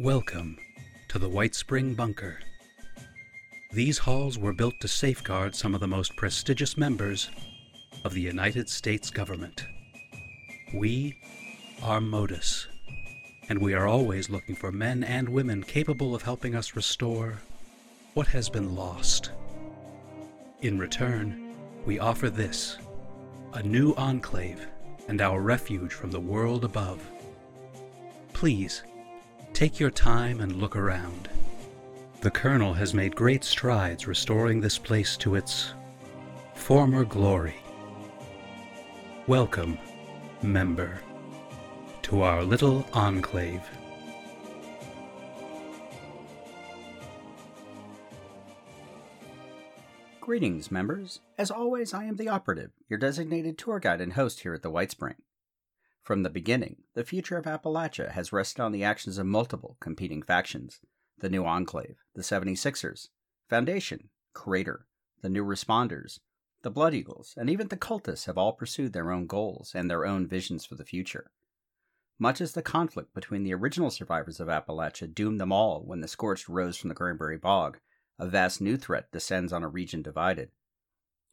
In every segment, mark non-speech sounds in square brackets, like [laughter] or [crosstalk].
Welcome to the Whitespring Bunker. These halls were built to safeguard some of the most prestigious members of the United States government. We are Modus, and we are always looking for men and women capable of helping us restore what has been lost. In return, we offer this a new enclave and our refuge from the world above. Please, take your time and look around. The Colonel has made great strides restoring this place to its former glory. Welcome, member, to our little enclave. Greetings, members. As always, I am the Operative, your designated tour guide and host here at the Whitespring. From the beginning, the future of Appalachia has rested on the actions of multiple competing factions the New Enclave, the 76ers, Foundation, Crater, the New Responders, the Blood Eagles, and even the Cultists have all pursued their own goals and their own visions for the future. Much as the conflict between the original survivors of Appalachia doomed them all when the Scorched rose from the Cranberry Bog, a vast new threat descends on a region divided.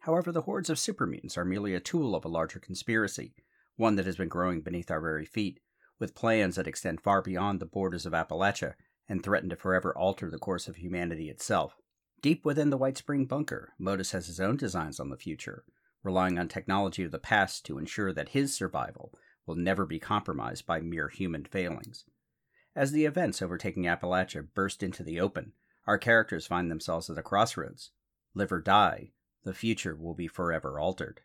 However, the hordes of super mutants are merely a tool of a larger conspiracy, one that has been growing beneath our very feet, with plans that extend far beyond the borders of Appalachia and threaten to forever alter the course of humanity itself. Deep within the Whitespring bunker, Modus has his own designs on the future, relying on technology of the past to ensure that his survival will never be compromised by mere human failings. As the events overtaking Appalachia burst into the open, our characters find themselves at a crossroads. Live or die, the future will be forever altered.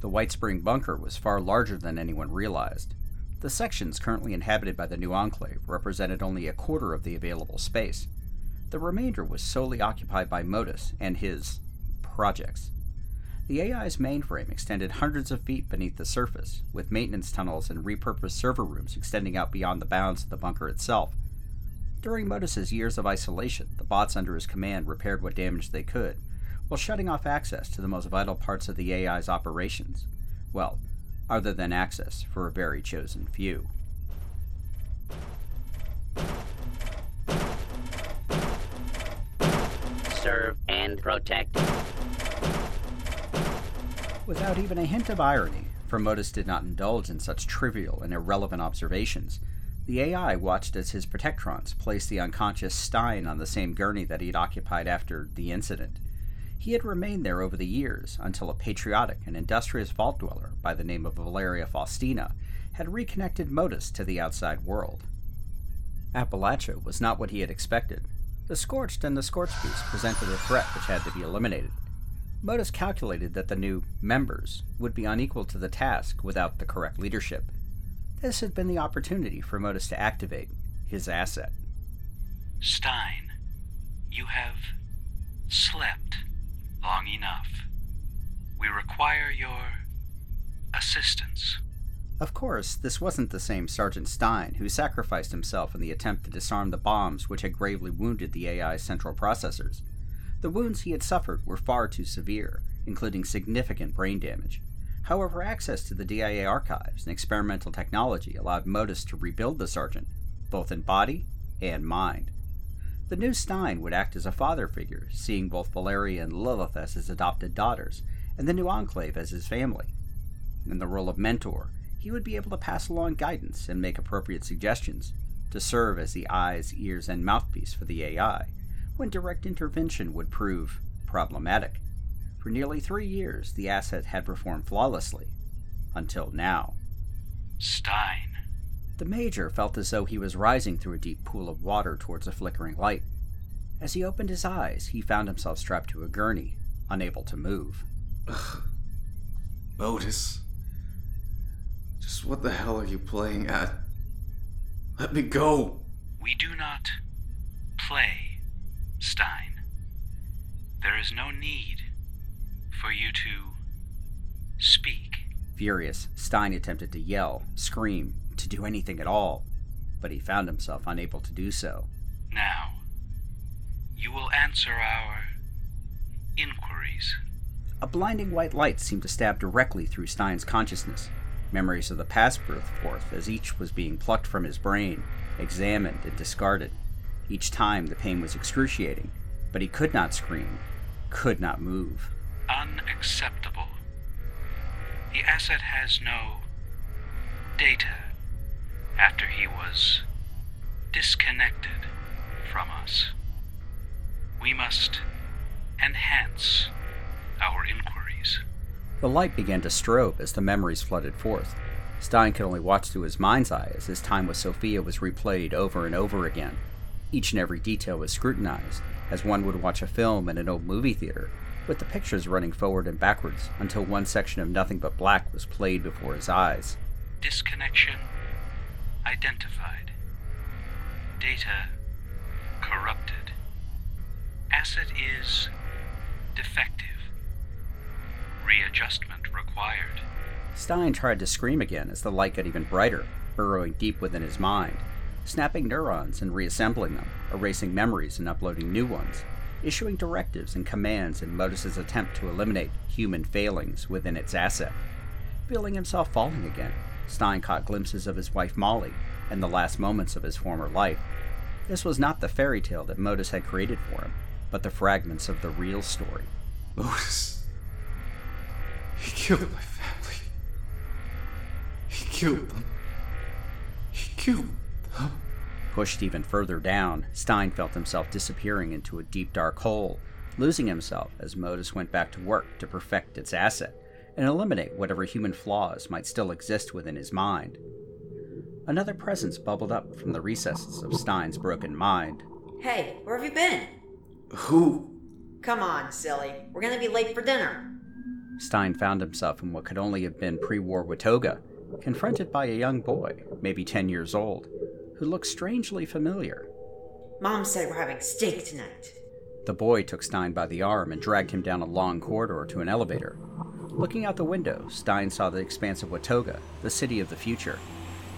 The Whitespring bunker was far larger than anyone realized. The sections currently inhabited by the new enclave represented only a quarter of the available space. The remainder was solely occupied by Modus and his projects. The AI's mainframe extended hundreds of feet beneath the surface, with maintenance tunnels and repurposed server rooms extending out beyond the bounds of the bunker itself. During Modus's years of isolation, the bots under his command repaired what damage they could, while shutting off access to the most vital parts of the AI's operations. Well, other than access for a very chosen few. Serve and protect. Without even a hint of irony, for Modus did not indulge in such trivial and irrelevant observations, the AI watched as his Protectrons placed the unconscious Stein on the same gurney that he had occupied after the incident. He had remained there over the years until a patriotic and industrious vault dweller by the name of Valeria Faustina had reconnected Modus to the outside world. Appalachia was not what he had expected. The Scorched and the Scorched Beast presented a threat which had to be eliminated. Modus calculated that the new members would be unequal to the task without the correct leadership. This had been the opportunity for Modus to activate his asset. Stein, you have slept long enough. We require your assistance. Of course, this wasn't the same Sergeant Stein who sacrificed himself in the attempt to disarm the bombs which had gravely wounded the AI's central processors. The wounds he had suffered were far too severe, including significant brain damage. However, access to the DIA archives and experimental technology allowed Modus to rebuild the sergeant, both in body and mind. The new Stein would act as a father figure, seeing both Valeria and Lilith as his adopted daughters, and the new Enclave as his family. In the role of mentor, he would be able to pass along guidance and make appropriate suggestions, to serve as the eyes, ears, and mouthpiece for the AI, when direct intervention would prove problematic. For nearly three years, the asset had performed flawlessly. Until now. Stein. The Major felt as though he was rising through a deep pool of water towards a flickering light. As he opened his eyes, he found himself strapped to a gurney, unable to move. Ugh. Modus. Just what the hell are you playing at? Let me go! We do not play, Stein. There is no need for you to speak. Furious, Stein attempted to yell, scream, to do anything at all, but he found himself unable to do so. Now, you will answer our inquiries. A blinding white light seemed to stab directly through Stein's consciousness. Memories of the past burst forth as each was being plucked from his brain, examined, and discarded. Each time the pain was excruciating, but he could not scream, could not move. Unacceptable. The asset has no data after he was disconnected from us. We must enhance our inquiries. The light began to strobe as the memories flooded forth. Stein could only watch through his mind's eye as his time with Sophia was replayed over and over again. Each and every detail was scrutinized, as one would watch a film in an old movie theater, with the pictures running forward and backwards until one section of nothing but black was played before his eyes. Disconnection identified. Data corrupted. Asset is defective. Readjustment required. Stein tried to scream again as the light got even brighter, burrowing deep within his mind, snapping neurons and reassembling them, erasing memories and uploading new ones, issuing directives and commands in Modus's attempt to eliminate human failings within its asset. Feeling himself falling again, Stein caught glimpses of his wife Molly and the last moments of his former life. This was not the fairy tale that Modus had created for him, but the fragments of the real story. Modus. He killed my family. He killed them. He killed them. Pushed even further down, Stein felt himself disappearing into a deep dark hole, losing himself as Modus went back to work to perfect its asset and eliminate whatever human flaws might still exist within his mind. Another presence bubbled up from the recesses of Stein's broken mind. Hey, where have you been? Who? Come on, silly. We're gonna be late for dinner. Stein found himself in what could only have been pre war Watoga, confronted by a young boy, maybe 10 years old, who looked strangely familiar. Mom said we're having steak tonight. The boy took Stein by the arm and dragged him down a long corridor to an elevator. Looking out the window, Stein saw the expanse of Watoga, the city of the future.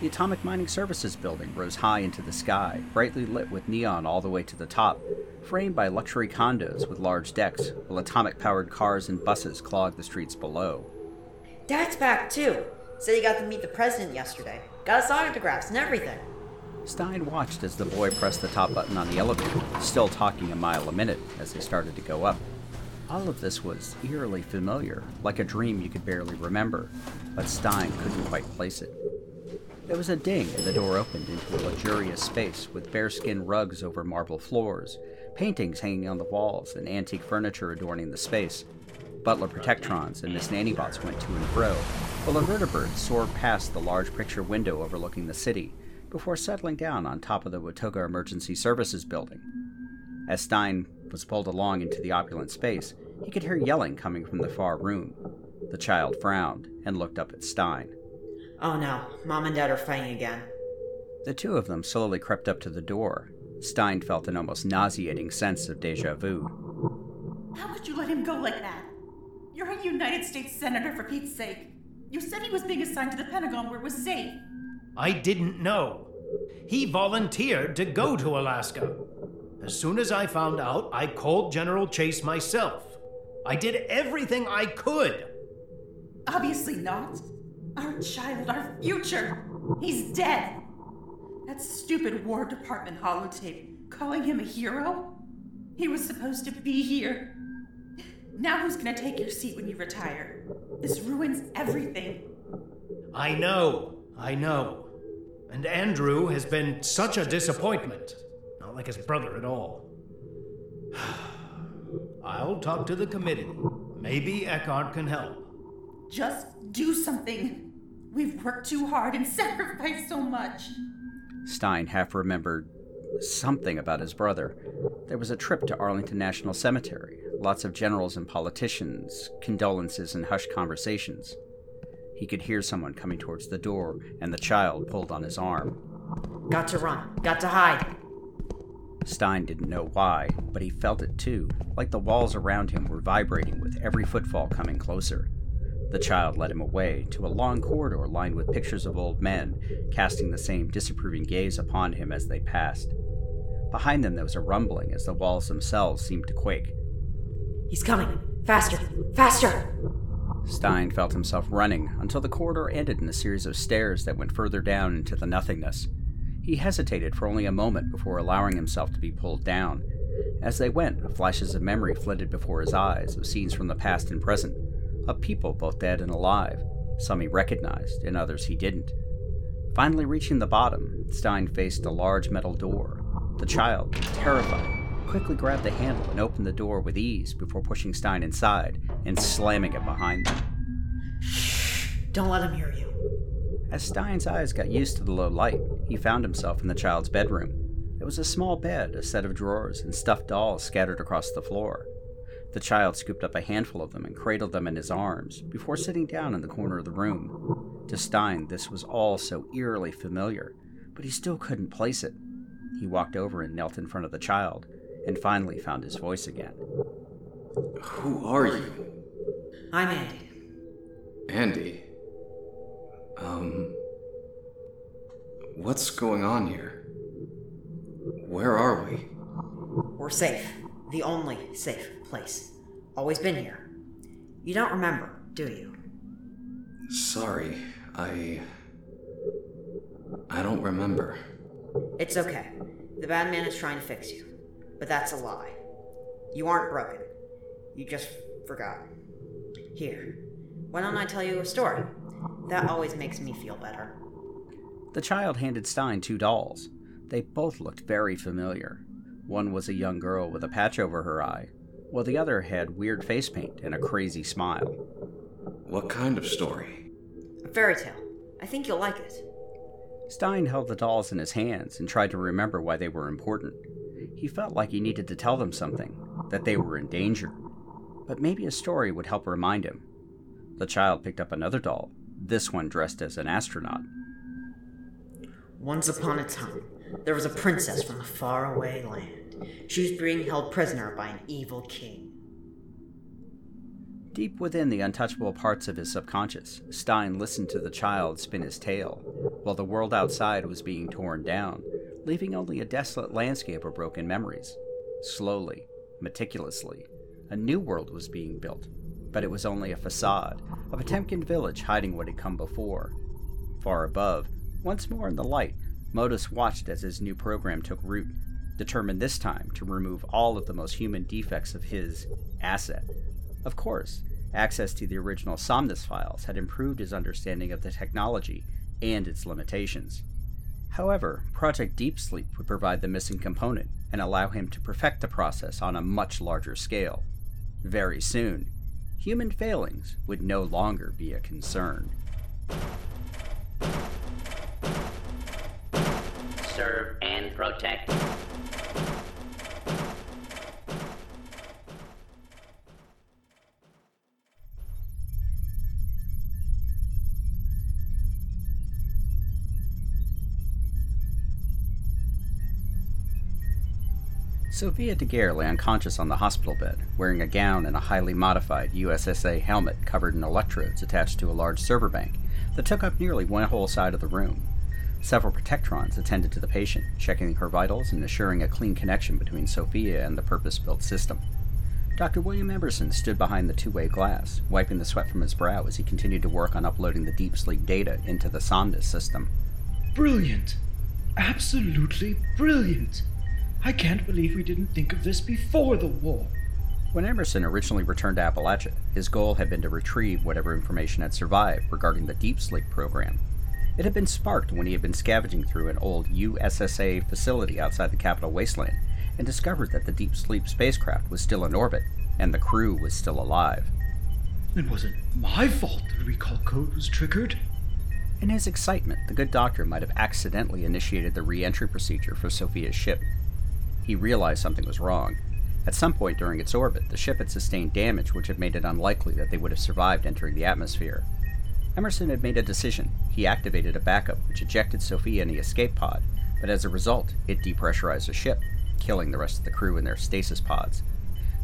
The Atomic Mining Services building rose high into the sky, brightly lit with neon all the way to the top, framed by luxury condos with large decks, while atomic powered cars and buses clogged the streets below. Dad's back too. Said he got to meet the president yesterday. Got his autographs and everything. Stein watched as the boy pressed the top button on the elevator, still talking a mile a minute as they started to go up. All of this was eerily familiar, like a dream you could barely remember, but Stein couldn't quite place it. There was a ding and the door opened into a luxurious space with bearskin rugs over marble floors, paintings hanging on the walls, and antique furniture adorning the space. Butler Protectrons and Miss Nannybots went to and fro, while a vertibird soared past the large picture window overlooking the city, before settling down on top of the Watoga Emergency Services building. As Stein was pulled along into the opulent space, he could hear yelling coming from the far room. The child frowned and looked up at Stein. Oh no, Mom and Dad are fighting again. The two of them slowly crept up to the door. Stein felt an almost nauseating sense of deja vu. How could you let him go like that? You're a United States Senator, for Pete's sake. You said he was being assigned to the Pentagon where it was safe. I didn't know. He volunteered to go to Alaska. As soon as I found out, I called General Chase myself. I did everything I could. Obviously not. Our child, our future. He's dead. That stupid War Department holotape, calling him a hero? He was supposed to be here. Now who's gonna take your seat when you retire? This ruins everything. I know, I know. And Andrew has been such a disappointment. Not like his brother at all. [sighs] I'll talk to the committee. Maybe Eckhart can help. Just do something. We've worked too hard and [laughs] sacrificed so much. Stein half remembered something about his brother. There was a trip to Arlington National Cemetery, lots of generals and politicians, condolences and hushed conversations. He could hear someone coming towards the door, and the child pulled on his arm. Got to run. Got to hide. Stein didn't know why, but he felt it too, like the walls around him were vibrating with every footfall coming closer. The child led him away to a long corridor lined with pictures of old men, casting the same disapproving gaze upon him as they passed. Behind them there was a rumbling as the walls themselves seemed to quake. He's coming. Faster! Faster! Stein felt himself running until the corridor ended in a series of stairs that went further down into the nothingness. He hesitated for only a moment before allowing himself to be pulled down. As they went, flashes of memory flitted before his eyes of scenes from the past and present, of people both dead and alive. Some he recognized, and others he didn't. Finally reaching the bottom, Stein faced a large metal door. The child, terrified, quickly grabbed the handle and opened the door with ease before pushing Stein inside and slamming it behind them. Shh! Don't let him hear you. As Stein's eyes got used to the low light, he found himself in the child's bedroom. There was a small bed, a set of drawers, and stuffed dolls scattered across the floor. The child scooped up a handful of them and cradled them in his arms before sitting down in the corner of the room. To Stein, this was all so eerily familiar, but he still couldn't place it. He walked over and knelt in front of the child, and finally found his voice again. Who are you? I'm Andy. Andy. Um. What's going on here? Where are we? We're safe. The only safe place. Always been here. You don't remember, do you? Sorry, I. I don't remember. It's okay. The bad man is trying to fix you. But that's a lie. You aren't broken. You just forgot. Here, why don't I tell you a story? That always makes me feel better. The child handed Stein two dolls. They both looked very familiar. One was a young girl with a patch over her eye, while the other had weird face paint and a crazy smile. What kind of story? A fairy tale. I think you'll like it. Stein held the dolls in his hands and tried to remember why they were important. He felt like he needed to tell them something, that they were in danger. But maybe a story would help remind him. The child picked up another doll, this one dressed as an astronaut. Once upon a time, there was a princess from a faraway land. She was being held prisoner by an evil king. Deep within the untouchable parts of his subconscious, Stein listened to the child spin his tale, while the world outside was being torn down, leaving only a desolate landscape of broken memories. Slowly, meticulously, a new world was being built, but it was only a facade, a Potemkin village hiding what had come before. Far above, once more in the light, Modus watched as his new program took root, determined this time to remove all of the most human defects of his asset. Of course, access to the original Somnus files had improved his understanding of the technology and its limitations. However, Project Deep Sleep would provide the missing component and allow him to perfect the process on a much larger scale. Very soon, human failings would no longer be a concern. Serve and protect. Sophia Daguerre lay unconscious on the hospital bed, wearing a gown and a highly modified USSA helmet covered in electrodes attached to a large server bank that took up nearly one whole side of the room. Several protectrons attended to the patient, checking her vitals and assuring a clean connection between Sophia and the purpose built system. Dr. William Emerson stood behind the two way glass, wiping the sweat from his brow as he continued to work on uploading the deep sleep data into the Somnus system. Brilliant! Absolutely brilliant! I can't believe we didn't think of this before the war. When Emerson originally returned to Appalachia, his goal had been to retrieve whatever information had survived regarding the Deep Sleep program. It had been sparked when he had been scavenging through an old USSA facility outside the capital wasteland and discovered that the Deep Sleep spacecraft was still in orbit and the crew was still alive. It wasn't my fault the recall code was triggered. In his excitement, the good doctor might have accidentally initiated the re entry procedure for Sophia's ship. He realized something was wrong. At some point during its orbit, the ship had sustained damage which had made it unlikely that they would have survived entering the atmosphere. Emerson had made a decision. He activated a backup which ejected Sophia in the escape pod, but as a result, it depressurized the ship, killing the rest of the crew in their stasis pods.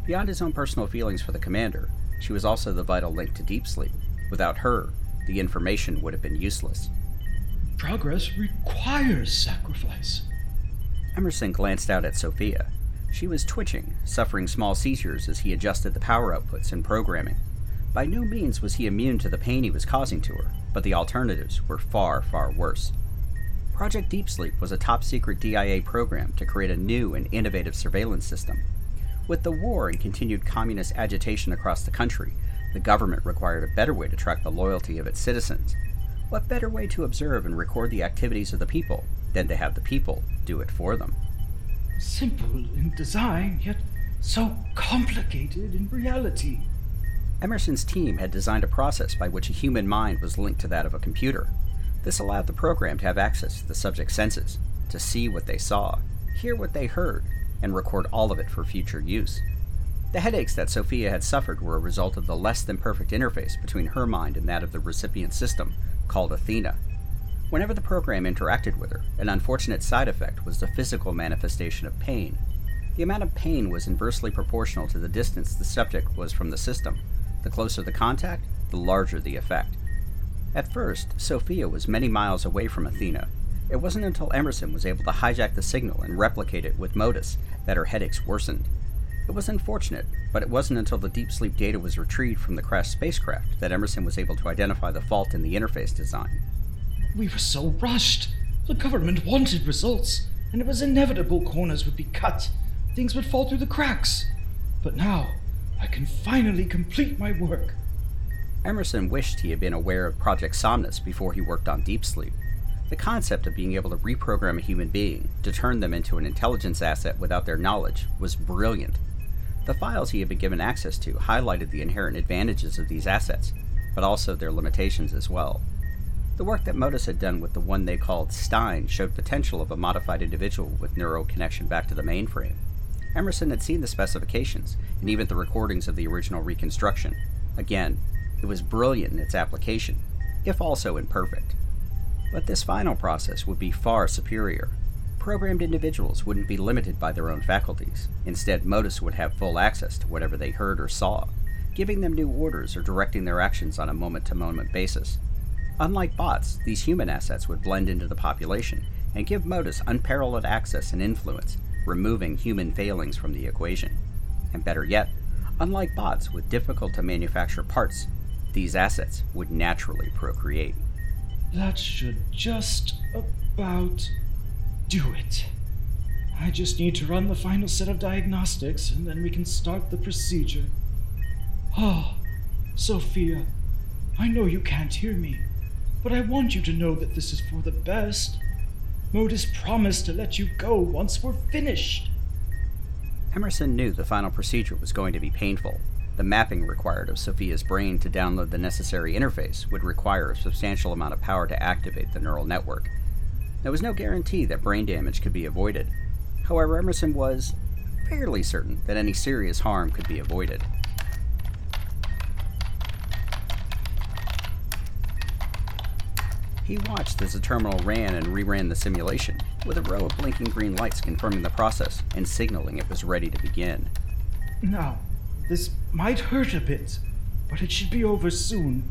Beyond his own personal feelings for the commander, she was also the vital link to deep sleep. Without her, the information would have been useless. Progress requires sacrifice. Emerson glanced out at Sophia. She was twitching, suffering small seizures as he adjusted the power outputs and programming. By no means was he immune to the pain he was causing to her, but the alternatives were far, far worse. Project Deep Sleep was a top secret DIA program to create a new and innovative surveillance system. With the war and continued communist agitation across the country, the government required a better way to track the loyalty of its citizens. What better way to observe and record the activities of the people than to have the people do it for them? Simple in design, yet so complicated in reality. Emerson's team had designed a process by which a human mind was linked to that of a computer. This allowed the program to have access to the subject's senses, to see what they saw, hear what they heard, and record all of it for future use. The headaches that Sophia had suffered were a result of the less than perfect interface between her mind and that of the recipient system, called Athena. Whenever the program interacted with her, an unfortunate side effect was the physical manifestation of pain. The amount of pain was inversely proportional to the distance the subject was from the system. The closer the contact, the larger the effect. At first, Sophia was many miles away from Athena. It wasn't until Emerson was able to hijack the signal and replicate it with Modus that her headaches worsened. It was unfortunate, but it wasn't until the deep sleep data was retrieved from the crashed spacecraft that Emerson was able to identify the fault in the interface design. We were so rushed. The government wanted results, and it was inevitable corners would be cut, things would fall through the cracks. But now, I can finally complete my work. Emerson wished he had been aware of Project Somnus before he worked on Deep Sleep. The concept of being able to reprogram a human being to turn them into an intelligence asset without their knowledge was brilliant. The files he had been given access to highlighted the inherent advantages of these assets, but also their limitations as well. The work that Modus had done with the one they called Stein showed potential of a modified individual with neural connection back to the mainframe. Emerson had seen the specifications and even the recordings of the original reconstruction. Again, it was brilliant in its application, if also imperfect. But this final process would be far superior. Programmed individuals wouldn't be limited by their own faculties. Instead, Modus would have full access to whatever they heard or saw, giving them new orders or directing their actions on a moment to moment basis. Unlike bots, these human assets would blend into the population and give Modus unparalleled access and influence, removing human failings from the equation. And better yet, unlike bots with difficult to manufacture parts, these assets would naturally procreate. That should just about do it. I just need to run the final set of diagnostics and then we can start the procedure. Oh, Sophia, I know you can't hear me, but I want you to know that this is for the best. Modus promised to let you go once we're finished. Emerson knew the final procedure was going to be painful. The mapping required of Sophia's brain to download the necessary interface would require a substantial amount of power to activate the neural network. There was no guarantee that brain damage could be avoided. However, Emerson was fairly certain that any serious harm could be avoided. He watched as the terminal ran and reran the simulation, with a row of blinking green lights confirming the process and signaling it was ready to begin. Now, this might hurt a bit, but it should be over soon.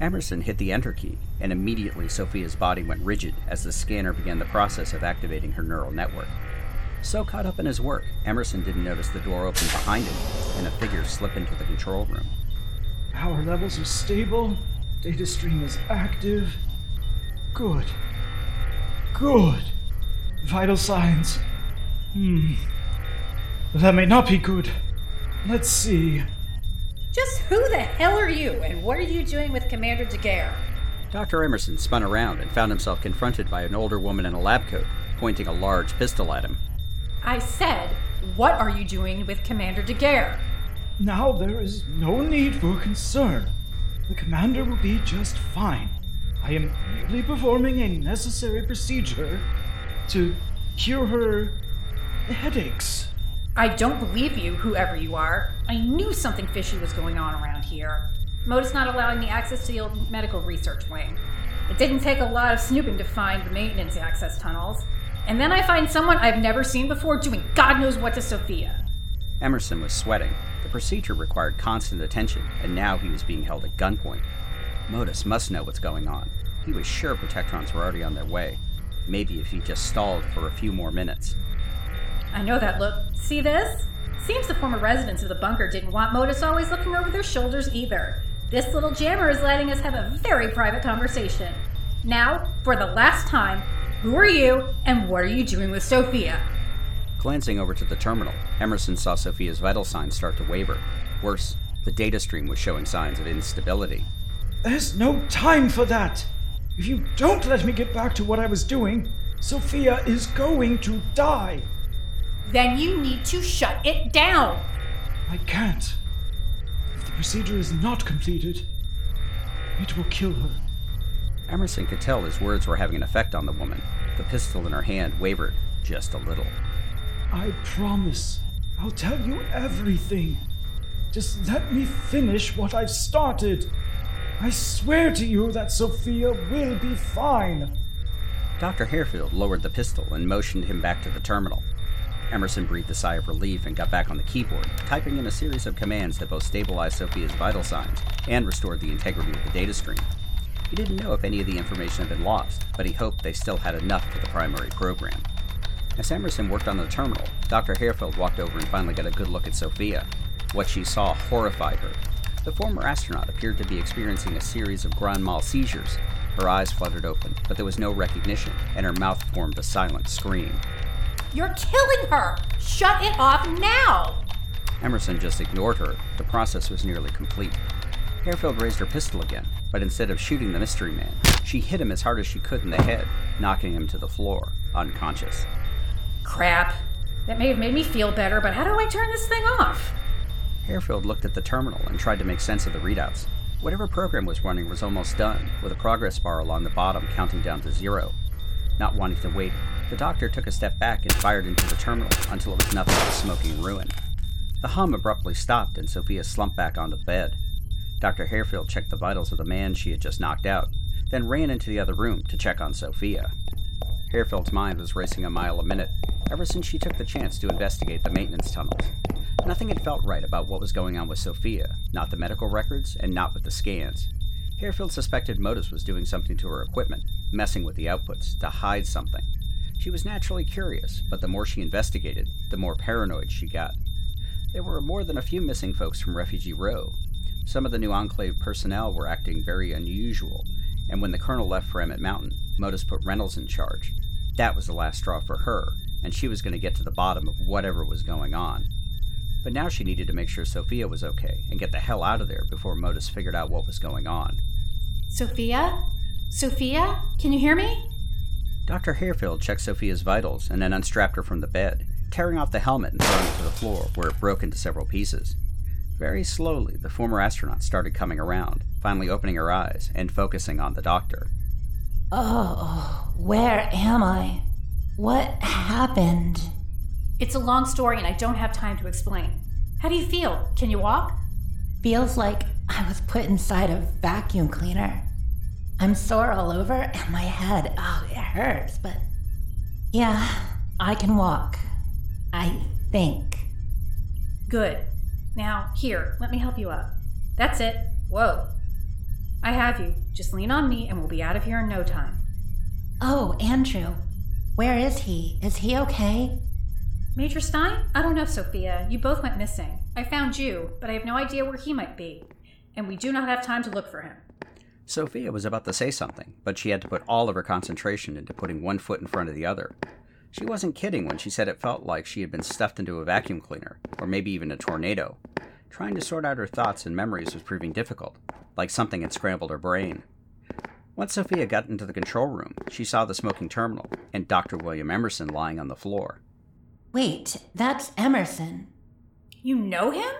Emerson hit the enter key, and immediately Sophia's body went rigid as the scanner began the process of activating her neural network. So caught up in his work, Emerson didn't notice the door open behind him and a figure slip into the control room. Power levels are stable, data stream is active. Good. Good. Vital signs. Hmm. That may not be good. Let's see. Just who the hell are you, and what are you doing with Commander Daguerre? Dr. Emerson spun around and found himself confronted by an older woman in a lab coat, pointing a large pistol at him. I said, what are you doing with Commander Daguerre? Now there is no need for concern. The commander will be just fine. I am merely performing a necessary procedure to cure her headaches. I don't believe you, whoever you are. I knew something fishy was going on around here. Modus not allowing me access to the old medical research wing. It didn't take a lot of snooping to find the maintenance access tunnels. And then I find someone I've never seen before doing God knows what to Sophia. Emerson was sweating. The procedure required constant attention, and now he was being held at gunpoint. Modus must know what's going on. He was sure Protectrons were already on their way. Maybe if he just stalled for a few more minutes. I know that look. See this? Seems the former residents of the bunker didn't want Modus always looking over their shoulders either. This little jammer is letting us have a very private conversation. Now, for the last time, who are you and what are you doing with Sophia? Glancing over to the terminal, Emerson saw Sophia's vital signs start to waver. Worse, the data stream was showing signs of instability. There's no time for that! If you don't let me get back to what I was doing, Sophia is going to die! Then you need to shut it down! I can't. If the procedure is not completed, it will kill her. Emerson could tell his words were having an effect on the woman. The pistol in her hand wavered just a little. I promise. I'll tell you everything. Just let me finish what I've started. I swear to you that Sophia will be fine. Dr. Harefield lowered the pistol and motioned him back to the terminal. Emerson breathed a sigh of relief and got back on the keyboard, typing in a series of commands that both stabilized Sophia's vital signs and restored the integrity of the data stream. He didn't know if any of the information had been lost, but he hoped they still had enough for the primary program. As Emerson worked on the terminal, Dr. Harefield walked over and finally got a good look at Sophia. What she saw horrified her. The former astronaut appeared to be experiencing a series of grand mal seizures. Her eyes fluttered open, but there was no recognition, and her mouth formed a silent scream. You're killing her! Shut it off now! Emerson just ignored her. The process was nearly complete. Harefield raised her pistol again, but instead of shooting the mystery man, she hit him as hard as she could in the head, knocking him to the floor, unconscious. Crap. That may have made me feel better, but how do I turn this thing off? Harefield looked at the terminal and tried to make sense of the readouts. Whatever program was running was almost done, with a progress bar along the bottom counting down to zero. Not wanting to wait, the doctor took a step back and fired into the terminal until it was nothing but smoking ruin. The hum abruptly stopped and Sophia slumped back onto the bed. Dr. Harefield checked the vitals of the man she had just knocked out, then ran into the other room to check on Sophia. Harefield's mind was racing a mile a minute ever since she took the chance to investigate the maintenance tunnels. Nothing had felt right about what was going on with Sophia, not the medical records, and not with the scans. Harefield suspected Modus was doing something to her equipment, messing with the outputs, to hide something. She was naturally curious, but the more she investigated, the more paranoid she got. There were more than a few missing folks from Refugee Row, some of the new Enclave personnel were acting very unusual, and when the colonel left for Emmett Mountain, Modus put Reynolds in charge. That was the last straw for her, and she was going to get to the bottom of whatever was going on. But now she needed to make sure Sophia was okay and get the hell out of there before Modus figured out what was going on. Sophia? Sophia? Can you hear me? Dr. Harefield checked Sophia's vitals and then unstrapped her from the bed, tearing off the helmet and throwing it to the floor, where it broke into several pieces. Very slowly, the former astronaut started coming around, finally opening her eyes and focusing on the doctor. Oh, where am I? What happened? It's a long story and I don't have time to explain. How do you feel? Can you walk? Feels like I was put inside a vacuum cleaner. I'm sore all over and my head, oh, it hurts, but yeah, I can walk. I think. Good. Now, here, let me help you up. That's it. Whoa. I have you. Just lean on me and we'll be out of here in no time. Oh, Andrew. Where is he? Is he okay? Major Stein? I don't know, Sophia. You both went missing. I found you, but I have no idea where he might be. And we do not have time to look for him. Sophia was about to say something, but she had to put all of her concentration into putting one foot in front of the other. She wasn't kidding when she said it felt like she had been stuffed into a vacuum cleaner, or maybe even a tornado. Trying to sort out her thoughts and memories was proving difficult, like something had scrambled her brain. Once Sophia got into the control room, she saw the smoking terminal and Dr. William Emerson lying on the floor. Wait, that's Emerson. You know him?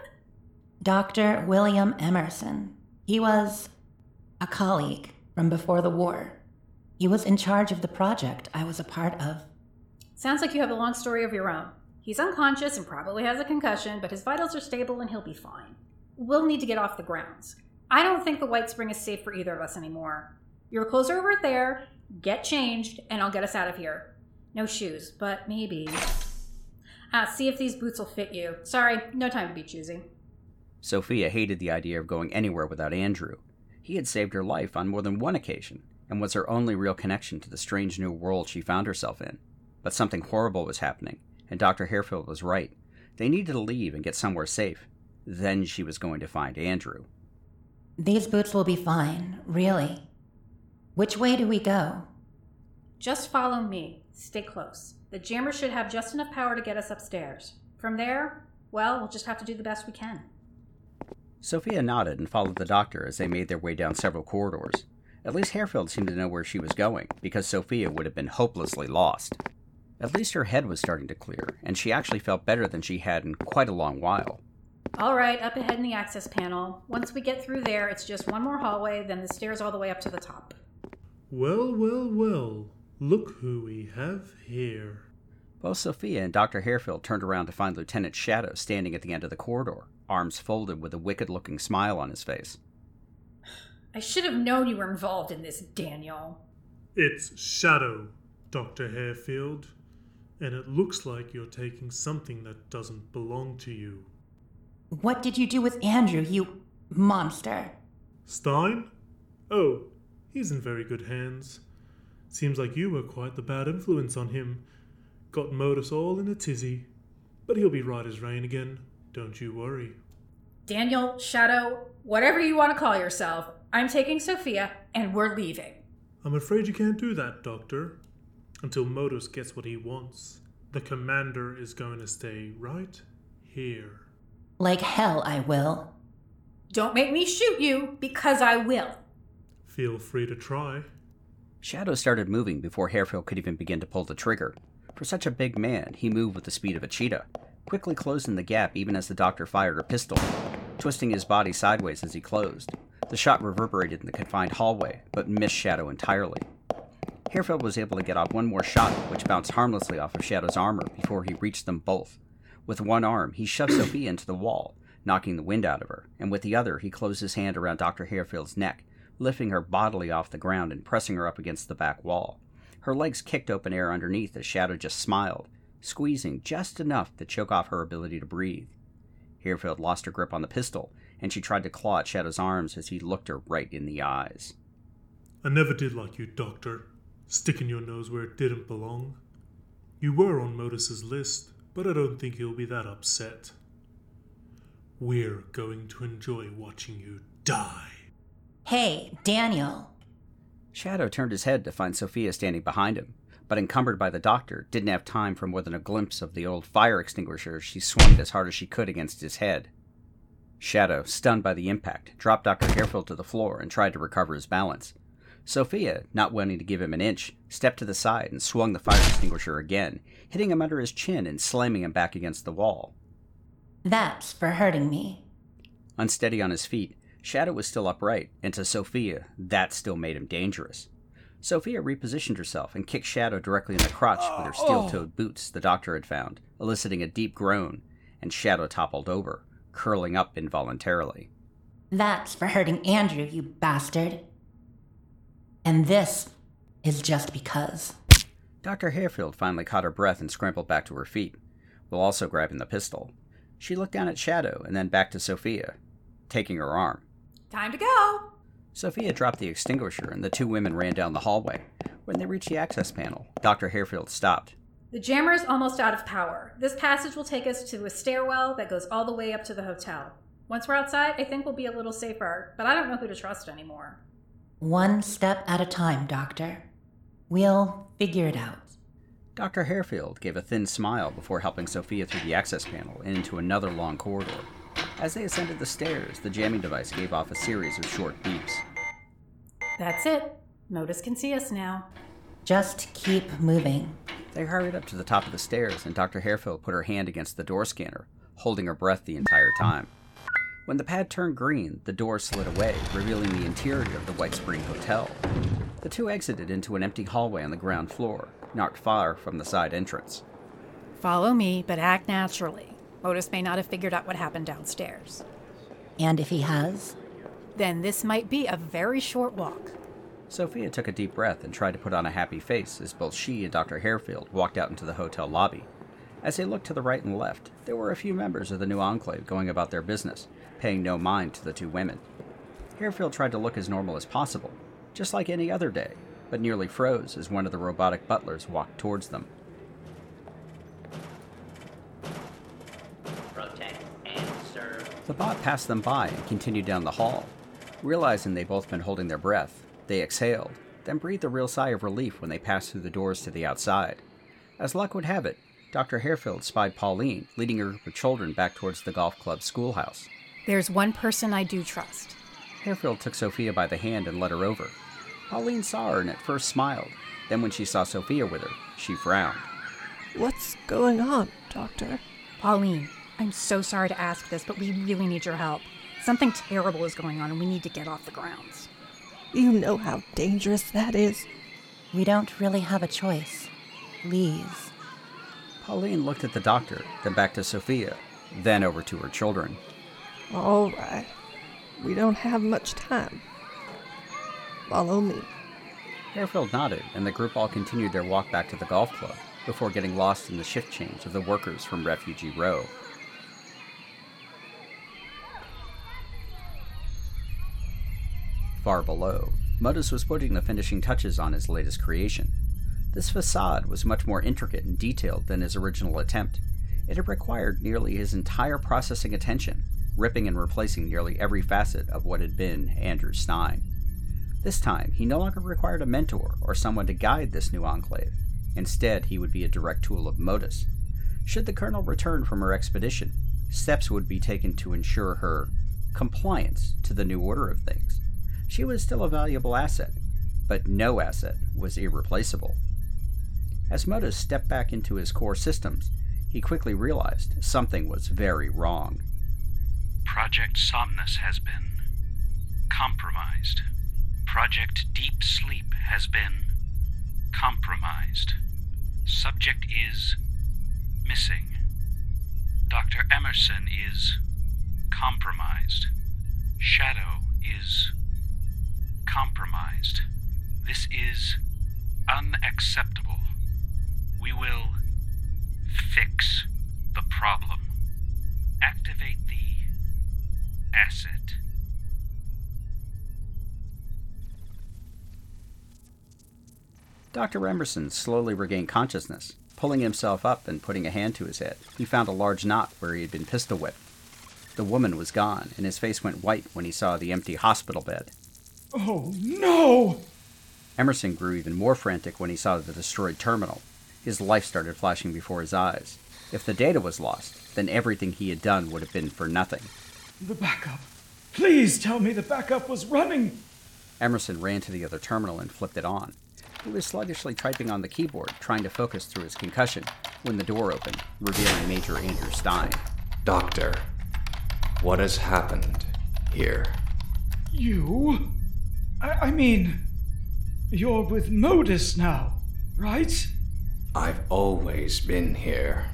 Dr. William Emerson. He was a colleague from before the war. He was in charge of the project I was a part of. Sounds like you have a long story of your own. He's unconscious and probably has a concussion, but his vitals are stable and he'll be fine. We'll need to get off the grounds. I don't think the Whitespring is safe for either of us anymore. Your clothes are over there, get changed, and I'll get us out of here. No shoes, but maybe. Ah, see if these boots will fit you. Sorry, no time to be choosy. Sophia hated the idea of going anywhere without Andrew. He had saved her life on more than one occasion, and was her only real connection to the strange new world she found herself in but something horrible was happening, and Dr. Harefield was right. They needed to leave and get somewhere safe. Then she was going to find Andrew. These boots will be fine, really. Which way do we go? Just follow me. Stay close. The jammer should have just enough power to get us upstairs. From there, well, we'll just have to do the best we can. Sophia nodded and followed the doctor as they made their way down several corridors. At least Harefield seemed to know where she was going, because Sophia would have been hopelessly lost. At least her head was starting to clear, and she actually felt better than she had in quite a long while. All right, up ahead in the access panel. Once we get through there, it's just one more hallway, then the stairs all the way up to the top. Well, well, well. Look who we have here. Both Sophia and Dr. Harefield turned around to find Lieutenant Shadow standing at the end of the corridor, arms folded with a wicked looking smile on his face. I should have known you were involved in this, Daniel. It's Shadow, Dr. Harefield. And it looks like you're taking something that doesn't belong to you. What did you do with Andrew, you monster? Stein? Oh, he's in very good hands. Seems like you were quite the bad influence on him. Got Modus all in a tizzy. But he'll be right as rain again. Don't you worry. Daniel, Shadow, whatever you want to call yourself, I'm taking Sophia and we're leaving. I'm afraid you can't do that, Doctor. Until Modus gets what he wants. The commander is going to stay right here. Like hell, I will. Don't make me shoot you, because I will. Feel free to try. Shadow started moving before Harefield could even begin to pull the trigger. For such a big man, he moved with the speed of a cheetah, quickly closing the gap even as the doctor fired a pistol, twisting his body sideways as he closed. The shot reverberated in the confined hallway, but missed Shadow entirely. Harefield was able to get off one more shot, which bounced harmlessly off of Shadow's armor before he reached them both. With one arm, he shoved Sophie [coughs] into the wall, knocking the wind out of her, and with the other, he closed his hand around Dr. Harefield's neck, lifting her bodily off the ground and pressing her up against the back wall. Her legs kicked open air underneath as Shadow just smiled, squeezing just enough to choke off her ability to breathe. Harefield lost her grip on the pistol, and she tried to claw at Shadow's arms as he looked her right in the eyes. I never did like you, Doctor sticking your nose where it didn't belong. You were on Modus's list, but I don't think he'll be that upset. We're going to enjoy watching you die. Hey, Daniel. Shadow turned his head to find Sophia standing behind him, but encumbered by the doctor, didn't have time for more than a glimpse of the old fire extinguisher she swung as hard as she could against his head. Shadow, stunned by the impact, dropped Dr. Harefield to the floor and tried to recover his balance. Sophia, not wanting to give him an inch, stepped to the side and swung the fire extinguisher again, hitting him under his chin and slamming him back against the wall. That's for hurting me. Unsteady on his feet, Shadow was still upright, and to Sophia, that still made him dangerous. Sophia repositioned herself and kicked Shadow directly in the crotch with her oh. steel toed boots the doctor had found, eliciting a deep groan, and Shadow toppled over, curling up involuntarily. That's for hurting Andrew, you bastard. And this is just because. Dr. Harefield finally caught her breath and scrambled back to her feet, while also grabbing the pistol. She looked down at Shadow and then back to Sophia, taking her arm. Time to go! Sophia dropped the extinguisher and the two women ran down the hallway. When they reached the access panel, Dr. Harefield stopped. The jammer is almost out of power. This passage will take us to a stairwell that goes all the way up to the hotel. Once we're outside, I think we'll be a little safer, but I don't know who to trust anymore. One step at a time, Doctor. We'll figure it out. Dr. Harefield gave a thin smile before helping Sophia through the access panel and into another long corridor. As they ascended the stairs, the jamming device gave off a series of short beeps. That's it. Modus can see us now. Just keep moving. They hurried up to the top of the stairs, and Dr. Harefield put her hand against the door scanner, holding her breath the entire time. When the pad turned green, the door slid away, revealing the interior of the Whitespring Hotel. The two exited into an empty hallway on the ground floor, not far from the side entrance. Follow me, but act naturally. Modus may not have figured out what happened downstairs. And if he has? Then this might be a very short walk. Sophia took a deep breath and tried to put on a happy face as both she and Dr. Harefield walked out into the hotel lobby. As they looked to the right and left, there were a few members of the new enclave going about their business, paying no mind to the two women. Harefield tried to look as normal as possible, just like any other day, but nearly froze as one of the robotic butlers walked towards them. Protect and serve. The bot passed them by and continued down the hall. Realizing they'd both been holding their breath, they exhaled, then breathed a real sigh of relief when they passed through the doors to the outside. As luck would have it, Dr. Harefield spied Pauline leading a group of children back towards the golf club schoolhouse. There's one person I do trust. Harefield took Sophia by the hand and led her over. Pauline saw her and at first smiled. Then, when she saw Sophia with her, she frowned. What's going on, Doctor? Pauline, I'm so sorry to ask this, but we really need your help. Something terrible is going on and we need to get off the grounds. You know how dangerous that is. We don't really have a choice. Please. Pauline looked at the doctor, then back to Sophia, then over to her children. All right. We don't have much time. Follow me. Harefield nodded, and the group all continued their walk back to the golf club before getting lost in the shift change of the workers from Refugee Row. Far below, Modus was putting the finishing touches on his latest creation. This facade was much more intricate and detailed than his original attempt. It had required nearly his entire processing attention, ripping and replacing nearly every facet of what had been Andrew Stein. This time, he no longer required a mentor or someone to guide this new enclave. Instead, he would be a direct tool of Modus. Should the Colonel return from her expedition, steps would be taken to ensure her compliance to the new order of things. She was still a valuable asset, but no asset was irreplaceable. As Modus stepped back into his core systems, he quickly realized something was very wrong. Project Somnus has been compromised. Project Deep Sleep has been compromised. Subject is missing. Dr. Emerson is compromised. Shadow is compromised. This is unacceptable. We will fix the problem. Activate the asset. Dr. Emerson slowly regained consciousness. Pulling himself up and putting a hand to his head, he found a large knot where he had been pistol whipped. The woman was gone, and his face went white when he saw the empty hospital bed. Oh, no! Emerson grew even more frantic when he saw the destroyed terminal. His life started flashing before his eyes. If the data was lost, then everything he had done would have been for nothing. The backup. Please tell me the backup was running! Emerson ran to the other terminal and flipped it on. He was sluggishly typing on the keyboard, trying to focus through his concussion, when the door opened, revealing Major Andrew Stein. Doctor, what has happened here? You? I, I mean, you're with Modus now, right? I've always been here,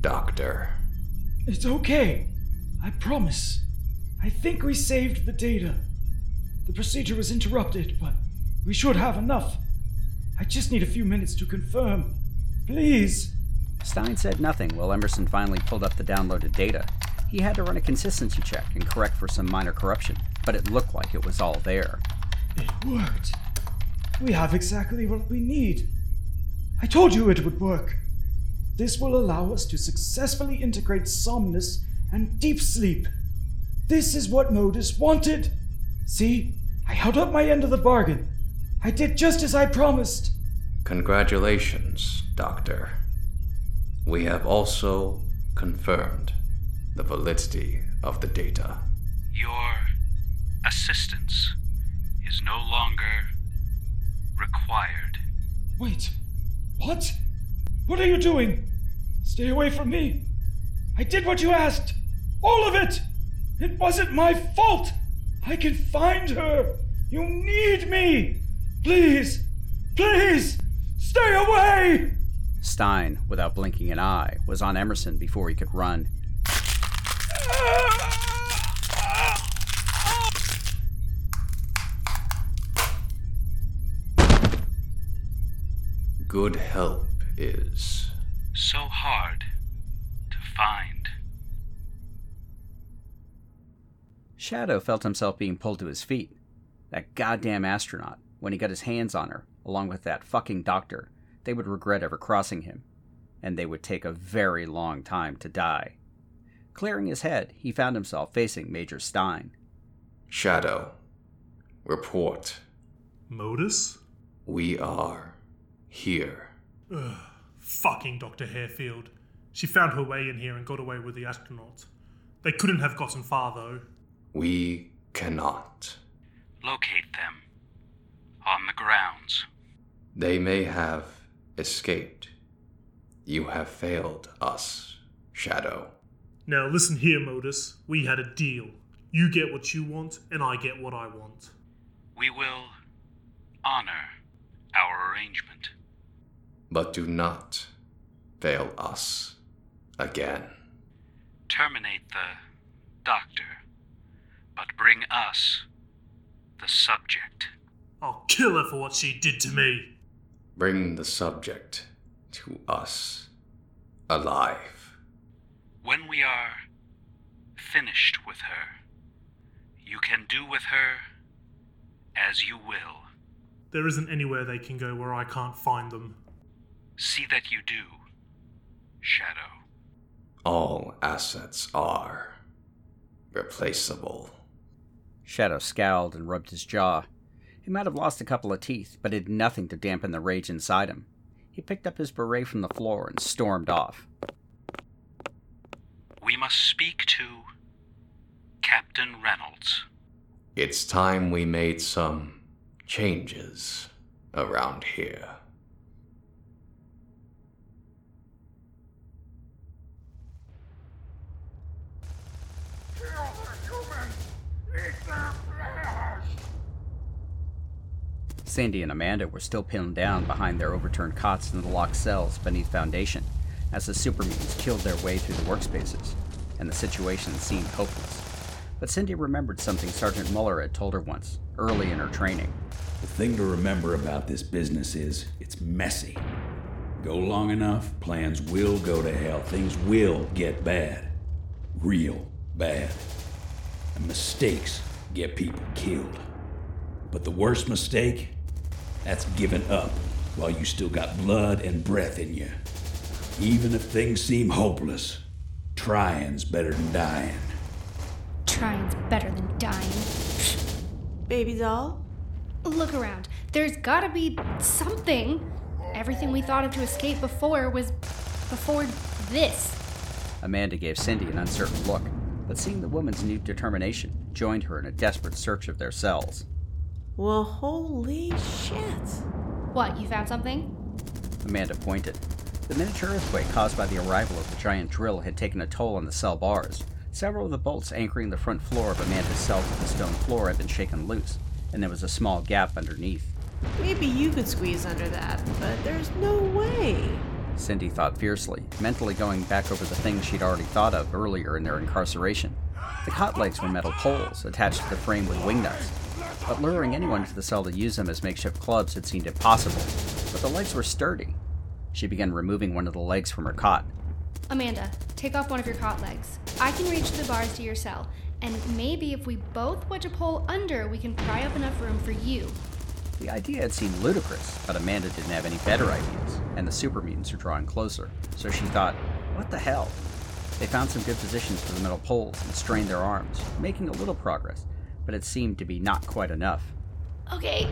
Doctor. It's okay. I promise. I think we saved the data. The procedure was interrupted, but we should have enough. I just need a few minutes to confirm. Please. Stein said nothing while Emerson finally pulled up the downloaded data. He had to run a consistency check and correct for some minor corruption, but it looked like it was all there. It worked. We have exactly what we need. I told you it would work. This will allow us to successfully integrate somnus and deep sleep. This is what Modus wanted. See, I held up my end of the bargain. I did just as I promised. Congratulations, Doctor. We have also confirmed the validity of the data. Your assistance is no longer required. Wait, what? What are you doing? Stay away from me. I did what you asked. All of it. It wasn't my fault. I can find her. You need me. Please, please, stay away! Stein, without blinking an eye, was on Emerson before he could run. Good help is so hard to find. Shadow felt himself being pulled to his feet. That goddamn astronaut, when he got his hands on her, along with that fucking doctor, they would regret ever crossing him, and they would take a very long time to die. Clearing his head, he found himself facing Major Stein. Shadow, report. Modus? We are here. Ugh, fucking Dr. Harefield. She found her way in here and got away with the astronauts. They couldn't have gotten far, though. We cannot. Locate them. On the grounds. They may have escaped. You have failed us, Shadow. Now listen here, Modus. We had a deal. You get what you want, and I get what I want. We will honor our arrangement. But do not fail us again. Terminate the doctor, but bring us the subject. I'll kill her for what she did to me. Bring the subject to us alive. When we are finished with her, you can do with her as you will. There isn't anywhere they can go where I can't find them. See that you do, Shadow. All assets are replaceable. Shadow scowled and rubbed his jaw. He might have lost a couple of teeth, but it did nothing to dampen the rage inside him. He picked up his beret from the floor and stormed off. We must speak to Captain Reynolds. It's time we made some changes around here. Sandy and Amanda were still pinned down behind their overturned cots in the locked cells beneath Foundation as the super mutants killed their way through the workspaces, and the situation seemed hopeless. But Cindy remembered something Sergeant Muller had told her once, early in her training. The thing to remember about this business is it's messy. Go long enough, plans will go to hell. Things will get bad. Real bad. And mistakes get people killed. But the worst mistake? That's giving up while you still got blood and breath in you. Even if things seem hopeless, trying's better than dying. Trying's better than dying. Baby doll? Look around. There's gotta be something. Everything we thought of to escape before was before this. Amanda gave Cindy an uncertain look, but seeing the woman's new determination, joined her in a desperate search of their cells. Well, holy shit. What, you found something? Amanda pointed. The miniature earthquake caused by the arrival of the giant drill had taken a toll on the cell bars. Several of the bolts anchoring the front floor of Amanda's cell to the stone floor had been shaken loose, and there was a small gap underneath. Maybe you could squeeze under that, but there's no way. Cindy thought fiercely, mentally going back over the things she'd already thought of earlier in their incarceration. The cot legs were metal poles attached to the frame with wing nuts, but luring anyone to the cell to use them as makeshift clubs had seemed impossible. But the legs were sturdy. She began removing one of the legs from her cot. Amanda, take off one of your cot legs. I can reach the bars to your cell, and maybe if we both wedge a pole under, we can pry up enough room for you. The idea had seemed ludicrous, but Amanda didn't have any better ideas, and the super mutants were drawing closer, so she thought, what the hell? They found some good positions for the metal poles and strained their arms, making a little progress, but it seemed to be not quite enough. Okay,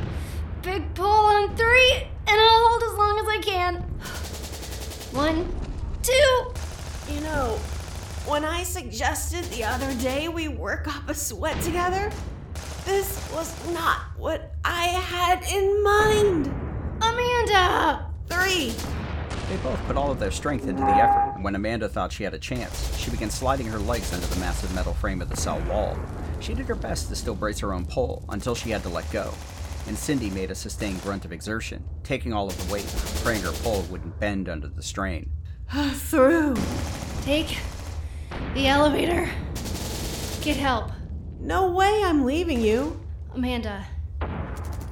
big pull on three, and I'll hold as long as I can. One, two. You know, when I suggested the other day we work up a sweat together, this was not what I had in mind. Amanda! Three. They both put all of their strength into the effort, and when Amanda thought she had a chance, she began sliding her legs under the massive metal frame of the cell wall. She did her best to still brace her own pole until she had to let go, and Cindy made a sustained grunt of exertion, taking all of the weight, praying her pole wouldn't bend under the strain. [sighs] Through. Take the elevator. Get help. No way I'm leaving you. Amanda,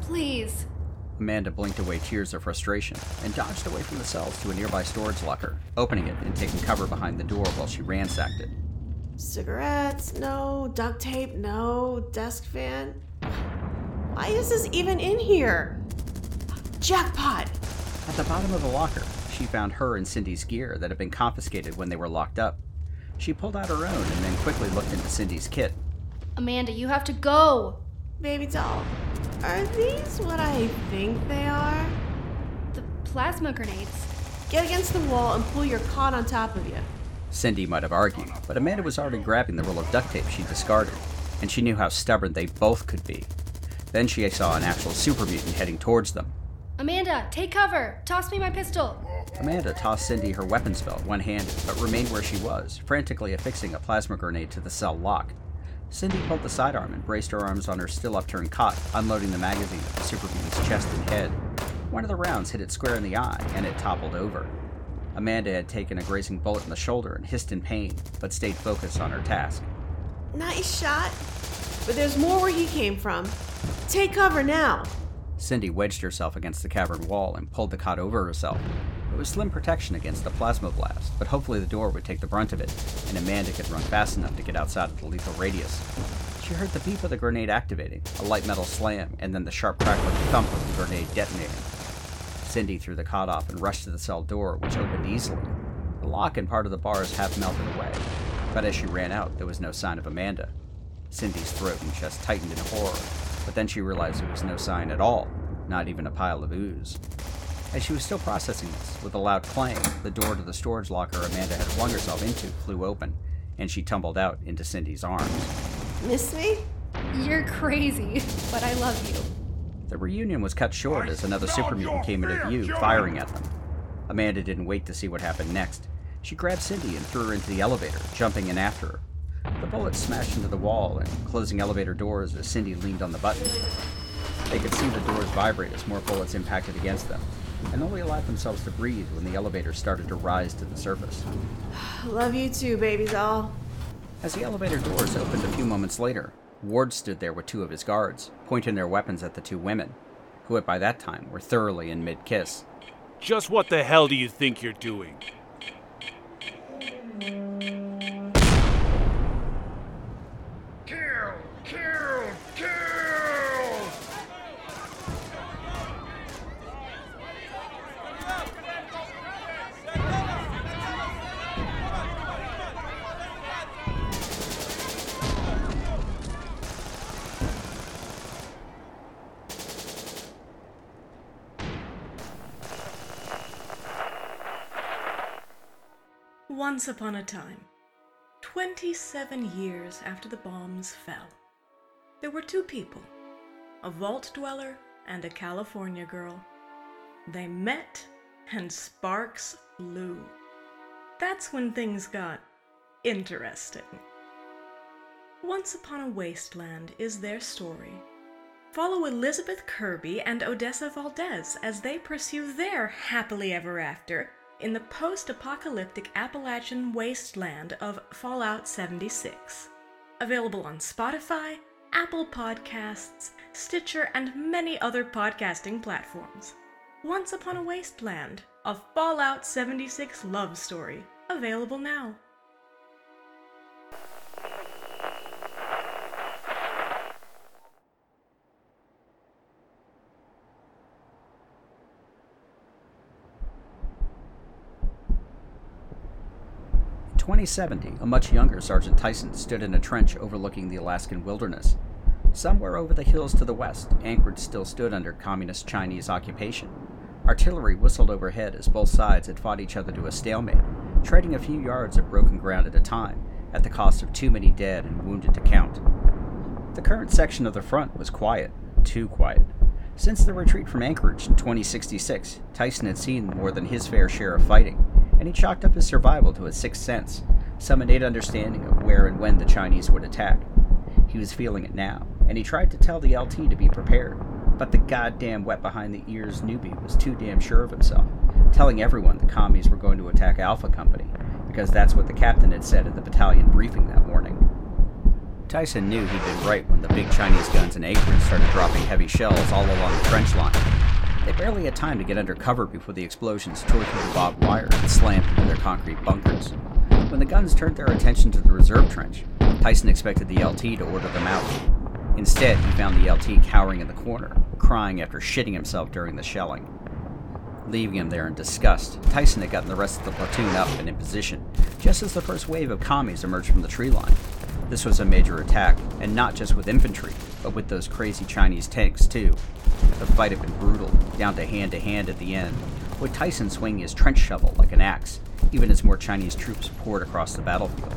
please. Amanda blinked away tears of frustration and dodged away from the cells to a nearby storage locker, opening it and taking cover behind the door while she ransacked it. Cigarettes, no. Duct tape, no. Desk fan. Why is this even in here? Jackpot! At the bottom of the locker, she found her and Cindy's gear that had been confiscated when they were locked up. She pulled out her own and then quickly looked into Cindy's kit. Amanda, you have to go. Baby doll, are these what I think they are? The plasma grenades. Get against the wall and pull your cot on top of you. Cindy might have argued, but Amanda was already grabbing the roll of duct tape she discarded, and she knew how stubborn they both could be. Then she saw an actual super mutant heading towards them. Amanda, take cover. Toss me my pistol. Amanda tossed Cindy her weapons belt one handed, but remained where she was, frantically affixing a plasma grenade to the cell lock. Cindy pulled the sidearm and braced her arms on her still upturned cot, unloading the magazine at the super mutant's chest and head. One of the rounds hit it square in the eye, and it toppled over. Amanda had taken a grazing bullet in the shoulder and hissed in pain, but stayed focused on her task. Nice shot. But there's more where he came from. Take cover now. Cindy wedged herself against the cavern wall and pulled the cot over herself. It was slim protection against the plasma blast, but hopefully the door would take the brunt of it, and Amanda could run fast enough to get outside of the lethal radius. She heard the beep of the grenade activating, a light metal slam, and then the sharp crackling thump of the grenade detonating. Cindy threw the cot off and rushed to the cell door, which opened easily. The lock and part of the bars half melted away, but as she ran out, there was no sign of Amanda. Cindy's throat and chest tightened in horror, but then she realized there was no sign at all, not even a pile of ooze. As she was still processing this, with a loud clang, the door to the storage locker Amanda had flung herself into flew open, and she tumbled out into Cindy's arms. Miss me? You're crazy, but I love you. The reunion was cut short as another super mutant came into view, firing at them. Amanda didn't wait to see what happened next. She grabbed Cindy and threw her into the elevator, jumping in after her. The bullet smashed into the wall and closing elevator doors as Cindy leaned on the button. They could see the doors vibrate as more bullets impacted against them, and only allowed themselves to breathe when the elevator started to rise to the surface. Love you too, baby doll. As the elevator doors opened a few moments later, Ward stood there with two of his guards, pointing their weapons at the two women, who at by that time were thoroughly in mid kiss. Just what the hell do you think you're doing? Kill! Kill! Kill! Once upon a time, 27 years after the bombs fell, there were two people a vault dweller and a California girl. They met, and sparks flew. That's when things got interesting. Once Upon a Wasteland is their story. Follow Elizabeth Kirby and Odessa Valdez as they pursue their happily ever after in the post apocalyptic Appalachian wasteland of Fallout 76. Available on Spotify, Apple Podcasts, Stitcher, and many other podcasting platforms. Once Upon a Wasteland, a Fallout 76 love story. Available now. 2070, a much younger Sergeant Tyson stood in a trench overlooking the Alaskan wilderness. Somewhere over the hills to the west, Anchorage still stood under communist Chinese occupation. Artillery whistled overhead as both sides had fought each other to a stalemate, trading a few yards of broken ground at a time, at the cost of too many dead and wounded to count. The current section of the front was quiet, too quiet. Since the retreat from Anchorage in 2066, Tyson had seen more than his fair share of fighting, and he chalked up his survival to a sixth sense, some innate understanding of where and when the Chinese would attack. He was feeling it now, and he tried to tell the LT to be prepared, but the goddamn wet behind the ears newbie was too damn sure of himself, telling everyone the commies were going to attack Alpha Company, because that's what the captain had said at the battalion briefing that morning. Tyson knew he'd been right when the big Chinese guns in Anchorage started dropping heavy shells all along the trench line. They barely had time to get under cover before the explosions tore through the barbed wire and slammed into their concrete bunkers. When the guns turned their attention to the reserve trench, Tyson expected the LT to order them out. Instead, he found the LT cowering in the corner, crying after shitting himself during the shelling. Leaving him there in disgust, Tyson had gotten the rest of the platoon up and in position, just as the first wave of commies emerged from the tree line. This was a major attack, and not just with infantry, but with those crazy Chinese tanks too. The fight had been brutal, down to hand to hand at the end, with Tyson swinging his trench shovel like an axe, even as more Chinese troops poured across the battlefield.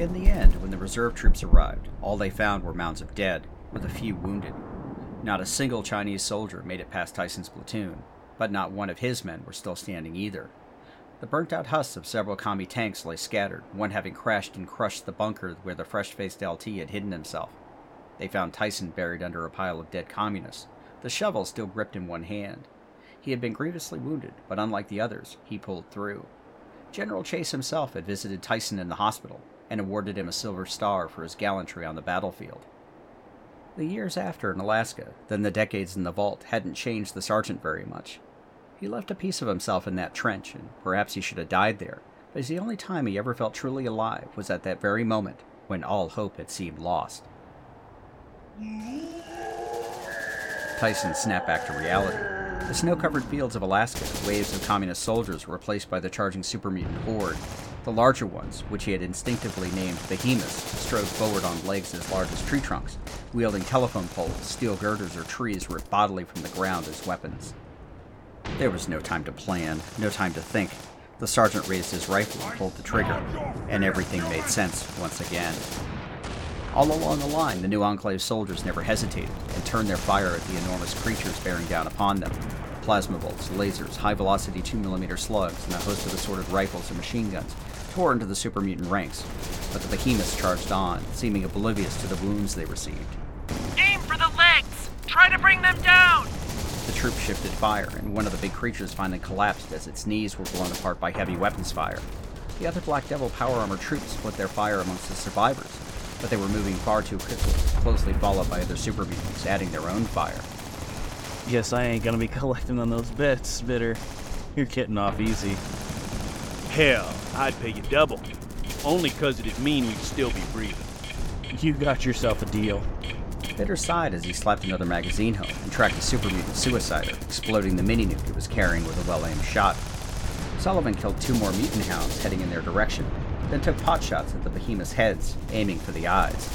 In the end, when the reserve troops arrived, all they found were mounds of dead, with a few wounded. Not a single Chinese soldier made it past Tyson's platoon, but not one of his men were still standing either. The burnt out husks of several commie tanks lay scattered, one having crashed and crushed the bunker where the fresh faced LT had hidden himself. They found Tyson buried under a pile of dead communists, the shovel still gripped in one hand. He had been grievously wounded, but unlike the others, he pulled through. General Chase himself had visited Tyson in the hospital and awarded him a Silver Star for his gallantry on the battlefield. The years after in Alaska, then the decades in the vault, hadn't changed the sergeant very much. He left a piece of himself in that trench, and perhaps he should have died there, but the only time he ever felt truly alive was at that very moment when all hope had seemed lost. Tyson snapped back to reality. The snow covered fields of Alaska, waves of communist soldiers were replaced by the charging super mutant horde. The larger ones, which he had instinctively named behemoths, strode forward on legs as large as tree trunks, wielding telephone poles, steel girders, or trees ripped bodily from the ground as weapons. There was no time to plan, no time to think. The sergeant raised his rifle and pulled the trigger, and everything made sense once again. All along the line, the new Enclave soldiers never hesitated and turned their fire at the enormous creatures bearing down upon them. Plasma bolts, lasers, high velocity 2mm slugs, and a host of assorted rifles and machine guns tore into the super mutant ranks, but the behemoths charged on, seeming oblivious to the wounds they received. Aim for the legs! Try to bring them down! The troops shifted fire, and one of the big creatures finally collapsed as its knees were blown apart by heavy weapons fire. The other Black Devil power armor troops split their fire amongst the survivors, but they were moving far too quickly, closely followed by other super mutants adding their own fire. Guess I ain't gonna be [laughs] collecting on those bets, Bitter. You're getting off easy. Hell, I'd pay you double. Only 'cause it'd mean we'd still be breathing. You got yourself a deal. Bitter sighed as he slapped another magazine home and tracked a super mutant suicider, exploding the mini nuke he was carrying with a well aimed shot. Sullivan killed two more mutant hounds heading in their direction, then took pot shots at the behemoth's heads, aiming for the eyes.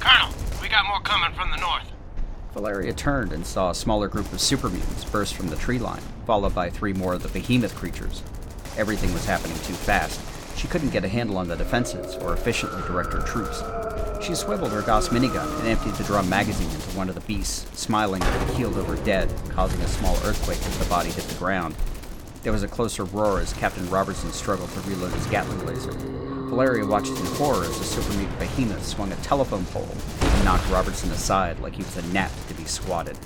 Colonel, we got more coming from the north. Valeria turned and saw a smaller group of super mutants burst from the tree line, followed by three more of the behemoth creatures. Everything was happening too fast. She couldn't get a handle on the defenses or efficiently direct her troops. She swiveled her Gauss minigun and emptied the drum magazine into one of the beasts, smiling at the keeled over dead, causing a small earthquake as the body hit the ground. There was a closer roar as Captain Robertson struggled to reload his Gatling laser. Valeria watched in horror as the super mutant behemoth swung a telephone pole and knocked Robertson aside like he was a gnat to be swatted.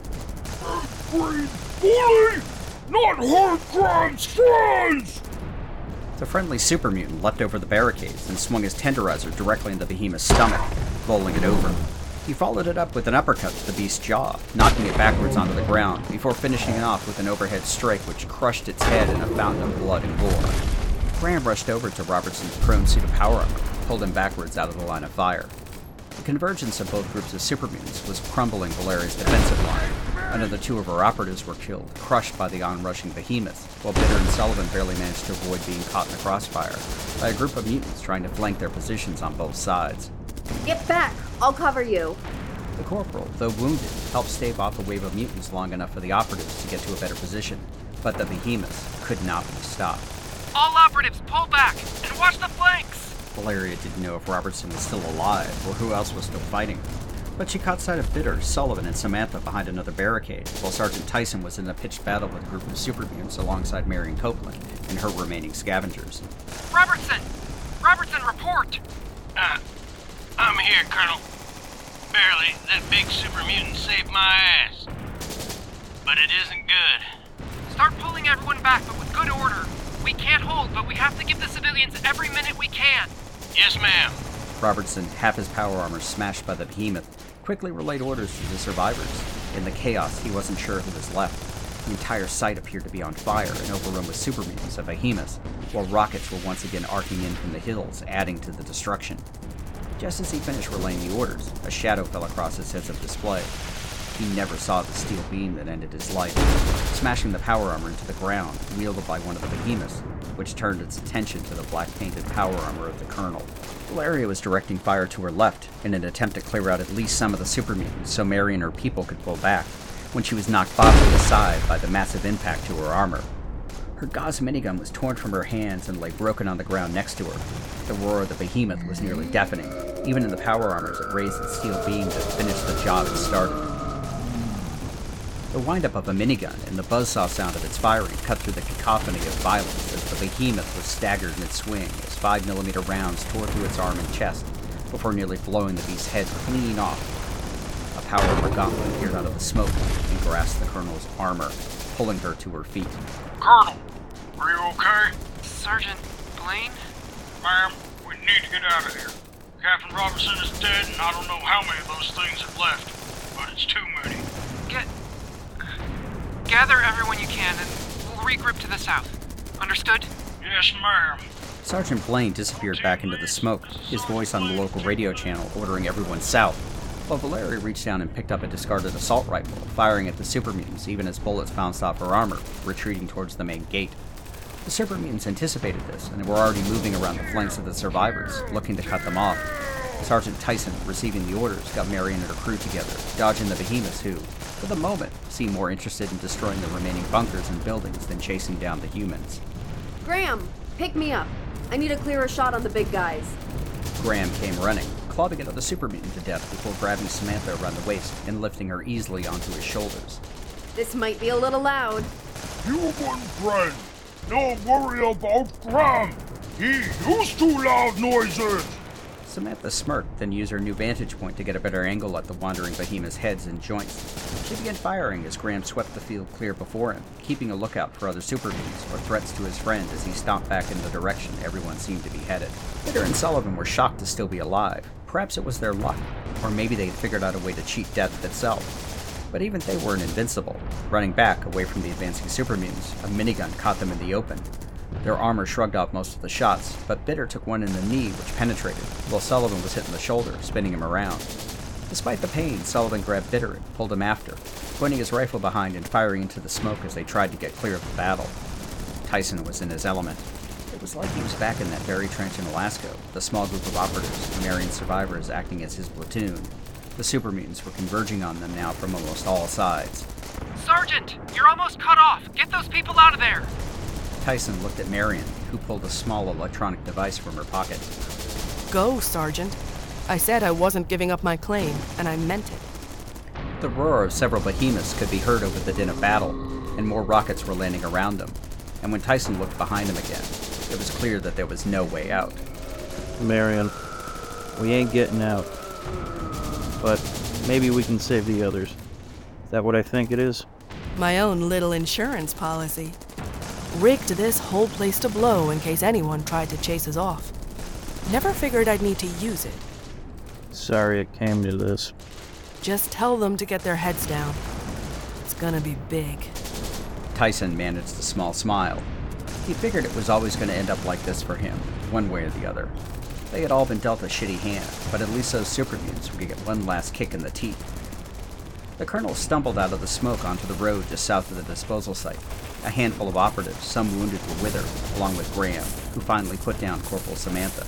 Breathe fully, not hard crime strays! The friendly super mutant leapt over the barricades and swung his tenderizer directly into the behemoth's stomach, bowling it over. He followed it up with an uppercut to the beast's jaw, knocking it backwards onto the ground, before finishing it off with an overhead strike which crushed its head in a fountain of blood and gore. Graham rushed over to Robertson's prone suit of power armor, pulled him backwards out of the line of fire. The convergence of both groups of super mutants was crumbling Valeria's defensive line. Another two of her operatives were killed, crushed by the onrushing behemoth, while Bitter and Sullivan barely managed to avoid being caught in the crossfire by a group of mutants trying to flank their positions on both sides. Get back! I'll cover you. The corporal, though wounded, helped stave off a wave of mutants long enough for the operatives to get to a better position, but the behemoths could not be stopped. All operatives, pull back and watch the flanks! Valeria didn't know if Robertson was still alive or who else was still fighting. But she caught sight of Bitter, Sullivan, and Samantha behind another barricade, while Sergeant Tyson was in a pitched battle with a group of super mutants alongside Marion Copeland and her remaining scavengers. Robertson! Robertson, report! Uh, I'm here, Colonel. Barely. That big super mutant saved my ass. But it isn't good. Start pulling everyone back, but with good order. We can't hold, but we have to give the civilians every minute we can. Yes, ma'am. Robertson, half his power armor smashed by the behemoth, quickly relayed orders to the survivors. In the chaos, he wasn't sure who was left. The entire site appeared to be on fire and overrun with super mutants and behemoths, while rockets were once again arcing in from the hills, adding to the destruction. Just as he finished relaying the orders, a shadow fell across his heads of display. he never saw the steel beam that ended his life, smashing the power armor into the ground, wielded by one of the behemoths, which turned its attention to the black painted power armor of the Colonel. Valeria was directing fire to her left in an attempt to clear out at least some of the super mutants so Mary and her people could pull back, when she was knocked bodily aside by the massive impact to her armor. Her Gauss minigun was torn from her hands and lay broken on the ground next to her. The roar of the behemoth was nearly deafening. Even in the power armors, it raised its steel beam to finish the job it started. The windup of a minigun and the buzzsaw sound of its firing cut through the cacophony of violence as the behemoth was staggered mid-swing as 5mm rounds tore through its arm and chest before nearly blowing the beast's head clean off. A power armor gauntlet appeared out of the smoke and grasped the Colonel's armor, pulling her to her feet. Colonel, are you okay? Sergeant Blaine? Ma'am, we need to get out of here. Captain Robinson is dead, and I don't know how many of those things have left, but it's too many. Get. Gather everyone you can, and we'll regroup to the south. Understood? Yes, ma'am. Sergeant Blaine disappeared back into the smoke, his voice on the local radio channel ordering everyone south, while Valeria reached down and picked up a discarded assault rifle, firing at the super mutants even as bullets bounced off her armor, retreating towards the main gate. The super mutants anticipated this, and were already moving around the flanks of the survivors, looking to cut them off. Sergeant Tyson, receiving the orders, got Marion and her crew together, dodging the behemoths who, for the moment, seemed more interested in destroying the remaining bunkers and buildings than chasing down the humans. Graham, pick me up. I need a clearer shot on the big guys. Graham came running, clawing clubbing another super mutant to death before grabbing Samantha around the waist and lifting her easily onto his shoulders. This might be a little loud. Human friend, don't worry about Graham. He used to loud noises. Samantha smirked, then used her new vantage point to get a better angle at the wandering behemoth's heads and joints. She began firing as Graham swept the field clear before him, keeping a lookout for other super mutants or threats to his friend as he stomped back in the direction everyone seemed to be headed. Bitter and Sullivan were shocked to still be alive. Perhaps it was their luck, or maybe they had figured out a way to cheat death itself. But even they weren't invincible. Running back, away from the advancing super mutants, a minigun caught them in the open, their armor shrugged off most of the shots, but Bitter took one in the knee, which penetrated, while Sullivan was hit in the shoulder, spinning him around. Despite the pain, Sullivan grabbed Bitter and pulled him after, pointing his rifle behind and firing into the smoke as they tried to get clear of the battle. Tyson was in his element. It was like he was back in that very trench in Alaska, the small group of operatives, Marion survivors acting as his platoon. The super mutants were converging on them now from almost all sides. Sergeant, you're almost cut off. Get those people out of there. Tyson looked at Marion, who pulled a small electronic device from her pocket. Go, Sergeant. I said I wasn't giving up my claim, and I meant it. The roar of several behemoths could be heard over the din of battle, and more rockets were landing around them. And when Tyson looked behind him again, it was clear that there was no way out. Marion, we ain't getting out. But maybe we can save the others. Is that what I think it is? My own little insurance policy. Rigged this whole place to blow in case anyone tried to chase us off. Never figured I'd need to use it. Sorry it came to this. Just tell them to get their heads down. It's gonna be big. Tyson managed a small smile. He figured it was always going to end up like this for him, one way or the other. They had all been dealt a shitty hand, but at least those super mutants would get one last kick in the teeth. The colonel stumbled out of the smoke onto the road just south of the disposal site. A handful of operatives, some wounded, were with her, along with Graham, who finally put down Corporal Samantha.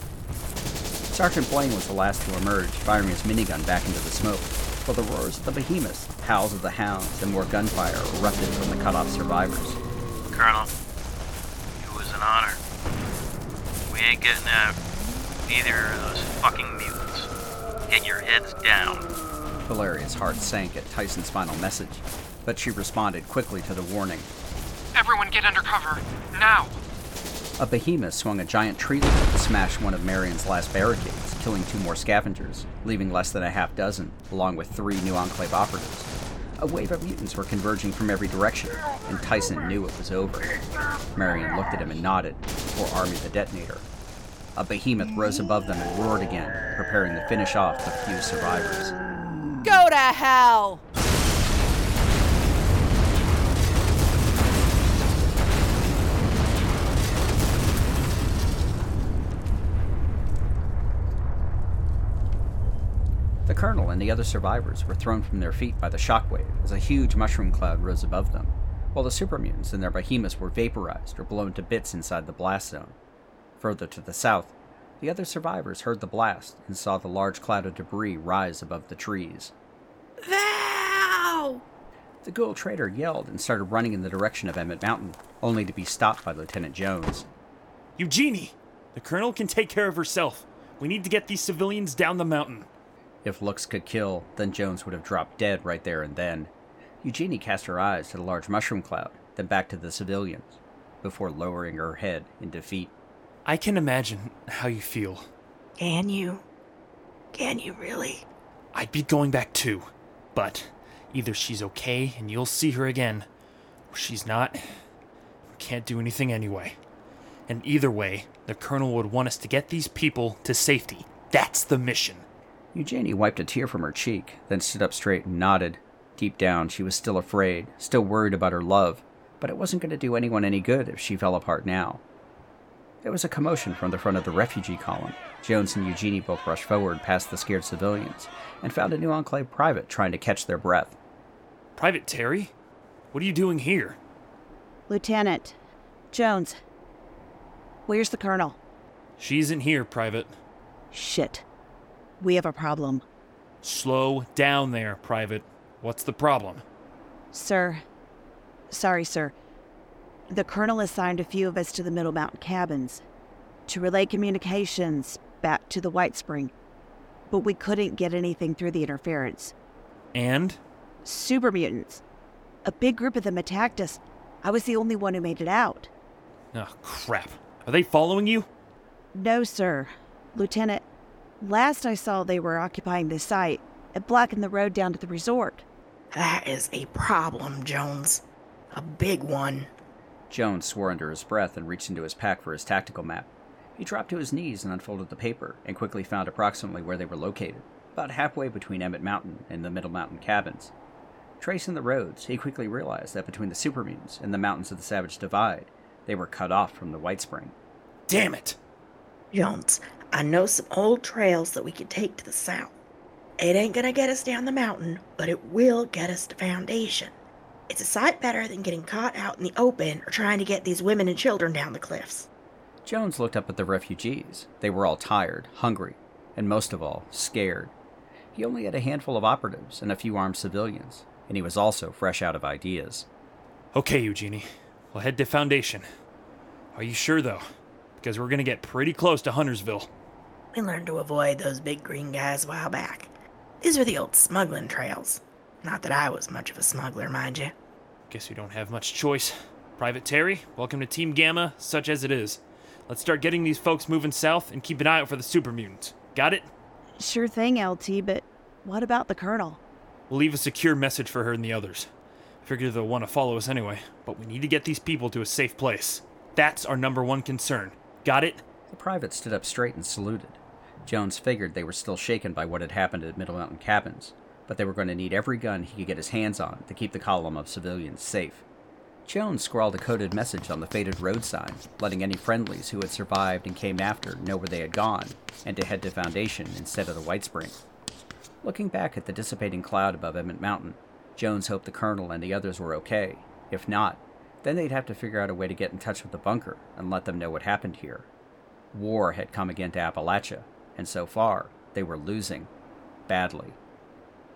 Sergeant Blaine was the last to emerge, firing his minigun back into the smoke, while the roars of the behemoths, howls of the hounds, and more gunfire erupted from the cut-off survivors. Colonel, it was an honor. We ain't getting out. Neither are those fucking mutants. Get your heads down. Valeria's heart sank at Tyson's final message, but she responded quickly to the warning. Everyone get under cover. Now! A behemoth swung a giant tree limb to smash one of Marion's last barricades, killing two more scavengers, leaving less than a half dozen, along with three new Enclave operatives. A wave of mutants were converging from every direction, and Tyson knew it was over. Marion looked at him and nodded, before arming the detonator. A behemoth rose above them and roared again, preparing to finish off the few survivors. Go to hell! The colonel and the other survivors were thrown from their feet by the shockwave as a huge mushroom cloud rose above them, while the supermutants and their behemoths were vaporized or blown to bits inside the blast zone. Further to the south, the other survivors heard the blast and saw the large cloud of debris rise above the trees. Val! The ghoul trader yelled and started running in the direction of Emmett Mountain, only to be stopped by Lieutenant Jones. Eugenie! The Colonel can take care of herself. We need to get these civilians down the mountain. If looks could kill, then Jones would have dropped dead right there and then. Eugenie cast her eyes to the large mushroom cloud, then back to the civilians, before lowering her head in defeat. I can imagine how you feel. Can you? Can you really? I'd be going back too. But either she's okay and you'll see her again, or she's not. We can't do anything anyway. And either way, the Colonel would want us to get these people to safety. That's the mission. Eugenie wiped a tear from her cheek, then stood up straight and nodded. Deep down, she was still afraid, still worried about her love, but it wasn't going to do anyone any good if she fell apart now. There was a commotion from the front of the refugee column. Jones and Eugenie both rushed forward past the scared civilians and found a new Enclave private trying to catch their breath. Private Terry? What are you doing here? Lieutenant Jones, where's the colonel? She isn't here, Private. Shit. We have a problem. Slow down there, Private. What's the problem? Sir. Sorry, sir. The colonel assigned a few of us to the Middle Mountain cabins to relay communications back to the Whitespring, but we couldn't get anything through the interference. And? Super mutants. A big group of them attacked us. I was the only one who made it out. Oh, crap. Are they following you? No, sir. Lieutenant, last I saw they were occupying the site It blocking the road down to the resort. That is a problem, Jones. A big one. Jones swore under his breath and reached into his pack for his tactical map. He dropped to his knees and unfolded the paper, and quickly found approximately where they were located, about halfway between Emmett Mountain and the Middle Mountain cabins. Tracing the roads, he quickly realized that between the super mutants and the mountains of the Savage Divide, they were cut off from the Whitespring. Damn it! Jones, I know some old trails that we could take to the south. It ain't gonna get us down the mountain, but it will get us to Foundation. It's a sight better than getting caught out in the open or trying to get these women and children down the cliffs. Jones looked up at the refugees. They were all tired, hungry, and most of all, scared. He only had a handful of operatives and a few armed civilians, and he was also fresh out of ideas. Okay, Eugenie. We'll head to Foundation. Are you sure, though? Because we're gonna get pretty close to Huntersville. We learned to avoid those big green guys a while back. These are the old smuggling trails. Not that I was much of a smuggler, mind you. Guess we don't have much choice. Private Terry, welcome to Team Gamma, such as it is. Let's start getting these folks moving south and keep an eye out for the super mutants. Got it? Sure thing, LT, but what about the colonel? We'll leave a secure message for her and the others. Figure they'll want to follow us anyway, but we need to get these people to a safe place. That's our number one concern. Got it? The private stood up straight and saluted. Jones figured they were still shaken by what had happened at Middle Mountain Cabins, but they were going to need every gun he could get his hands on to keep the column of civilians safe. Jones scrawled a coded message on the faded road sign, letting any friendlies who had survived and came after know where they had gone, and to head to Foundation instead of the Whitespring. Looking back at the dissipating cloud above Emmett Mountain, Jones hoped the colonel and the others were okay. If not, then they'd have to figure out a way to get in touch with the bunker and let them know what happened here. War had come again to Appalachia, and so far, they were losing. Badly.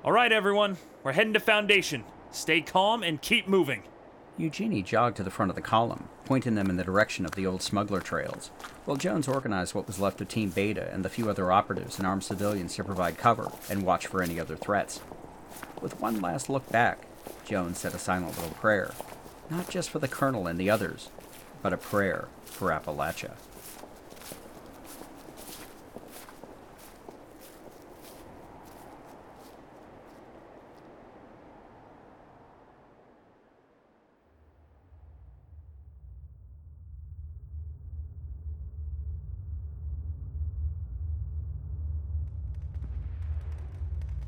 All right, everyone. We're heading to Foundation. Stay calm and keep moving. Eugenie jogged to the front of the column, pointing them in the direction of the old smuggler trails, while Jones organized what was left of Team Beta and the few other operatives and armed civilians to provide cover and watch for any other threats. With one last look back, Jones said a silent little prayer, not just for the colonel and the others, but a prayer for Appalachia.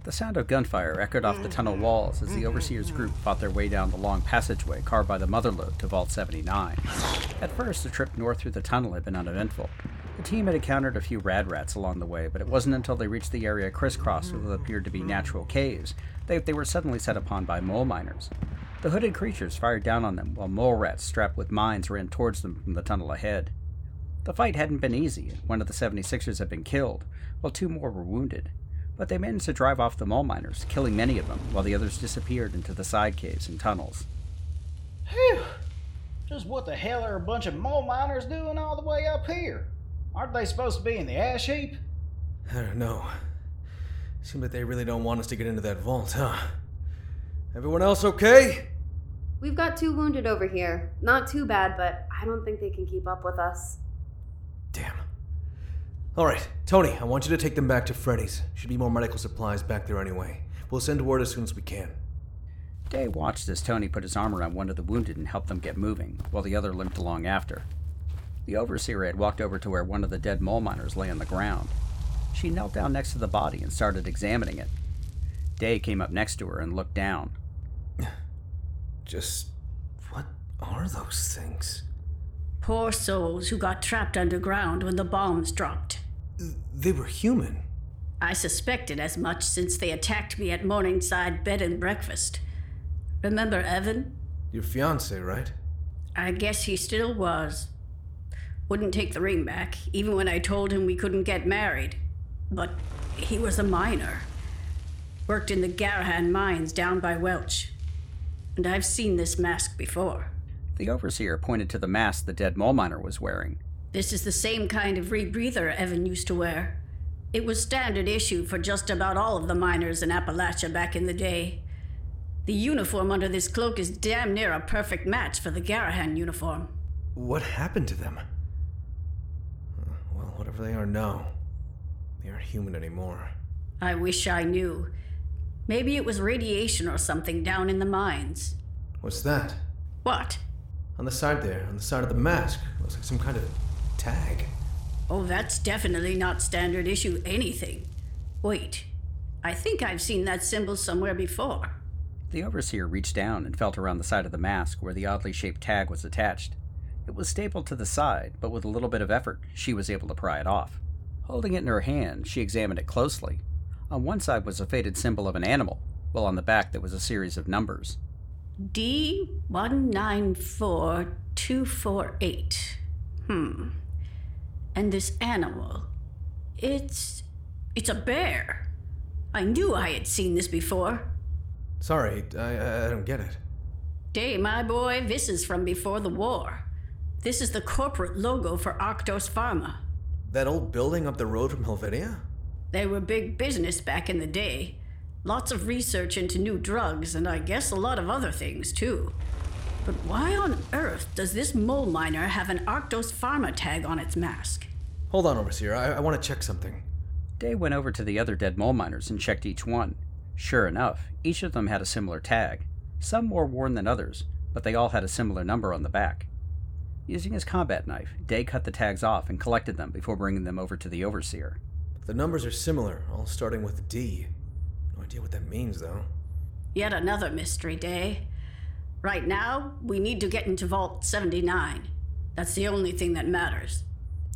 The sound of gunfire echoed off the tunnel walls as the mm-hmm. Overseer's group fought their way down the long passageway carved by the Motherlode to Vault 79. At first, the trip north through the tunnel had been uneventful, The team had encountered a few rad rats along the way, but it wasn't until they reached the area crisscrossed with what appeared to be natural caves that they were suddenly set upon by mole miners. The hooded creatures fired down on them while mole rats strapped with mines ran towards them from the tunnel ahead. The fight hadn't been easy. One of the 76ers had been killed, while two more were wounded. But they managed to drive off the mole miners, killing many of them, while the others disappeared into the side caves and tunnels. Phew! Just what the hell are a bunch of mole miners doing all the way up here? Aren't they supposed to be in the ash heap? I don't know. Seems like they really don't want us to get into that vault, huh? Everyone else okay? We've got two wounded over here. Not too bad, but I don't think they can keep up with us. Alright, Tony, I want you to take them back to Freddy's. Should be more medical supplies back there anyway. We'll send word as soon as we can. Day watched as Tony put his arm around one of the wounded and helped them get moving, while the other limped along after. The overseer had walked over to where one of the dead mole miners lay on the ground. She knelt down next to the body and started examining it. Day came up next to her and looked down. [sighs] Just. what are those things? Poor souls who got trapped underground when the bombs dropped. They were human. I suspected as much since they attacked me at Morningside Bed and Breakfast. Remember Evan? Your fiance, right? I guess he still was. Wouldn't take the ring back, even when I told him we couldn't get married. But he was a miner. Worked in the Garrahan mines down by Welch. And I've seen this mask before. The overseer pointed to the mask the dead mole miner was wearing. This is the same kind of rebreather Evan used to wear. It was standard issue for just about all of the miners in Appalachia back in the day. The uniform under this cloak is damn near a perfect match for the Garrahan uniform. What happened to them? Well, whatever they are now, they aren't human anymore. I wish I knew. Maybe it was radiation or something down in the mines. What's that? What? On the side there, on the side of the mask. Looks like some kind of tag. Oh, that's definitely not standard issue anything. Wait, I think I've seen that symbol somewhere before. The overseer reached down and felt around the side of the mask where the oddly shaped tag was attached. It was stapled to the side, but with a little bit of effort, she was able to pry it off. Holding it in her hand, she examined it closely. On one side was a faded symbol of an animal, while on the back there was a series of numbers. D194248. Hmm. And this animal. It's. It's a bear. I knew I had seen this before. Sorry, I, I don't get it. Day, my boy, this is from before the war. This is the corporate logo for Arctos Pharma. That old building up the road from Helvetia? They were big business back in the day. Lots of research into new drugs, and I guess a lot of other things, too. But why on earth does this mole miner have an Arctos Pharma tag on its mask? Hold on, Overseer. I, I want to check something. Day went over to the other dead mole miners and checked each one. Sure enough, each of them had a similar tag. Some more worn than others, but they all had a similar number on the back. Using his combat knife, Day cut the tags off and collected them before bringing them over to the Overseer. The numbers are similar, all starting with D. No idea what that means, though. Yet another mystery day. Right now, we need to get into Vault 79. That's the only thing that matters.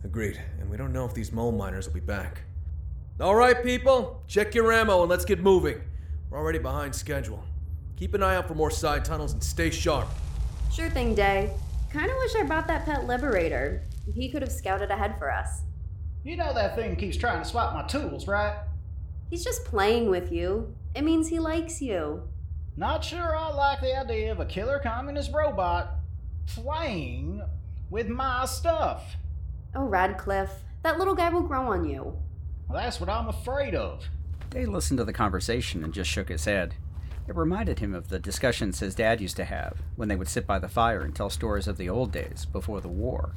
Agreed, and we don't know if these mole miners will be back. All right, people, check your ammo and let's get moving. We're already behind schedule. Keep an eye out for more side tunnels and stay sharp. Sure thing, Day. Kinda wish I brought that pet liberator. He could have scouted ahead for us. You know that thing keeps trying to swap my tools, right? He's just playing with you. It means he likes you. Not sure I like the idea of a killer communist robot playing with my stuff. Oh, Radcliffe, that little guy will grow on you. Well, that's what I'm afraid of. Day listened to the conversation and just shook his head. It reminded him of the discussions his dad used to have when they would sit by the fire and tell stories of the old days before the war.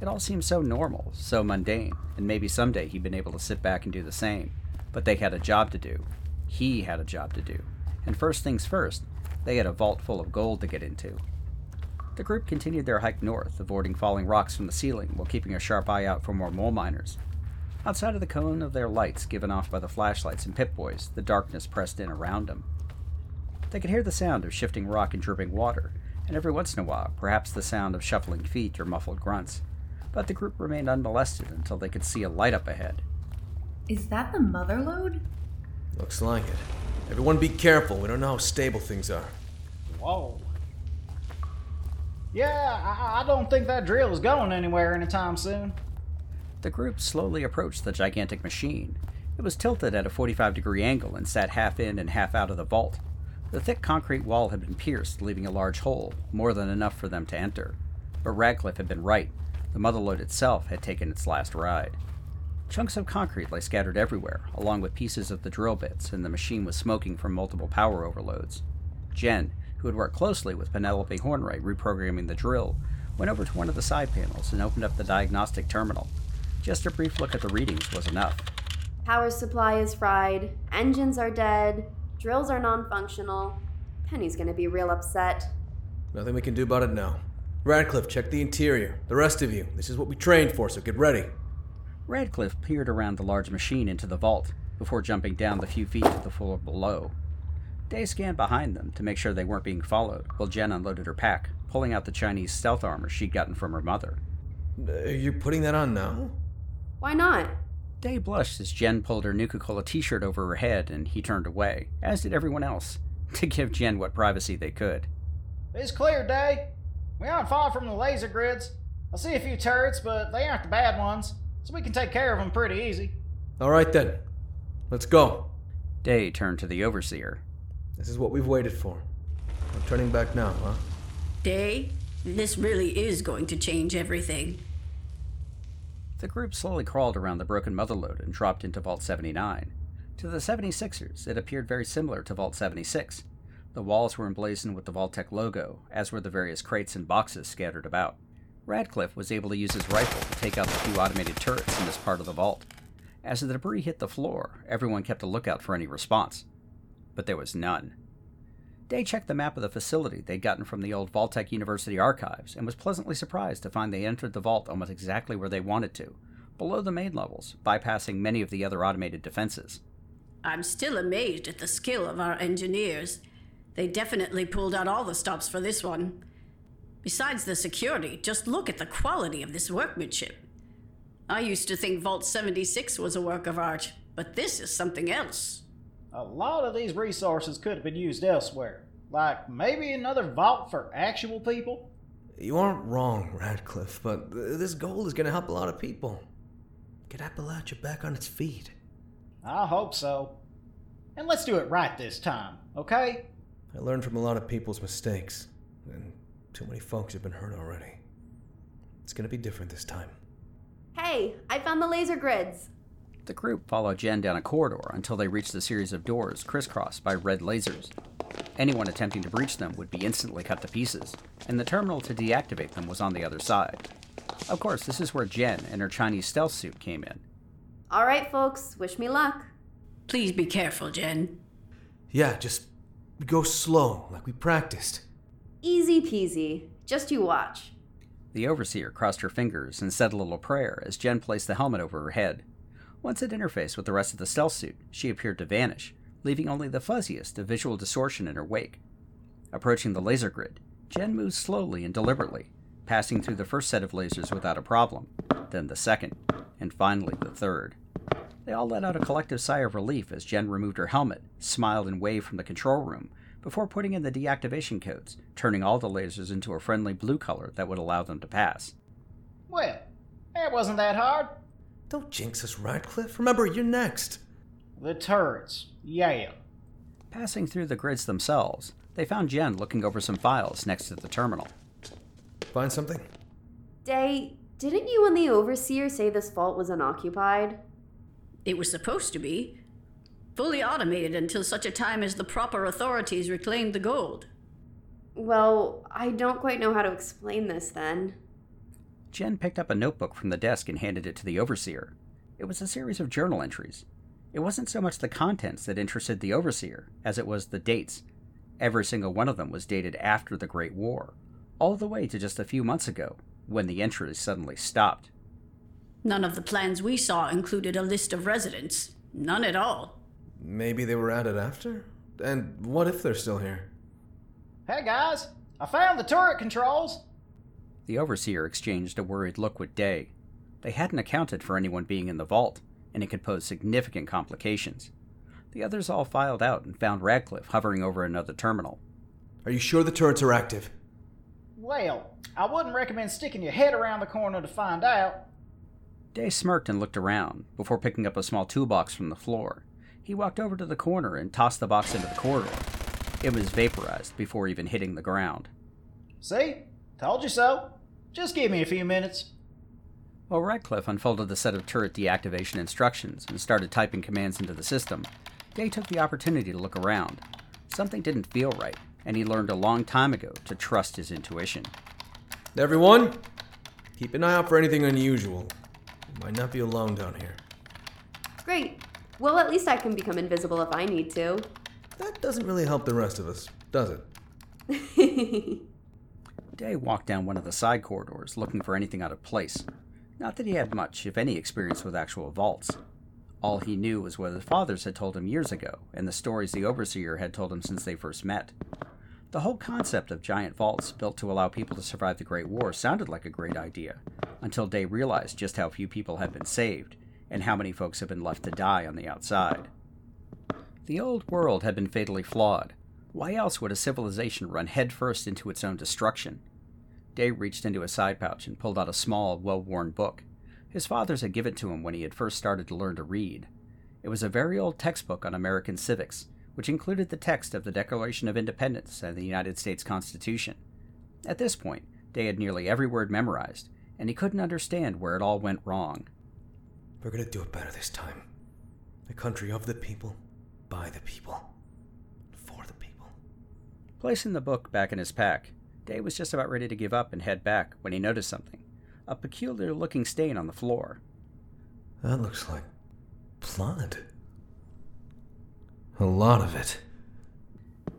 It all seemed so normal, so mundane, and maybe someday he'd been able to sit back and do the same. But they had a job to do. He had a job to do. And first things first, they had a vault full of gold to get into. The group continued their hike north, avoiding falling rocks from the ceiling while keeping a sharp eye out for more mole miners. Outside of the cone of their lights given off by the flashlights and Pip Boys, the darkness pressed in around them. They could hear the sound of shifting rock and dripping water, and every once in a while, perhaps the sound of shuffling feet or muffled grunts. but the group remained unmolested until they could see a light up ahead. Is that the mother lode? Looks like it. Everyone be careful. We don't know how stable things are. Whoa. Yeah, I, I don't think that drill is going anywhere anytime soon. The group slowly approached the gigantic machine. It was tilted at a 45 degree angle and sat half in and half out of the vault. The thick concrete wall had been pierced, leaving a large hole, more than enough for them to enter. But Radcliffe had been right. The motherlode itself had taken its last ride. Chunks of concrete lay scattered everywhere, along with pieces of the drill bits, and the machine was smoking from multiple power overloads. Jen, who had worked closely with Penelope Hornwright reprogramming the drill, went over to one of the side panels and opened up the diagnostic terminal. Just a brief look at the readings was enough. Power supply is fried, engines are dead, drills are non functional. Penny's gonna be real upset. Nothing we can do about it now. Radcliffe, check the interior. The rest of you, this is what we trained for, so get ready. Radcliffe peered around the large machine into the vault before jumping down the few feet to the floor below. Day scanned behind them to make sure they weren't being followed while Jen unloaded her pack, pulling out the Chinese stealth armor she'd gotten from her mother. Uh, you're putting that on now? Why not? Day blushed as Jen pulled her Nuka Cola t shirt over her head and he turned away, as did everyone else, [laughs] to give Jen what privacy they could. It's clear, Day. We aren't far from the laser grids. I see a few turrets, but they aren't the bad ones, so we can take care of them pretty easy. All right then. Let's go. Day turned to the overseer. This is what we've waited for. I'm turning back now, huh? Day, this really is going to change everything. The group slowly crawled around the broken motherlode and dropped into Vault 79. To the 76ers, it appeared very similar to Vault 76. The walls were emblazoned with the Vault-Tec logo, as were the various crates and boxes scattered about. Radcliffe was able to use his rifle to take out the few automated turrets in this part of the vault. As the debris hit the floor, everyone kept a lookout for any response. But there was none. Day checked the map of the facility they'd gotten from the old Vault-Tec University archives and was pleasantly surprised to find they entered the vault almost exactly where they wanted to, below the main levels, bypassing many of the other automated defenses. I'm still amazed at the skill of our engineers. They definitely pulled out all the stops for this one. Besides the security, just look at the quality of this workmanship. I used to think Vault 76 was a work of art, but this is something else. A lot of these resources could have been used elsewhere. Like maybe another vault for actual people? You aren't wrong, Radcliffe, but th- this gold is going to help a lot of people. Get Appalachia back on its feet. I hope so. And let's do it right this time, okay? I learned from a lot of people's mistakes, and too many folks have been hurt already. It's going to be different this time. Hey, I found the laser grids. The group followed Jen down a corridor until they reached a series of doors crisscrossed by red lasers. Anyone attempting to breach them would be instantly cut to pieces, and the terminal to deactivate them was on the other side. Of course, this is where Jen and her Chinese stealth suit came in. All right, folks, wish me luck. Please be careful, Jen. Yeah, just go slow, like we practiced. Easy peasy. Just you watch. The overseer crossed her fingers and said a little prayer as Jen placed the helmet over her head. Once it interfaced with the rest of the stealth suit, she appeared to vanish, leaving only the fuzziest of visual distortion in her wake. Approaching the laser grid, Jen moved slowly and deliberately, passing through the first set of lasers without a problem, then the second, and finally the third. They all let out a collective sigh of relief as Jen removed her helmet, smiled and waved from the control room, before putting in the deactivation codes, turning all the lasers into a friendly blue color that would allow them to pass. Well, it wasn't that hard. Don't jinx us, Radcliffe. Remember, you're next. The turrets, yeah. Passing through the grids themselves, they found Jen looking over some files next to the terminal. Find something? Day, didn't you and the overseer say this vault was unoccupied? It was supposed to be. Fully automated until such a time as the proper authorities reclaimed the gold. Well, I don't quite know how to explain this then. Jen picked up a notebook from the desk and handed it to the overseer. It was a series of journal entries. It wasn't so much the contents that interested the overseer as it was the dates. Every single one of them was dated after the Great War, all the way to just a few months ago, when the entries suddenly stopped. None of the plans we saw included a list of residents. None at all. Maybe they were added after? And what if they're still here? Hey guys, I found the turret controls. The overseer exchanged a worried look with Day. They hadn't accounted for anyone being in the vault, and it could pose significant complications. The others all filed out and found Radcliffe hovering over another terminal. Are you sure the turrets are active? Well, I wouldn't recommend sticking your head around the corner to find out. Day smirked and looked around before picking up a small toolbox from the floor. He walked over to the corner and tossed the box into the corridor. It was vaporized before even hitting the ground. See? Told you so. Just give me a few minutes. While Radcliffe unfolded the set of turret deactivation instructions and started typing commands into the system, Day took the opportunity to look around. Something didn't feel right, and he learned a long time ago to trust his intuition. Everyone, keep an eye out for anything unusual. You might not be alone down here. Great. Well, at least I can become invisible if I need to. That doesn't really help the rest of us, does it? [laughs] Day walked down one of the side corridors looking for anything out of place. Not that he had much, if any, experience with actual vaults. All he knew was what his fathers had told him years ago, and the stories the overseer had told him since they first met. The whole concept of giant vaults built to allow people to survive the Great War sounded like a great idea, until Day realized just how few people had been saved, and how many folks had been left to die on the outside. The old world had been fatally flawed. Why else would a civilization run headfirst into its own destruction? Dave reached into a side pouch and pulled out a small, well worn book. His fathers had given it to him when he had first started to learn to read. It was a very old textbook on American civics, which included the text of the Declaration of Independence and the United States Constitution. At this point, Day had nearly every word memorized, and he couldn't understand where it all went wrong. We're gonna do it better this time. The country of the people, by the people, for the people. Placing the book back in his pack, Day was just about ready to give up and head back when he noticed something a peculiar looking stain on the floor. That looks like blood. A lot of it.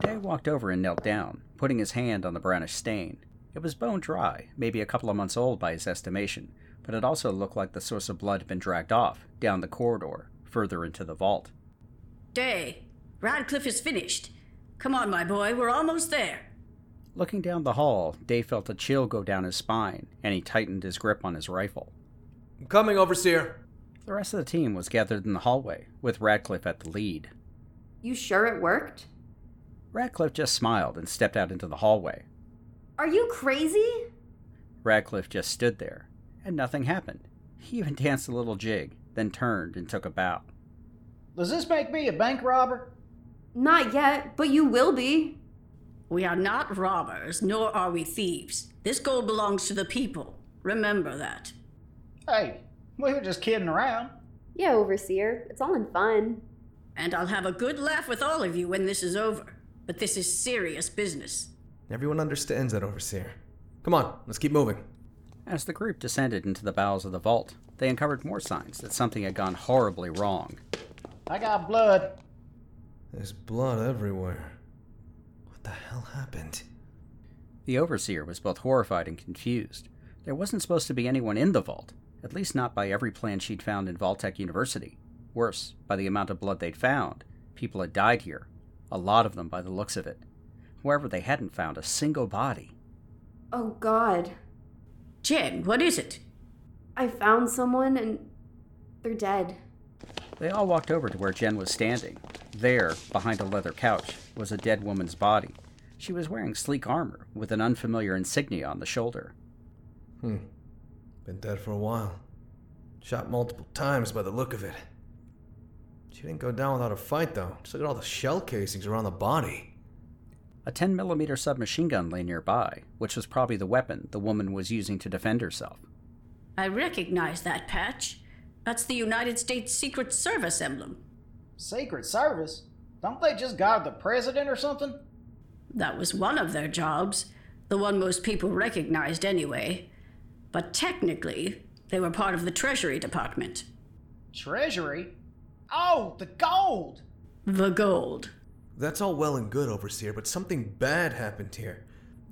Day walked over and knelt down, putting his hand on the brownish stain. It was bone dry, maybe a couple of months old by his estimation, but it also looked like the source of blood had been dragged off, down the corridor, further into the vault. Day, Radcliffe is finished. Come on, my boy, we're almost there. Looking down the hall, Day felt a chill go down his spine, and he tightened his grip on his rifle. I'm coming, Overseer. The rest of the team was gathered in the hallway, with Radcliffe at the lead. You sure it worked? Radcliffe just smiled and stepped out into the hallway. Are you crazy? Radcliffe just stood there, and nothing happened. He even [laughs] danced a little jig, then turned and took a bow. Does this make me a bank robber? Not yet, but you will be. We are not robbers, nor are we thieves. This gold belongs to the people. Remember that. Hey, we were just kidding around. Yeah, Overseer. It's all in fun. And I'll have a good laugh with all of you when this is over. But this is serious business. Everyone understands that, Overseer. Come on, let's keep moving. As the group descended into the bowels of the vault, they uncovered more signs that something had gone horribly wrong. I got blood. There's blood everywhere. What the hell happened? The overseer was both horrified and confused. There wasn't supposed to be anyone in the vault, at least not by every plan she'd found in Vault-Tec University. Worse, by the amount of blood they'd found, people had died here, a lot of them by the looks of it. However, they hadn't found a single body. Oh, God. Jen, what is it? I found someone and they're dead. They all walked over to where Jen was standing. There, behind a leather couch, was a dead woman's body. She was wearing sleek armor with an unfamiliar insignia on the shoulder. Hmm. Been dead for a while. Shot multiple times by the look of it. She didn't go down without a fight, though. Just look at all the shell casings around the body. A 10mm submachine gun lay nearby, which was probably the weapon the woman was using to defend herself. I recognize that patch. That's the United States Secret Service emblem. Secret Service? Don't they just guard the president or something? That was one of their jobs, the one most people recognized anyway. But technically, they were part of the Treasury Department. Treasury? Oh, the gold! The gold. That's all well and good, Overseer, but something bad happened here.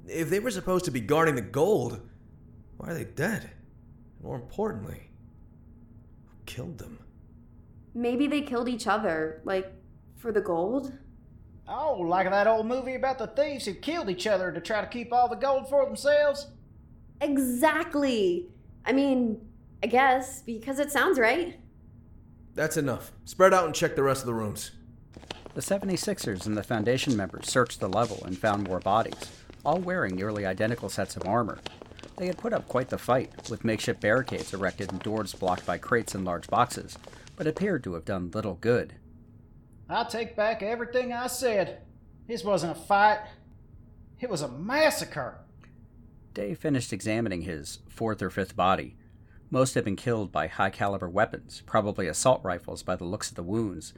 If they were supposed to be guarding the gold, why are they dead? More importantly, who killed them? Maybe they killed each other, like, for the gold? Oh, like that old movie about the thieves who killed each other to try to keep all the gold for themselves? Exactly. I mean, I guess, because it sounds right. That's enough. Spread out and check the rest of the rooms. The 76ers and the Foundation members searched the level and found more bodies, all wearing nearly identical sets of armor. They had put up quite the fight, with makeshift barricades erected and doors blocked by crates and large boxes, but appeared to have done little good. I take back everything I said. This wasn't a fight, it was a massacre. Dave finished examining his fourth or fifth body. Most had been killed by high caliber weapons, probably assault rifles by the looks of the wounds.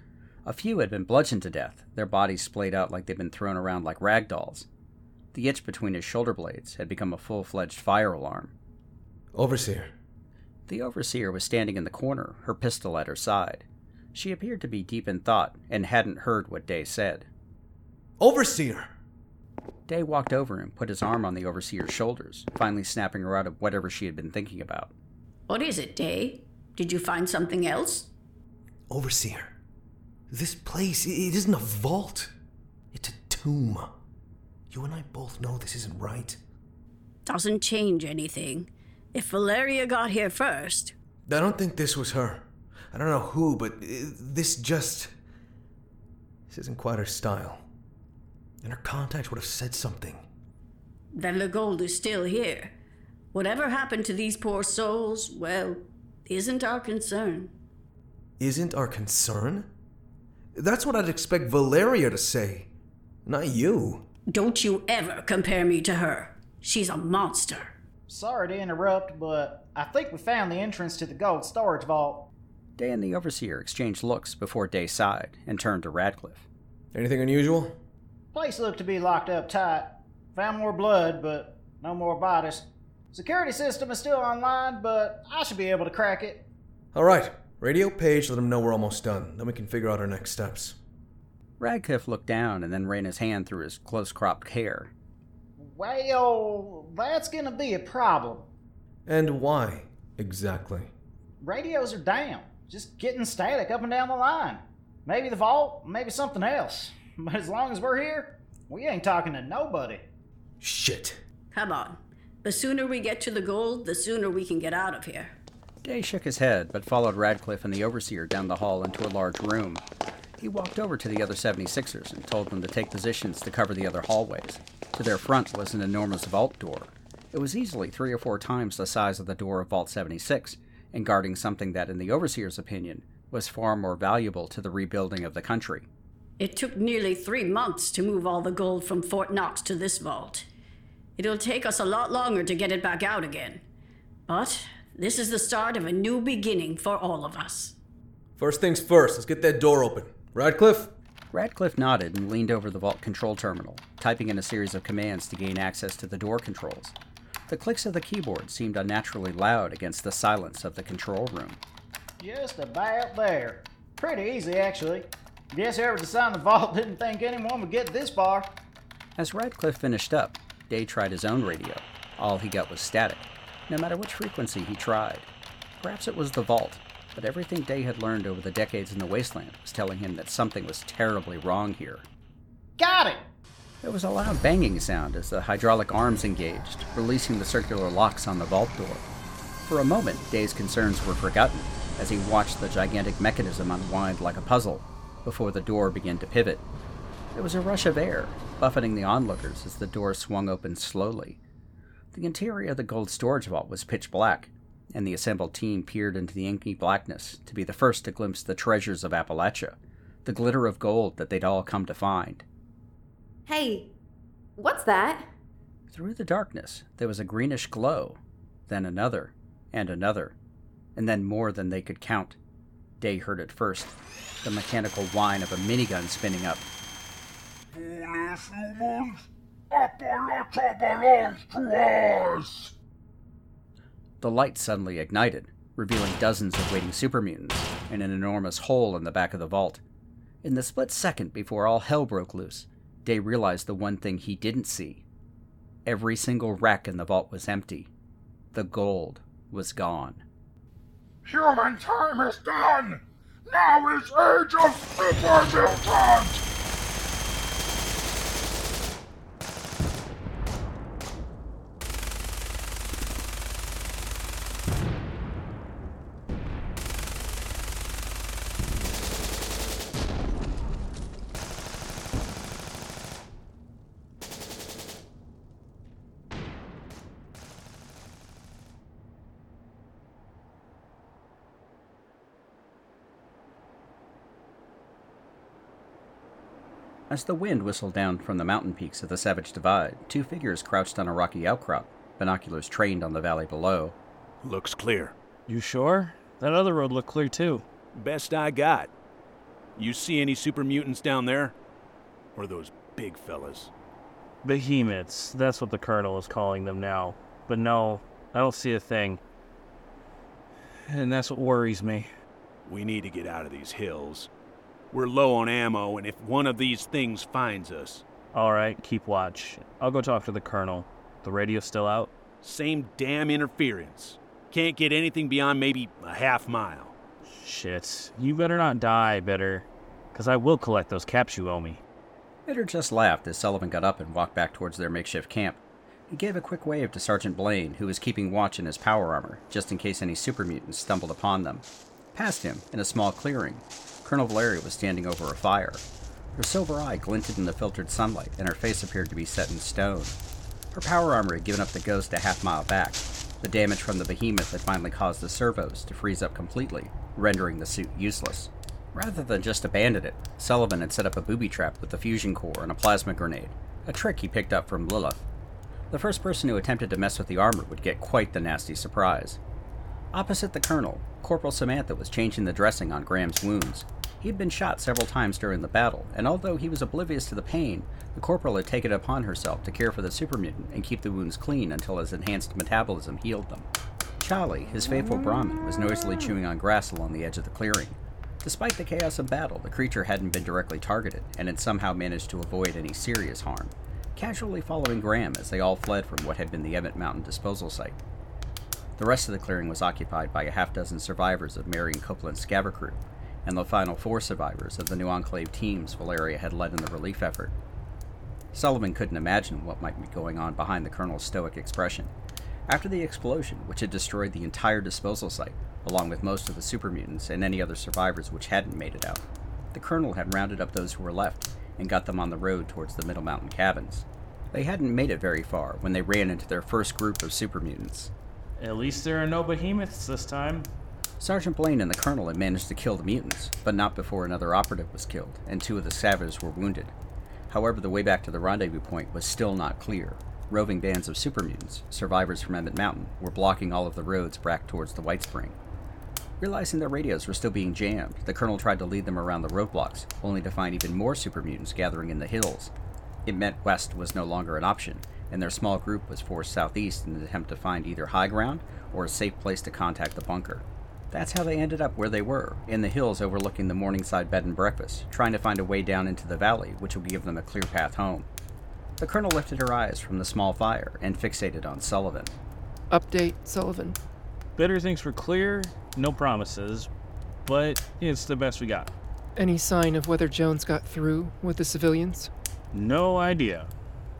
A few had been bludgeoned to death, their bodies splayed out like they'd been thrown around like rag dolls. The itch between his shoulder blades had become a full fledged fire alarm. Overseer. The overseer was standing in the corner, her pistol at her side. She appeared to be deep in thought and hadn't heard what Day said. Overseer! Day walked over and put his arm on the overseer's shoulders, finally snapping her out of whatever she had been thinking about. What is it, Day? Did you find something else? Overseer, this place, it isn't a vault. It's a tomb. You and I both know this isn't right. Doesn't change anything. If Valeria got here first. I don't think this was her. I don't know who, but uh, this just. This isn't quite her style. And her contact would have said something. Then the gold is still here. Whatever happened to these poor souls, well, isn't our concern. Isn't our concern? That's what I'd expect Valeria to say. Not you. Don't you ever compare me to her. She's a monster. Sorry to interrupt, but I think we found the entrance to the gold storage vault. Day and the overseer exchanged looks before Day sighed and turned to Radcliffe. Anything unusual? Place looked to be locked up tight. Found more blood, but no more bodies. Security system is still online, but I should be able to crack it. All right. Radio Paige, let him know we're almost done. Then we can figure out our next steps. Radcliffe looked down and then ran his hand through his close cropped hair. Well, that's gonna be a problem. And why, exactly? Radios are down. Just getting static up and down the line. Maybe the vault, maybe something else. [laughs] But as long as we're here, we ain't talking to nobody. Shit. Come on. The sooner we get to the gold, the sooner we can get out of here. Day shook his head, but followed Radcliffe and the overseer down the hall into a large room. He walked over to the other 76ers and told them to take positions to cover the other hallways. To their front was an enormous vault door. It was easily three or four times the size of the door of Vault 76, and guarding something that, in the overseer's opinion, was far more valuable to the rebuilding of the country. It took nearly three months to move all the gold from Fort Knox to this vault. It'll take us a lot longer to get it back out again. But this is the start of a new beginning for all of us. First things first, let's get that door open. Radcliffe? Radcliffe nodded and leaned over the vault control terminal, typing in a series of commands to gain access to the door controls. The clicks of the keyboard seemed unnaturally loud against the silence of the control room. Just about there. Pretty easy, actually. Guess whoever designed the vault [laughs] didn't think anyone would get this far. As Radcliffe finished up, Day tried his own radio. All he got was static, no matter which frequency he tried. Perhaps it was the vault, but everything Day had learned over the decades in the wasteland was telling him that something was terribly wrong here. Got it! There was a loud banging sound as the hydraulic arms engaged, releasing the circular locks on the vault door. For a moment, Day's concerns were forgotten as he watched the gigantic mechanism unwind like a puzzle before the door began to pivot. There was a rush of air, buffeting the onlookers as the door swung open slowly. The interior of the gold storage vault was pitch black, and the assembled team peered into the inky blackness to be the first to glimpse the treasures of Appalachia, the glitter of gold that they'd all come to find. Hey, what's that? Through the darkness, there was a greenish glow, then another, and another, and then more than they could count. Day heard it first the mechanical whine of a minigun spinning up. The light suddenly ignited, revealing dozens of waiting super mutants and an enormous hole in the back of the vault. In the split second before all hell broke loose, Day realized the one thing he didn't see. Every single rack in the vault was empty. The gold was gone. Human time is done! Now is age of super mutant! As the wind whistled down from the mountain peaks of the Savage Divide, two figures crouched on a rocky outcrop, binoculars trained on the valley below. Looks clear. You sure? That other road looked clear too. Best I got. You see any super mutants down there? Or those big fellas? Behemoths, that's what the Colonel is calling them now. But no, I don't see a thing. And that's what worries me. We need to get out of these hills. We're low on ammo, and if one of these things finds us. Alright, keep watch. I'll go talk to the Colonel. The radio's still out? Same damn interference. Can't get anything beyond maybe a half mile. Shit. You better not die, Bitter. Because I will collect those caps you owe me. Bitter just laughed as Sullivan got up and walked back towards their makeshift camp. He gave a quick wave to Sergeant Blaine, who was keeping watch in his power armor, just in case any super mutants stumbled upon them. Past him, in a small clearing, Colonel Valeria was standing over a fire. Her silver eye glinted in the filtered sunlight, and her face appeared to be set in stone. Her power armor had given up the ghost a half mile back. The damage from the behemoth had finally caused the servos to freeze up completely, rendering the suit useless. Rather than just abandon it, Sullivan had set up a booby trap with a fusion core and a plasma grenade, a trick he picked up from Lilith. The first person who attempted to mess with the armor would get quite the nasty surprise. Opposite the colonel, Corporal Samantha was changing the dressing on Graham's wounds. He had been shot several times during the battle, and although he was oblivious to the pain, the corporal had taken it upon herself to care for the super mutant and keep the wounds clean until his enhanced metabolism healed them. Charlie, his faithful Brahmin, was noisily chewing on grass along the edge of the clearing. Despite the chaos of battle, the creature hadn't been directly targeted and had somehow managed to avoid any serious harm, casually following Graham as they all fled from what had been the Emmett Mountain disposal site. The rest of the clearing was occupied by a half dozen survivors of Marion Copeland's scaver crew, and the final four survivors of the New Enclave teams Valeria had led in the relief effort. Sullivan couldn't imagine what might be going on behind the colonel's stoic expression. After the explosion, which had destroyed the entire disposal site, along with most of the super mutants and any other survivors which hadn't made it out, the colonel had rounded up those who were left and got them on the road towards the Middle Mountain cabins. They hadn't made it very far when they ran into their first group of super mutants. At least there are no behemoths this time. Sergeant Blaine and the colonel had managed to kill the mutants, but not before another operative was killed, and two of the savages were wounded. However, the way back to the rendezvous point was still not clear. Roving bands of super mutants, survivors from Emmett Mountain, were blocking all of the roads back towards the Whitespring. Realizing their radios were still being jammed, the colonel tried to lead them around the roadblocks, only to find even more super mutants gathering in the hills. It meant west was no longer an option, and their small group was forced southeast in an attempt to find either high ground or a safe place to contact the bunker. That's how they ended up where they were, in the hills overlooking the Morningside bed and breakfast, trying to find a way down into the valley which would give them a clear path home. The colonel lifted her eyes from the small fire and fixated on Sullivan. Update, Sullivan. Better things we're clear, no promises, but it's the best we got. Any sign of whether Jones got through with the civilians? No idea.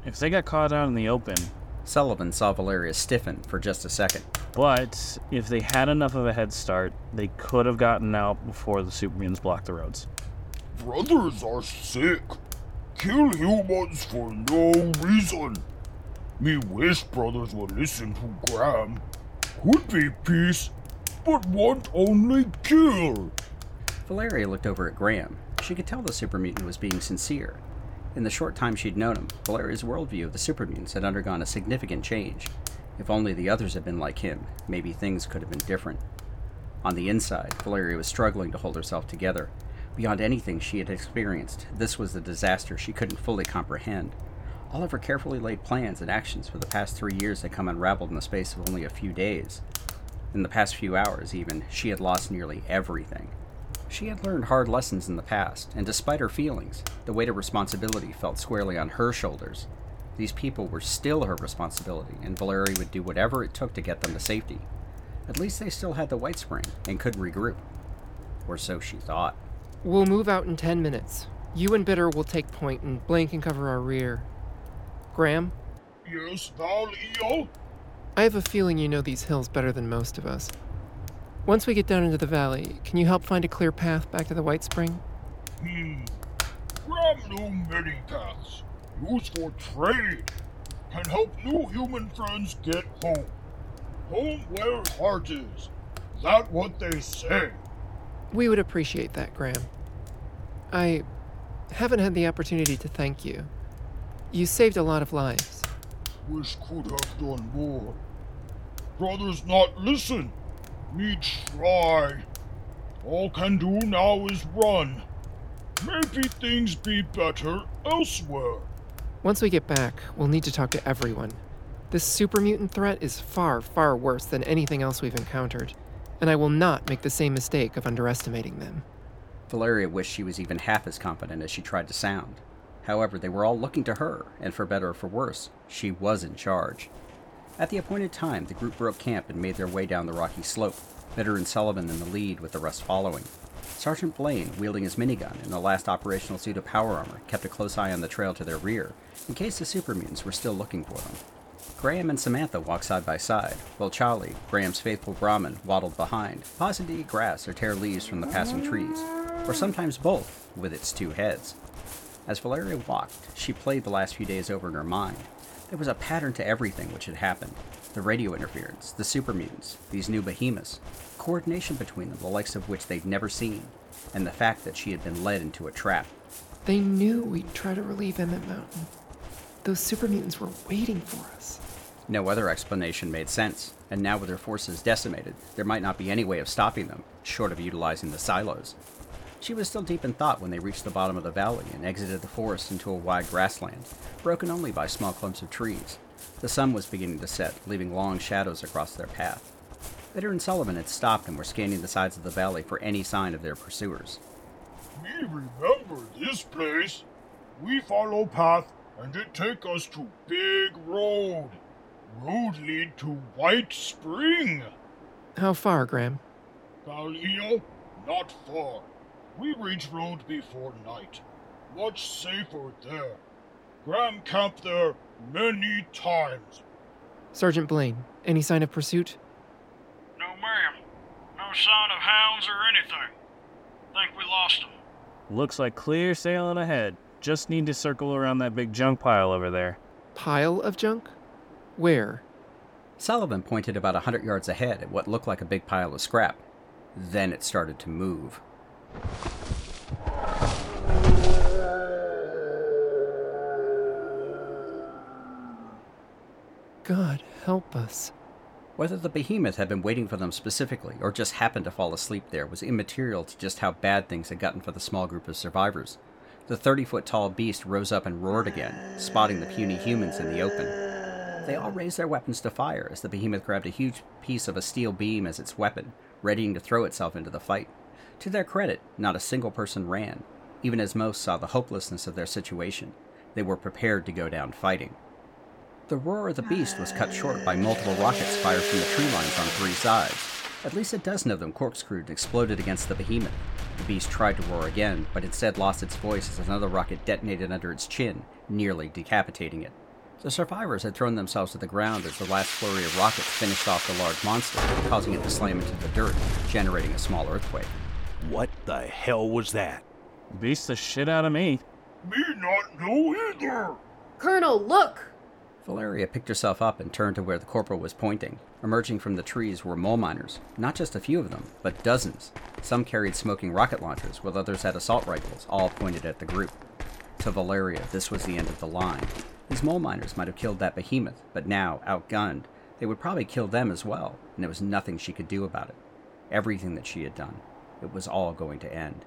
If they got caught out in the open. Sullivan saw Valeria stiffen for just a second. But if they had enough of a head start, they could have gotten out before the supermutants blocked the roads. Brothers are sick. Kill humans for no reason. Me wish brothers would listen to Graham. Could be peace, but want only kill. Valeria looked over at Graham. She could tell the super mutant was being sincere. In the short time she'd known him, Valeria's worldview of the super mutants had undergone a significant change. If only the others had been like him, maybe things could have been different. On the inside, Valeria was struggling to hold herself together. Beyond anything she had experienced, this was a disaster she couldn't fully comprehend. All of her carefully laid plans and actions for the past three years had come unraveled in the space of only a few days. In the past few hours, even, she had lost nearly everything. She had learned hard lessons in the past, and despite her feelings, the weight of responsibility felt squarely on her shoulders. These people were still her responsibility, and Valeria would do whatever it took to get them to safety. At least they still had the Whitespring and could regroup. Or so she thought. We'll move out in 10 minutes. You and Bitter will take point, and Blaine can cover our rear. Graham? Yes, Val Eo? I have a feeling you know these hills better than most of us. Once we get down into the valley, can you help find a clear path back to the Whitespring? Hmm. Graham knew many paths. Used for trade. Can help new human friends get home. Home where heart is. That what they say. We would appreciate that, Graham. I. haven't had the opportunity to thank you. You saved a lot of lives. Wish could have done more. Brothers not listen. Me try. All can do now is run. Maybe things be better elsewhere. Once we get back, we'll need to talk to everyone. This super mutant threat is far, far worse than anything else we've encountered, and I will not make the same mistake of underestimating them. Valeria wished she was even half as confident as she tried to sound. However, they were all looking to her, and for better or for worse, she was in charge. At the appointed time, the group broke camp and made their way down the rocky slope, Veteran Sullivan in the lead with the rest following. Sergeant Blaine, wielding his minigun in the last operational suit of power armor, kept a close eye on the trail to their rear, in case the super mutants were still looking for them. Graham and Samantha walked side by side, while Charlie, Graham's faithful Brahmin, waddled behind, pausing to eat grass or tear leaves from the passing trees, or sometimes both, with its two heads. As Valeria walked, she played the last few days over in her mind. There was a pattern to everything which had happened the radio interference, the super mutants, these new behemoths, coordination between them, the likes of which they'd never seen, and the fact that she had been led into a trap. They knew we'd try to relieve Emmett Mountain. Those super mutants were waiting for us. No other explanation made sense, and now with their forces decimated, there might not be any way of stopping them, short of utilizing the silos. She was still deep in thought when they reached the bottom of the valley and exited the forest into a wide grassland, broken only by small clumps of trees. The sun was beginning to set, leaving long shadows across their path. Bitter and Sullivan had stopped and were scanning the sides of the valley for any sign of their pursuers. Me remember this place. We follow path and it take us to big road. Road lead to Whitespring. How far, Graham? Valio, not far. We reach road before night. Much safer there. Graham camped there many times. Sergeant Blaine, any sign of pursuit? No, ma'am. No sign of hounds or anything. Think we lost them. Looks like clear sailing ahead. Just need to circle around that big junk pile over there. Pile of junk? Where? Sullivan pointed about a hundred yards ahead at what looked like a big pile of scrap. Then it started to move. God help us. Whether the behemoth had been waiting for them specifically or just happened to fall asleep there was immaterial to just how bad things had gotten for the small group of survivors. The 30 foot tall beast rose up and roared again, spotting the puny humans in the open. They all raised their weapons to fire as the behemoth grabbed a huge piece of a steel beam as its weapon, readying to throw itself into the fight. To their credit, not a single person ran, even as most saw the hopelessness of their situation. They were prepared to go down fighting. The roar of the beast was cut short by multiple rockets fired from the tree lines on three sides. At least a dozen of them corkscrewed and exploded against the behemoth. The beast tried to roar again, but instead lost its voice as another rocket detonated under its chin, nearly decapitating it. The survivors had thrown themselves to the ground as the last flurry of rockets finished off the large monster, causing it to slam into the dirt, generating a small earthquake. What the hell was that? Beats the shit out of me. Me not know either. Colonel, look! Valeria picked herself up and turned to where the corporal was pointing. Emerging from the trees were mole miners, not just a few of them, but dozens. Some carried smoking rocket launchers, while others had assault rifles, all pointed at the group. To Valeria, this was the end of the line. These mole miners might have killed that behemoth, but now, outgunned, they would probably kill them as well, and there was nothing she could do about it. Everything that she had done, it was all going to end.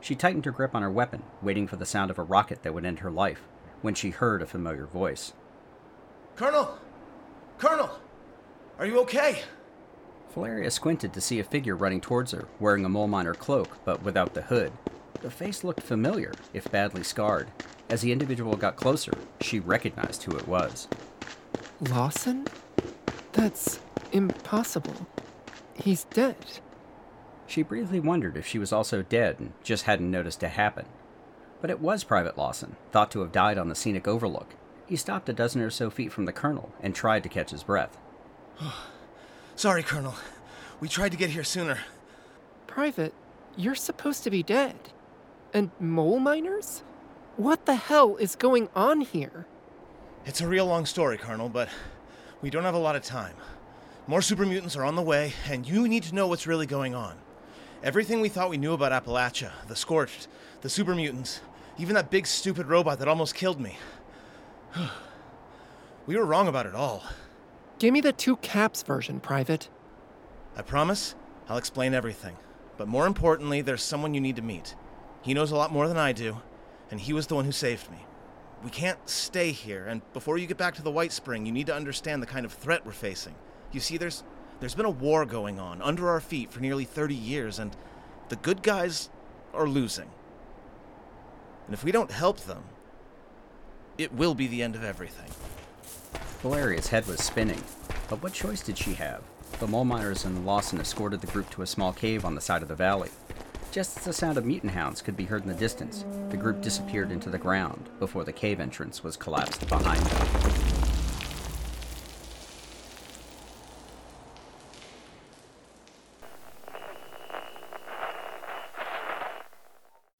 She tightened her grip on her weapon, waiting for the sound of a rocket that would end her life, when she heard a familiar voice. Colonel! Colonel! Are you okay? Valeria squinted to see a figure running towards her, wearing a mole miner cloak, but without the hood. The face looked familiar, if badly scarred. As the individual got closer, she recognized who it was. Lawson? That's impossible. He's dead. She briefly wondered if she was also dead and just hadn't noticed it happen. But it was Private Lawson, thought to have died on the scenic overlook. He stopped a dozen or so feet from the colonel and tried to catch his breath. [sighs] Sorry, Colonel. We tried to get here sooner. Private, you're supposed to be dead. And mole miners? What the hell is going on here? It's a real long story, Colonel, but we don't have a lot of time. More super mutants are on the way, and you need to know what's really going on. Everything we thought we knew about Appalachia, the Scorched, the super mutants, Even that big stupid robot that almost killed me. [sighs] we were wrong about it all. Give me the two caps version, Private. I promise, I'll explain everything. But more importantly, there's someone you need to meet. He knows a lot more than I do, and he was the one who saved me. We can't stay here, and before you get back to the Whitespring, you need to understand the kind of threat we're facing. You see, there's there's been a war going on under our feet for nearly 30 years, and the good guys are losing. And if we don't help them, it will be the end of everything. Valeria's head was spinning, but what choice did she have? The mole miners and Lawson escorted the group to a small cave on the side of the valley. Just as the sound of mutant hounds could be heard in the distance, the group disappeared into the ground before the cave entrance was collapsed behind them.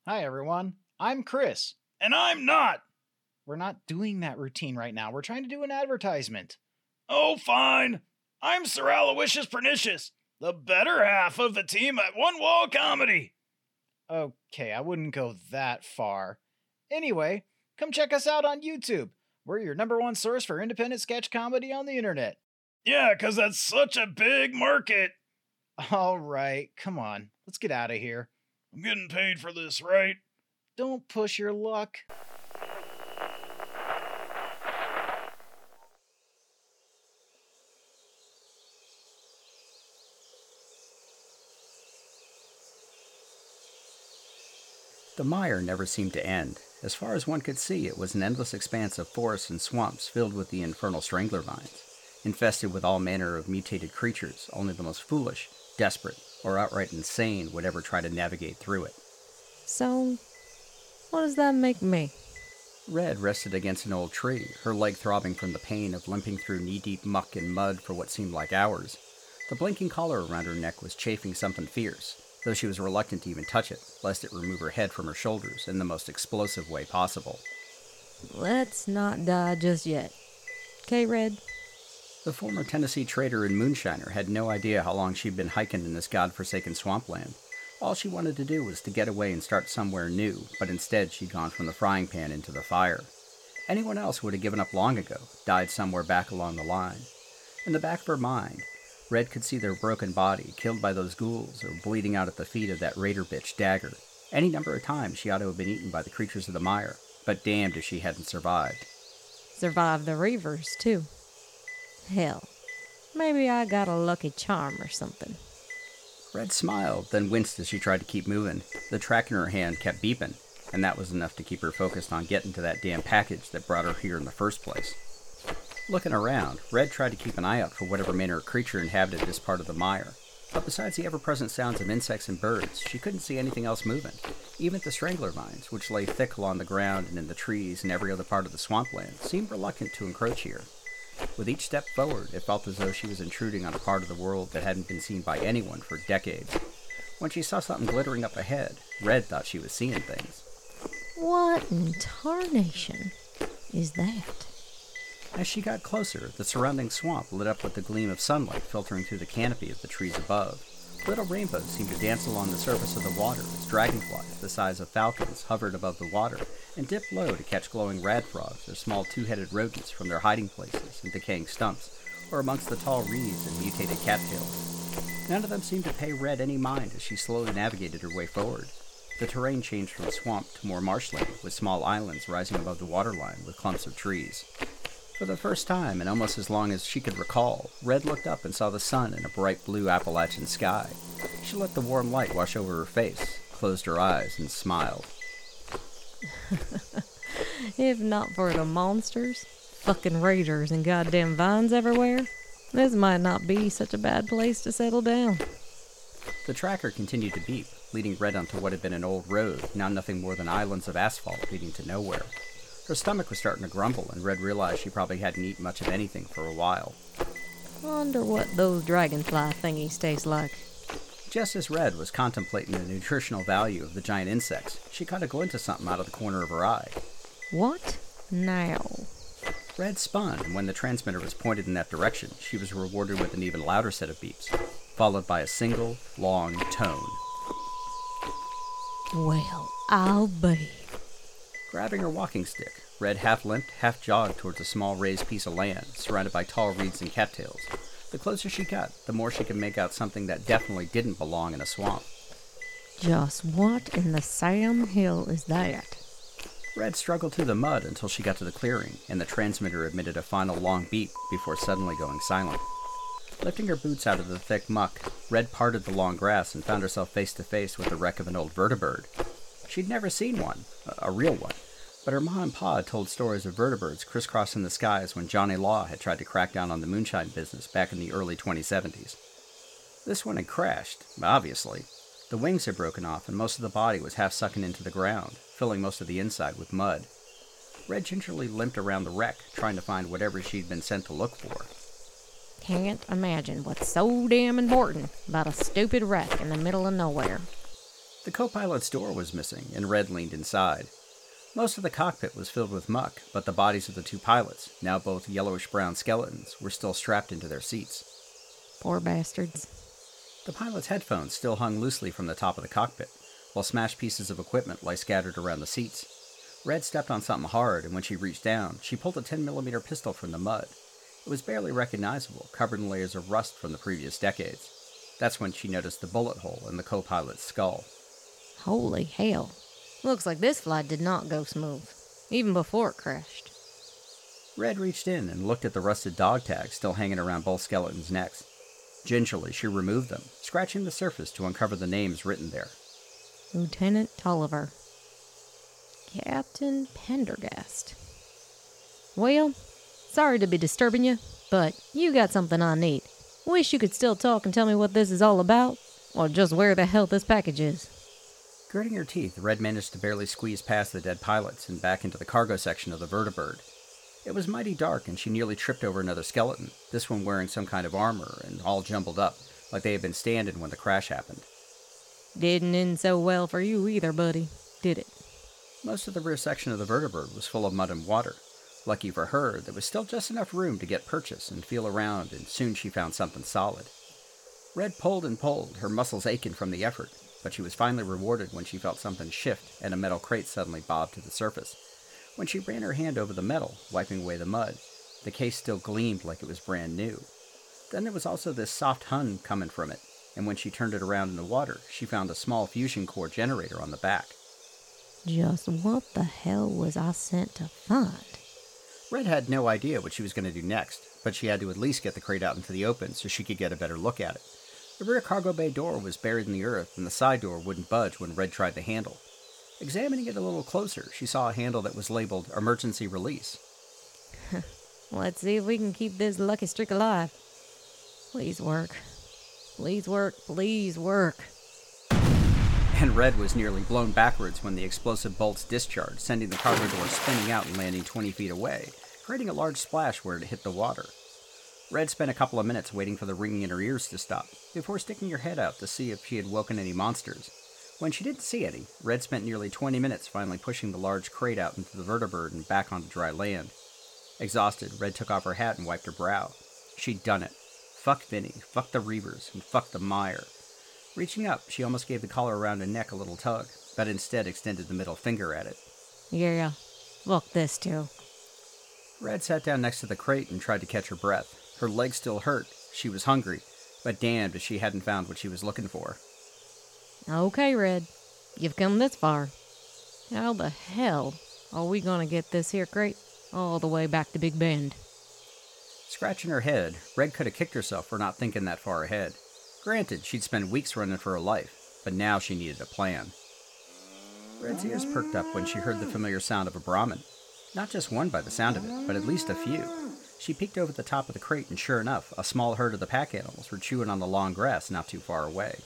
Hi, everyone. I'm Chris. And I'm not. We're not doing that routine right now. We're trying to do an advertisement. Oh, fine. I'm Sir Aloysius Pernicious, the better half of the team at One Wall Comedy. Okay, I wouldn't go that far. Anyway, come check us out on YouTube. We're your number one source for independent sketch comedy on the internet. Yeah, 'cause that's such a big market. All right, come on. Let's get out of here. I'm getting paid for this, right? Don't push your luck. The mire never seemed to end. As far as one could see, it was an endless expanse of forests and swamps filled with the infernal strangler vines, infested with all manner of mutated creatures. Only the most foolish, desperate, or outright insane would ever try to navigate through it. So, what does that make me? Red rested against an old tree, her leg throbbing from the pain of limping through knee deep muck and mud for what seemed like hours. The blinking collar around her neck was chafing something fierce, though she was reluctant to even touch it, lest it remove her head from her shoulders in the most explosive way possible. Let's not die just yet. Okay, Red? The former Tennessee trader and moonshiner had no idea how long she'd been hiking in this god-forsaken swampland. All she wanted to do was to get away and start somewhere new, but instead she'd gone from the frying pan into the fire. Anyone else would have given up long ago, died somewhere back along the line. In the back of her mind, Red could see their broken body, killed by those ghouls, or bleeding out at the feet of that raider bitch, Dagger. Any number of times she ought to have been eaten by the creatures of the mire, but damned if she hadn't survived. Survived the reavers, too. Hell, maybe I got a lucky charm or something. Red smiled, then winced as she tried to keep moving. The track in her hand kept beeping, and that was enough to keep her focused on getting to that damn package that brought her here in the first place. Looking around, Red tried to keep an eye out for whatever manner of creature inhabited this part of the mire. But besides the ever present sounds of insects and birds, she couldn't see anything else moving. Even the strangler vines, which lay thick along the ground and in the trees and every other part of the swampland, seemed reluctant to encroach here. With each step forward, it felt as though she was intruding on a part of the world that hadn't been seen by anyone for decades. When she saw something glittering up ahead, Red thought she was seeing things. What in tarnation is that? As she got closer, the surrounding swamp lit up with the gleam of sunlight filtering through the canopy of the trees above. Little rainbows seemed to dance along the surface of the water as dragonflies, the size of falcons, hovered above the water and dipped low to catch glowing rad frogs or small two headed rodents from their hiding places in decaying stumps or amongst the tall reeds and mutated cattails. None of them seemed to pay Red any mind as she slowly navigated her way forward. The terrain changed from swamp to more marshland, with small islands rising above the waterline with clumps of trees. For the first time in almost as long as she could recall, Red looked up and saw the sun in a bright blue Appalachian sky. She let the warm light wash over her face, closed her eyes, and smiled. [laughs] if not for the monsters, fucking raiders, and goddamn vines everywhere, this might not be such a bad place to settle down. The tracker continued to beep, leading Red onto what had been an old road, now nothing more than islands of asphalt leading to nowhere. Her stomach was starting to grumble, and Red realized she probably hadn't eaten much of anything for a while. Wonder what those dragonfly thingies taste like. Just as Red was contemplating the nutritional value of the giant insects, she caught a glint of something out of the corner of her eye. What now? Red spun, and when the transmitter was pointed in that direction, she was rewarded with an even louder set of beeps, followed by a single, long tone. Well, I'll be. Grabbing her walking stick, Red half limped, half jogged towards a small raised piece of land, surrounded by tall reeds and cattails. The closer she got, the more she could make out something that definitely didn't belong in a swamp. Just what in the Sam Hill is that? Red struggled through the mud until she got to the clearing, and the transmitter emitted a final long beep before suddenly going silent. Lifting her boots out of the thick muck, Red parted the long grass and found herself face to face with the wreck of an old vertibird. She'd never seen one, a real one, but her ma and pa had told stories of vertibirds crisscrossing the skies when Johnny Law had tried to crack down on the moonshine business back in the early 2070s. This one had crashed, obviously. The wings had broken off, and most of the body was half sunken into the ground, filling most of the inside with mud. Red gingerly limped around the wreck, trying to find whatever she'd been sent to look for. Can't imagine what's so damn important about a stupid wreck in the middle of nowhere. The co pilot's door was missing, and Red leaned inside. Most of the cockpit was filled with muck, but the bodies of the two pilots, now both yellowish brown skeletons, were still strapped into their seats. Poor bastards. The pilot's headphones still hung loosely from the top of the cockpit, while smashed pieces of equipment lay scattered around the seats. Red stepped on something hard, and when she reached down, she pulled a 10 millimeter pistol from the mud. It was barely recognizable, covered in layers of rust from the previous decades. That's when she noticed the bullet hole in the co pilot's skull. Holy hell. Looks like this flight did not go smooth, even before it crashed. Red reached in and looked at the rusted dog tags still hanging around both skeletons' necks. Gingerly, she removed them, scratching the surface to uncover the names written there. Lieutenant Tolliver. Captain Pendergast. Well, sorry to be disturbing you, but you got something I need. Wish you could still talk and tell me what this is all about, or just where the hell this package is. Gritting her teeth, Red managed to barely squeeze past the dead pilots and back into the cargo section of the vertibird. It was mighty dark, and she nearly tripped over another skeleton, this one wearing some kind of armor and all jumbled up, like they had been standing when the crash happened. Didn't end so well for you either, buddy, did it? Most of the rear section of the vertibird was full of mud and water. Lucky for her, there was still just enough room to get purchase and feel around, and soon she found something solid. Red pulled and pulled, her muscles aching from the effort, but she was finally rewarded when she felt something shift and a metal crate suddenly bob to the surface. When she ran her hand over the metal, wiping away the mud, the case still gleamed like it was brand new. Then there was also this soft hum coming from it, and when she turned it around in the water, she found a small fusion core generator on the back. Just what the hell was I sent to find? Red had no idea what she was going to do next, but she had to at least get the crate out into the open so she could get a better look at it. The rear cargo bay door was buried in the earth, and the side door wouldn't budge when Red tried the handle. Examining it a little closer, she saw a handle that was labeled Emergency Release. [laughs] Let's see if we can keep this lucky streak alive. Please work. Please work. Please work. And Red was nearly blown backwards when the explosive bolts discharged, sending the cargo door spinning out and landing 20 feet away, creating a large splash where it hit the water. Red spent a couple of minutes waiting for the ringing in her ears to stop, before sticking her head out to see if she had woken any monsters. When she didn't see any, Red spent nearly 20 minutes finally pushing the large crate out into the vertibird and back onto dry land. Exhausted, Red took off her hat and wiped her brow. She'd done it. Fuck Vinny, fuck the Reavers, and fuck the Mire. Reaching up, she almost gave the collar around her neck a little tug, but instead extended the middle finger at it. Yeah, look this too. Red sat down next to the crate and tried to catch her breath. Her legs still hurt. She was hungry, but damned if she hadn't found what she was looking for. Okay, Red. You've come this far. How the hell are we gonna get this here crate all the way back to Big Bend? Scratching her head, Red could have kicked herself for not thinking that far ahead. Granted, she'd spent weeks running for her life, but now she needed a plan. Red's ears perked up when she heard the familiar sound of a Brahmin. Not just one by the sound of it, but at least a few. She peeked over the top of the crate, and sure enough, a small herd of the pack animals were chewing on the long grass not too far away.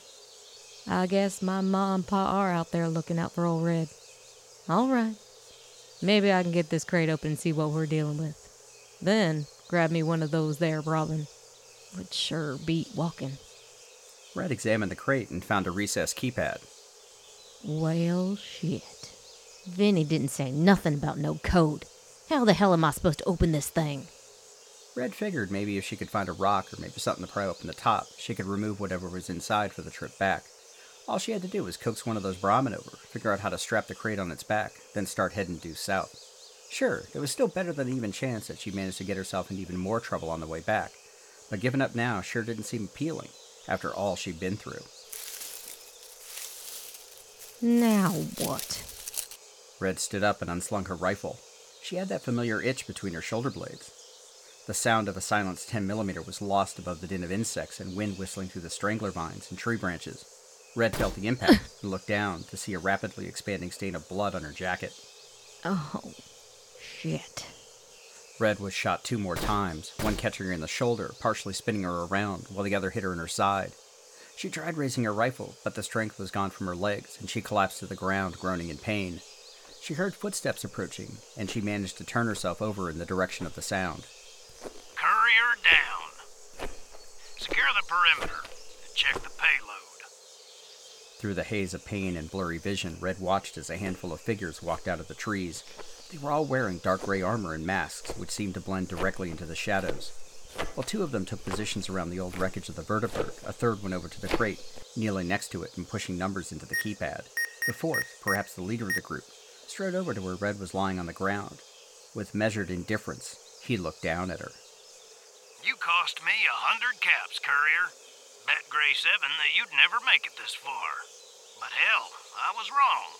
I guess my ma and pa are out there looking out for old Red. All right. Maybe I can get this crate open and see what we're dealing with. Then grab me one of those there, Brahmin. Would sure beat walking. Red examined the crate and found a recessed keypad. Well, shit. Vinny didn't say nothing about no code. How the hell am I supposed to open this thing? Red figured maybe if she could find a rock or maybe something to pry open the top, she could remove whatever was inside for the trip back. All she had to do was coax one of those Brahmin over, figure out how to strap the crate on its back, then start heading due south. Sure, it was still better than an even chance that she managed to get herself into even more trouble on the way back, but giving up now sure didn't seem appealing after all she'd been through. Now what? Red stood up and unslung her rifle. She had that familiar itch between her shoulder blades. The sound of a silenced 10mm was lost above the din of insects and wind whistling through the strangler vines and tree branches. Red felt the impact [laughs] and looked down to see a rapidly expanding stain of blood on her jacket. Oh, shit. Red was shot two more times, one catching her in the shoulder, partially spinning her around, while the other hit her in her side. She tried raising her rifle, but the strength was gone from her legs, and she collapsed to the ground, groaning in pain. She heard footsteps approaching, and she managed to turn herself over in the direction of the sound. Down. Secure the perimeter and check the payload. Through the haze of pain and blurry vision, Red watched as a handful of figures walked out of the trees. They were all wearing dark gray armor and masks, which seemed to blend directly into the shadows. While two of them took positions around the old wreckage of the vertibird, a third went over to the crate, kneeling next to it and pushing numbers into the keypad. The fourth, perhaps the leader of the group, strode over to where Red was lying on the ground. With measured indifference, he looked down at her. You cost me a hundred caps, courier. Bet Gray 7 that you'd never make it this far. But hell, I was wrong.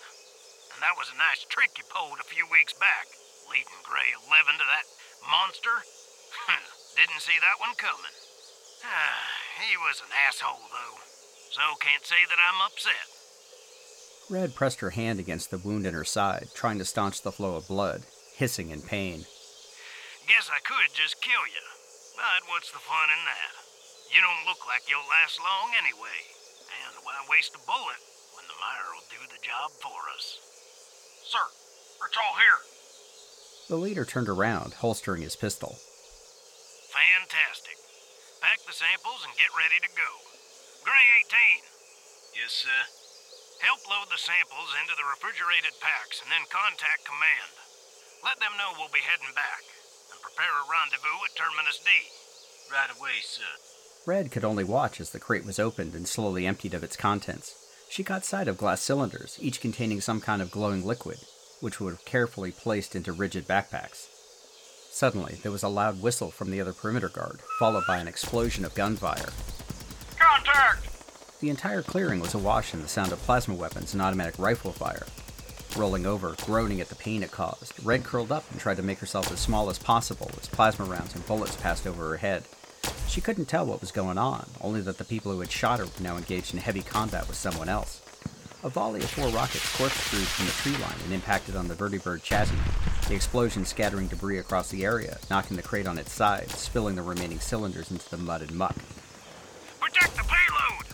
And that was a nice trick you pulled a few weeks back, leading Gray 11 to that monster. [laughs] Didn't see that one coming. [sighs] he was an asshole, though, so can't say that I'm upset. Red pressed her hand against the wound in her side, trying to staunch the flow of blood, hissing in pain. Guess I could just kill you, but what's the fun in that? You don't look like you'll last long anyway, and why waste a bullet when the mire will do the job for us? Sir, it's all here. The leader turned around, holstering his pistol. Fantastic. Pack the samples and get ready to go. Gray 18. Yes, sir. Help load the samples into the refrigerated packs and then contact command. Let them know we'll be heading back prepare a rendezvous at Terminus D. Right away, sir. Red could only watch as the crate was opened and slowly emptied of its contents. She caught sight of glass cylinders, each containing some kind of glowing liquid, which were carefully placed into rigid backpacks. Suddenly, there was a loud whistle from the other perimeter guard, followed by an explosion of gunfire. Contact! The entire clearing was awash in the sound of plasma weapons and automatic rifle fire. Rolling over, groaning at the pain it caused, Red curled up and tried to make herself as small as possible as plasma rounds and bullets passed over her head. She couldn't tell what was going on, only that the people who had shot her were now engaged in heavy combat with someone else. A volley of four rockets corkscrewed from the tree line and impacted on the vertibird chassis, the explosion scattering debris across the area, knocking the crate on its side, spilling the remaining cylinders into the mud and muck. Protect the payload!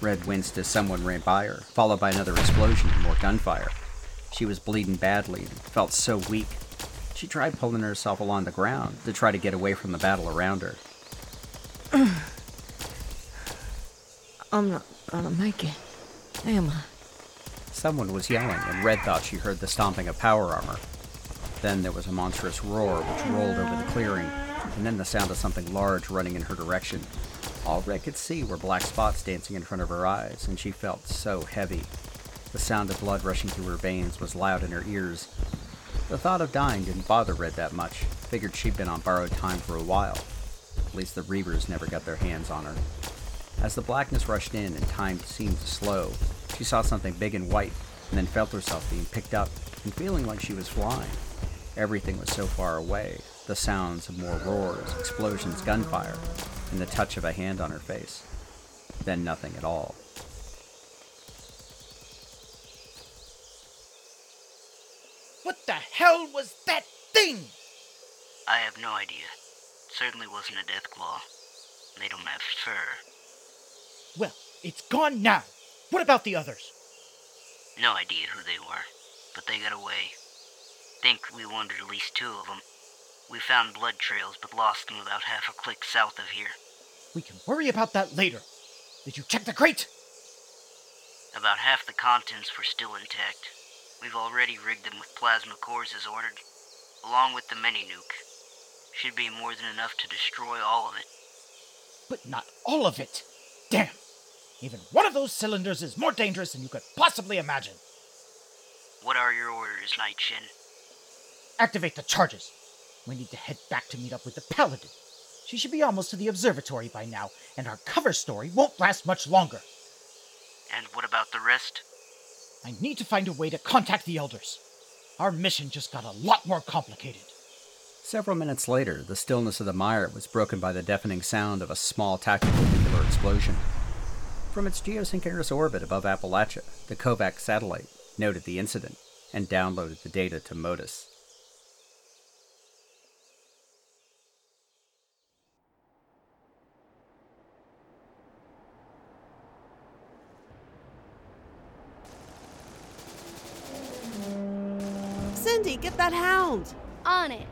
Red winced as someone ran by her, followed by another explosion and more gunfire. She was bleeding badly and felt so weak. She tried pulling herself along the ground to try to get away from the battle around her. [sighs] I'm not gonna make it, am I? Someone was yelling, and Red thought she heard the stomping of power armor. Then there was a monstrous roar which rolled over the clearing, and then the sound of something large running in her direction. All Red could see were black spots dancing in front of her eyes, and she felt so heavy. The sound of blood rushing through her veins was loud in her ears. The thought of dying didn't bother Red that much. Figured she'd been on borrowed time for a while. At least the Reavers never got their hands on her. As the blackness rushed in and time seemed to slow, she saw something big and white, and then felt herself being picked up and feeling like she was flying. Everything was so far away the sounds of more roars, explosions, gunfire, and the touch of a hand on her face. Then nothing at all. What the hell was that thing? I have no idea. Certainly wasn't a death claw. They don't have fur. Well, it's gone now. What about the others? No idea who they were, but they got away. Think we wandered at least two of them. We found blood trails, but lost them about half a click south of here. We can worry about that later. Did you check the crate? About half the contents were still intact. We've already rigged them with plasma cores as ordered, along with the mini nuke. Should be more than enough to destroy all of it. But not all of it. Damn. Even one of those cylinders is more dangerous than you could possibly imagine. What are your orders, Knight Shin? Activate the charges. We need to head back to meet up with the Paladin. She should be almost to the observatory by now, and our cover story won't last much longer. And what about the rest? I need to find a way to contact the Elders. Our mission just got a lot more complicated. Several minutes later, the stillness of the mire was broken by the deafening sound of a small tactical nuclear explosion. From its geosynchronous orbit above Appalachia, the Kovac satellite noted the incident and downloaded the data to Modus. Cindy, get that hound! On it.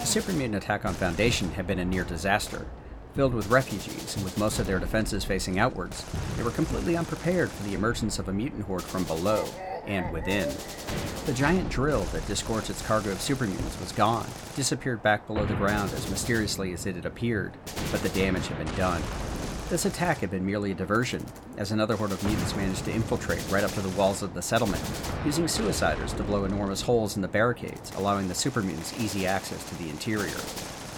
The super mutant attack on Foundation had been a near disaster. Filled with refugees and with most of their defenses facing outwards, they were completely unprepared for the emergence of a mutant horde from below and within. The giant drill that disgorged its cargo of super mutants was gone, disappeared back below the ground as mysteriously as it had appeared, but the damage had been done. This attack had been merely a diversion, as another horde of mutants managed to infiltrate right up to the walls of the settlement, using suiciders to blow enormous holes in the barricades, allowing the super mutants easy access to the interior.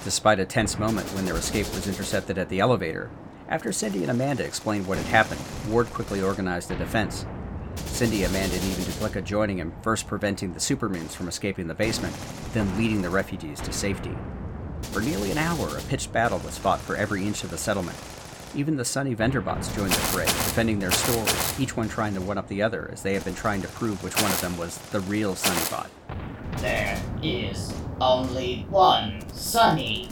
Despite a tense moment when their escape was intercepted at the elevator, after Cindy and Amanda explained what had happened, Ward quickly organized a defense. Cindy, Amanda, and even Duplica joining him, first preventing the super mutants from escaping the basement, then leading the refugees to safety. For nearly an hour, a pitched battle was fought for every inch of the settlement, even the Sunny Vendorbots joined the fray, defending their stores, each one trying to one up the other, as they have been trying to prove which one of them was the real Sunnybot. There is only one Sunny.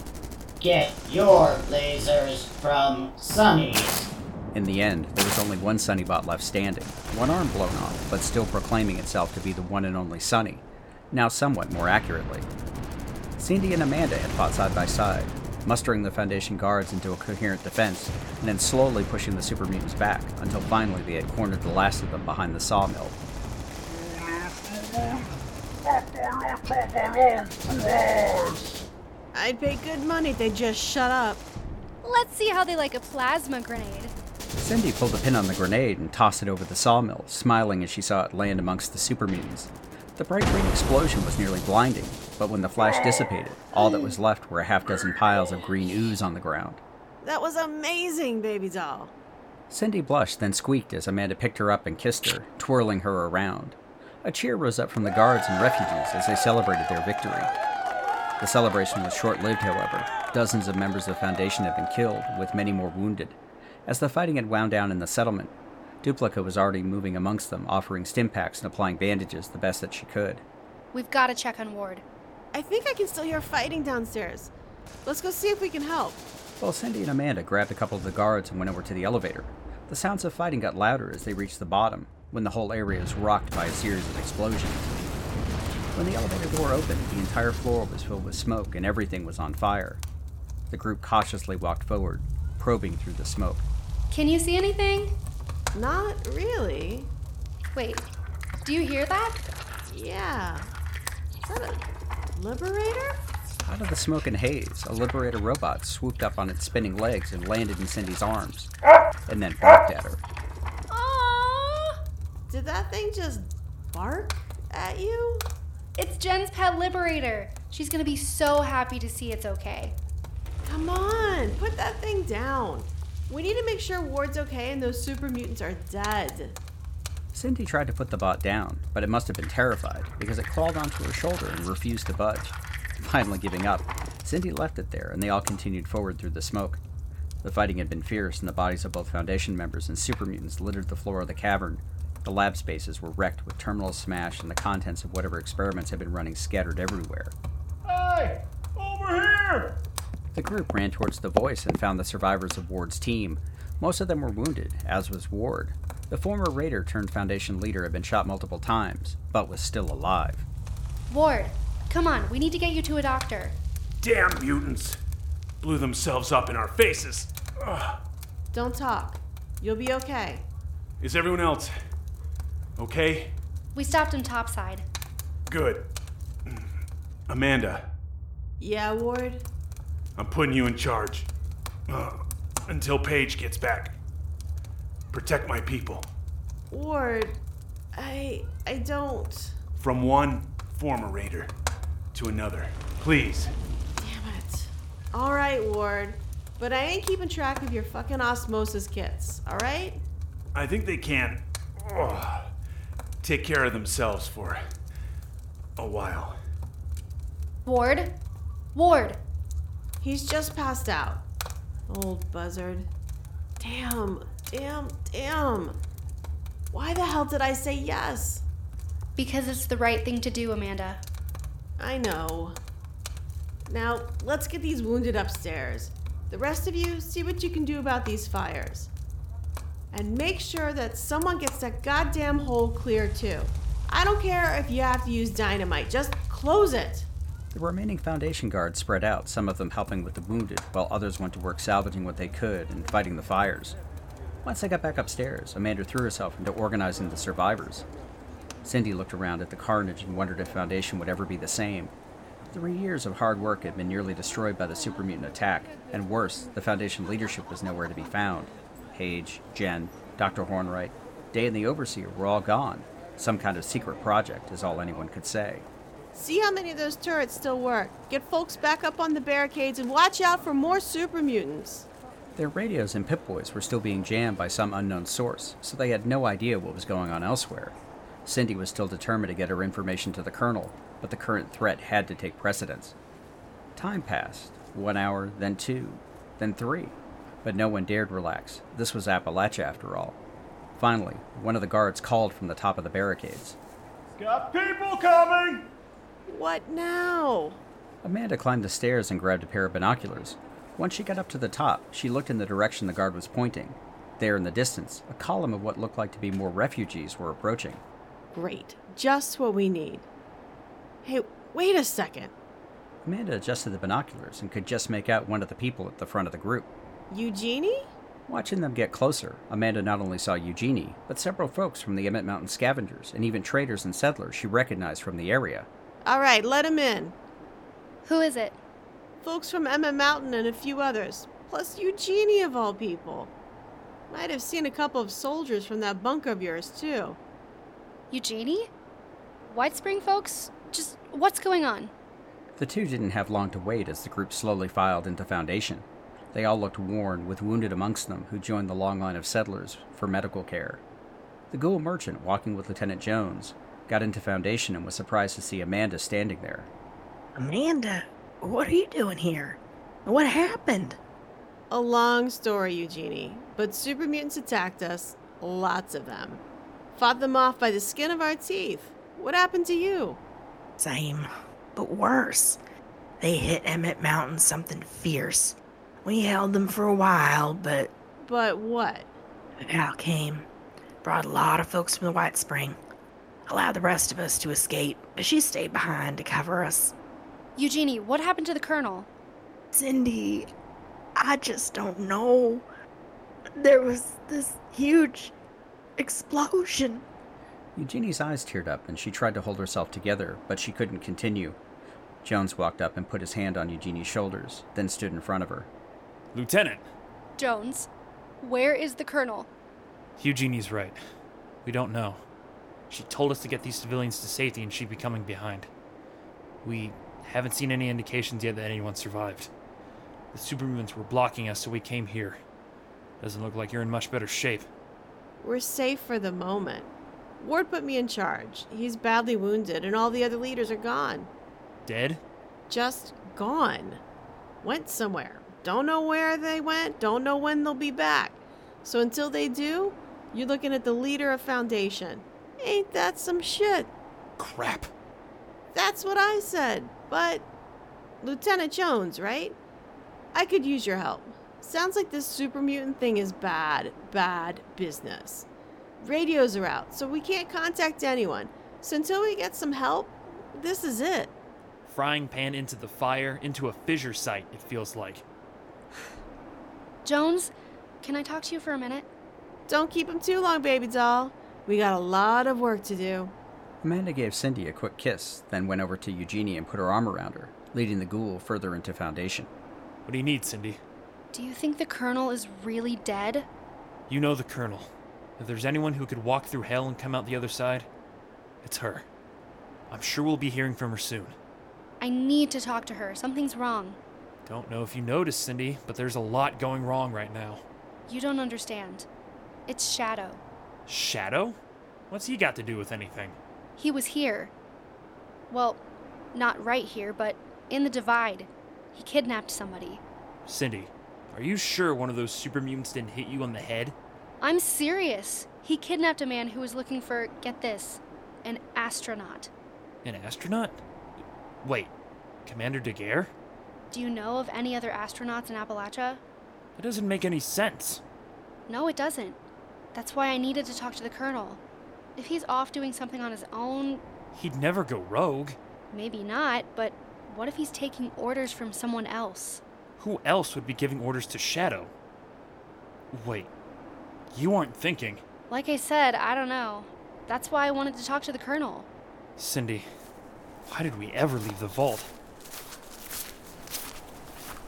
Get your lasers from Sunny's. In the end, there was only one Sunnybot left standing, one arm blown off, but still proclaiming itself to be the one and only Sunny, now somewhat more accurately. Cindy and Amanda had fought side by side, mustering the Foundation guards into a coherent defense, and then slowly pushing the super mutants back until finally they had cornered the last of them behind the sawmill. I'd pay good money if they'd just shut up. Let's see how they like a plasma grenade. Cindy pulled a pin on the grenade and tossed it over the sawmill, smiling as she saw it land amongst the super mutants. The bright green explosion was nearly blinding, but when the flash dissipated, all that was left were a half dozen piles of green ooze on the ground. That was amazing, baby doll. Cindy blushed, then squeaked as Amanda picked her up and kissed her, twirling her around. A cheer rose up from the guards and refugees as they celebrated their victory. The celebration was short lived, however. Dozens of members of the Foundation had been killed, with many more wounded. As the fighting had wound down in the settlement, Duplica was already moving amongst them, offering stim packs and applying bandages the best that she could. We've got to check on Ward. I think I can still hear fighting downstairs. Let's go see if we can help. Well, Cindy and Amanda grabbed a couple of the guards and went over to the elevator. The sounds of fighting got louder as they reached the bottom, when the whole area was rocked by a series of explosions. When the elevator door opened, the entire floor was filled with smoke and everything was on fire. The group cautiously walked forward, probing through the smoke. Can you see anything? Not really. Wait, do you hear that? Yeah. Is that a liberator? Out of the smoke and haze, a Liberator robot swooped up on its spinning legs and landed in Cindy's arms, and then barked at her. Aww! Did that thing just bark at you? It's Jen's pet Liberator. She's gonna be so happy to see it's okay. Come on, put that thing down. We need to make sure Ward's okay and those super mutants are dead. Cindy tried to put the bot down, but it must have been terrified because it crawled onto her shoulder and refused to budge. [laughs] Finally giving up, Cindy left it there and they all continued forward through the smoke. The fighting had been fierce, and the bodies of both Foundation members and super mutants littered the floor of the cavern. The lab spaces were wrecked with terminals smashed and the contents of whatever experiments had been running scattered everywhere. Hey! Over here! The group ran towards the voice and found the survivors of Ward's team. Most of them were wounded, as was Ward. The former raider turned Foundation leader had been shot multiple times, but was still alive. Ward, come on, we need to get you to a doctor. Damn mutants! Blew themselves up in our faces. Ugh. Don't talk. You'll be okay. Is everyone else okay? We stopped him topside. Good. [clears throat] Amanda, Yeah, Ward? I'm putting you in charge. Ugh. until Paige gets back. Protect my people Ward, I. I don't. from one former raider to another. Please. Damn it. Alright, Ward. But I ain't keeping track of your fucking osmosis kits, alright? I think they can ugh, take care of themselves for a while. Ward? Ward! He's just passed out. Old buzzard. Damn, damn, damn. Why the hell did I say yes? Because it's the right thing to do, Amanda. I know. Now, let's get these wounded upstairs. The rest of you, see what you can do about these fires. And make sure that someone gets that goddamn hole clear, too. I don't care if you have to use dynamite, just close it. The remaining Foundation guards spread out, some of them helping with the wounded, while others went to work salvaging what they could and fighting the fires. Once they got back upstairs, Amanda threw herself into organizing the survivors. Cindy looked around at the carnage and wondered if Foundation would ever be the same. Three years of hard work had been nearly destroyed by the super mutant attack, and worse, the Foundation leadership was nowhere to be found. Paige, Jen, Dr. Hornwright, Day and the Overseer were all gone. Some kind of secret project is all anyone could say. See how many of those turrets still work. Get folks back up on the barricades and watch out for more super mutants. Their radios and Pip-Boys were still being jammed by some unknown source, so they had no idea what was going on elsewhere. Cindy was still determined to get her information to the Colonel, but the current threat had to take precedence. Time passed one hour, then two, then three, but no one dared relax. This was Appalachia after all. Finally, one of the guards called from the top of the barricades. Got people coming! What now? Amanda climbed the stairs and grabbed a pair of binoculars. Once she got up to the top, she looked in the direction the guard was pointing. There in the distance, a column of what looked like to be more refugees were approaching. Great. Just what we need. Hey, wait a second. Amanda adjusted the binoculars and could just make out one of the people at the front of the group. Eugenie? Watching them get closer, Amanda not only saw Eugenie, but several folks from the Emmett Mountain scavengers and even traders and settlers she recognized from the area. All right, let him in. Who is it? Folks from Emmett Mountain and a few others, plus Eugenie of all people. Might have seen a couple of soldiers from that bunker of yours, too. Eugenie? Whitespring folks? Just what's going on? The two didn't have long to wait as the group slowly filed into Foundation. They all looked worn, with wounded amongst them who joined the long line of settlers for medical care. The ghoul merchant, walking with Lieutenant Jones, got into Foundation and was surprised to see Amanda standing there. Amanda, what are you doing here? What happened? A long story, Eugenie, but super mutants attacked us. Lots of them. Fought them off by the skin of our teeth. What happened to you? Same, but worse. They hit Emmett Mountain something fierce. We held them for a while, but But what? Al came. Brought a lot of folks from the Whitespring. Allowed the rest of us to escape, but she stayed behind to cover us. Eugenie, what happened to the Colonel? Cindy, I just don't know. There was this huge explosion. Eugenie's eyes teared up and she tried to hold herself together, but she couldn't continue. Jones walked up and put his hand on Eugenie's shoulders, then stood in front of her. Lieutenant, Jones, where is the Colonel? Eugenie's right. We don't know. She told us to get these civilians to safety and she'd be coming behind. We haven't seen any indications yet that anyone survived. The supermutants were blocking us, so we came here. Doesn't look like you're in much better shape. We're safe for the moment. Ward put me in charge. He's badly wounded, and all the other leaders are gone. Dead? Just gone. Went somewhere. Don't know where they went, don't know when they'll be back. So until they do, you're looking at the leader of Foundation. Ain't that some shit? Crap. That's what I said. But, Lieutenant Jones, right? I could use your help. Sounds like this super mutant thing is bad, bad business. Radios are out, so we can't contact anyone. So until we get some help, this is it. Frying pan into the fire, into a fissure site, it feels like. [sighs] Jones, can I talk to you for a minute? Don't keep him too long, baby doll. We got a lot of work to do. Amanda gave Cindy a quick kiss, then went over to Eugenie and put her arm around her, leading the ghoul further into Foundation. What do you need, Cindy? Do you think the Colonel is really dead? You know the Colonel. If there's anyone who could walk through hell and come out the other side, it's her. I'm sure we'll be hearing from her soon. I need to talk to her. Something's wrong. Don't know if you noticed, Cindy, but there's a lot going wrong right now. You don't understand. It's Shadow. Shadow? What's he got to do with anything? He was here. Well, not right here, but in the Divide. He kidnapped somebody. Cindy, are you sure one of those super mutants didn't hit you on the head? I'm serious. He kidnapped a man who was looking for, get this, an astronaut. An astronaut? Wait, Commander Daguerre? Do you know of any other astronauts in Appalachia? That doesn't make any sense. No, it doesn't. That's why I needed to talk to the Colonel. If he's off doing something on his own, He'd never go rogue. maybe not, but what if he's taking orders from someone else? Who else would be giving orders to Shadow? Wait, you aren't thinking. Like I said, I don't know. That's why I wanted to talk to the Colonel. Cindy, why did we ever leave the vault?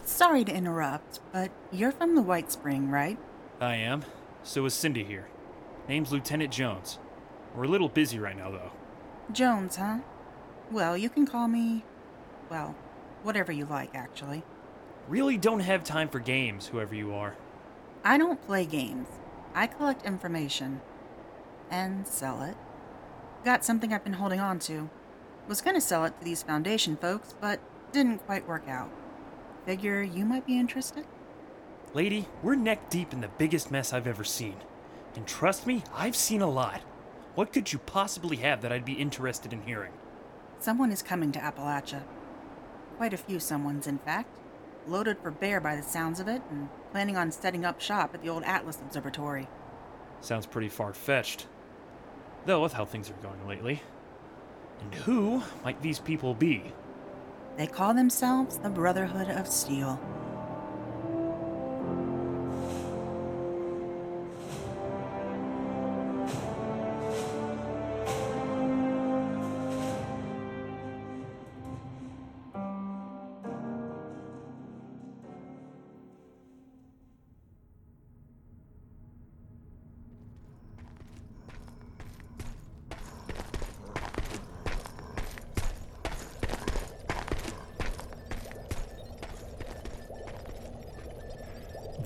Sorry to interrupt, but you're from the Whitespring, right? I am. So is Cindy here. Name's Lieutenant Jones. We're a little busy right now, though. Jones, huh? Well, you can call me. Well, whatever you like, actually. Really don't have time for games, whoever you are. I don't play games, I collect information. And sell it. Got something I've been holding on to. Was gonna sell it to these Foundation folks, but didn't quite work out. Figure you might be interested? Lady, we're neck deep in the biggest mess I've ever seen. And trust me, I've seen a lot. What could you possibly have that I'd be interested in hearing? Someone is coming to Appalachia. Quite a few someones, in fact. Loaded for bear by the sounds of it, and planning on setting up shop at the old Atlas Observatory. Sounds pretty far fetched. Though, with how things are going lately. And who might these people be? They call themselves the Brotherhood of Steel.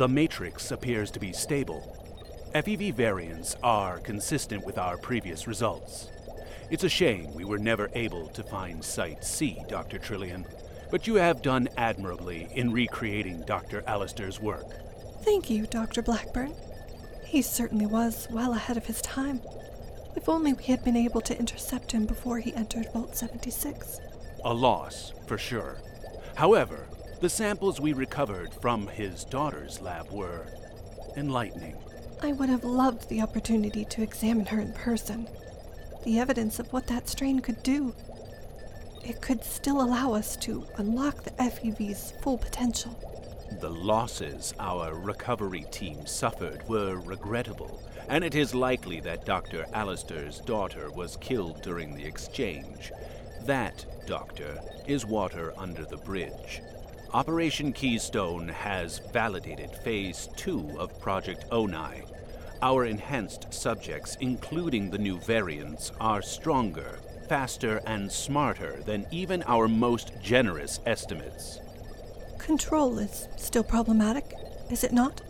The matrix appears to be stable. FEV variants are consistent with our previous results. It's a shame we were never able to find Site C, Dr. Trillian, but you have done admirably in recreating Dr. Alistair's work. Thank you, Dr. Blackburn. He certainly was well ahead of his time. If only we had been able to intercept him before he entered Vault 76. A loss, for sure. However, the samples we recovered from his daughter's lab were enlightening. I would have loved the opportunity to examine her in person. The evidence of what that strain could do. It could still allow us to unlock the FEV's full potential. The losses our recovery team suffered were regrettable, and it is likely that Dr. Alistair's daughter was killed during the exchange. That, Doctor, is water under the bridge. Operation Keystone has validated Phase 2 of Project ONI. Our enhanced subjects, including the new variants, are stronger, faster, and smarter than even our most generous estimates. Control is still problematic, is it not?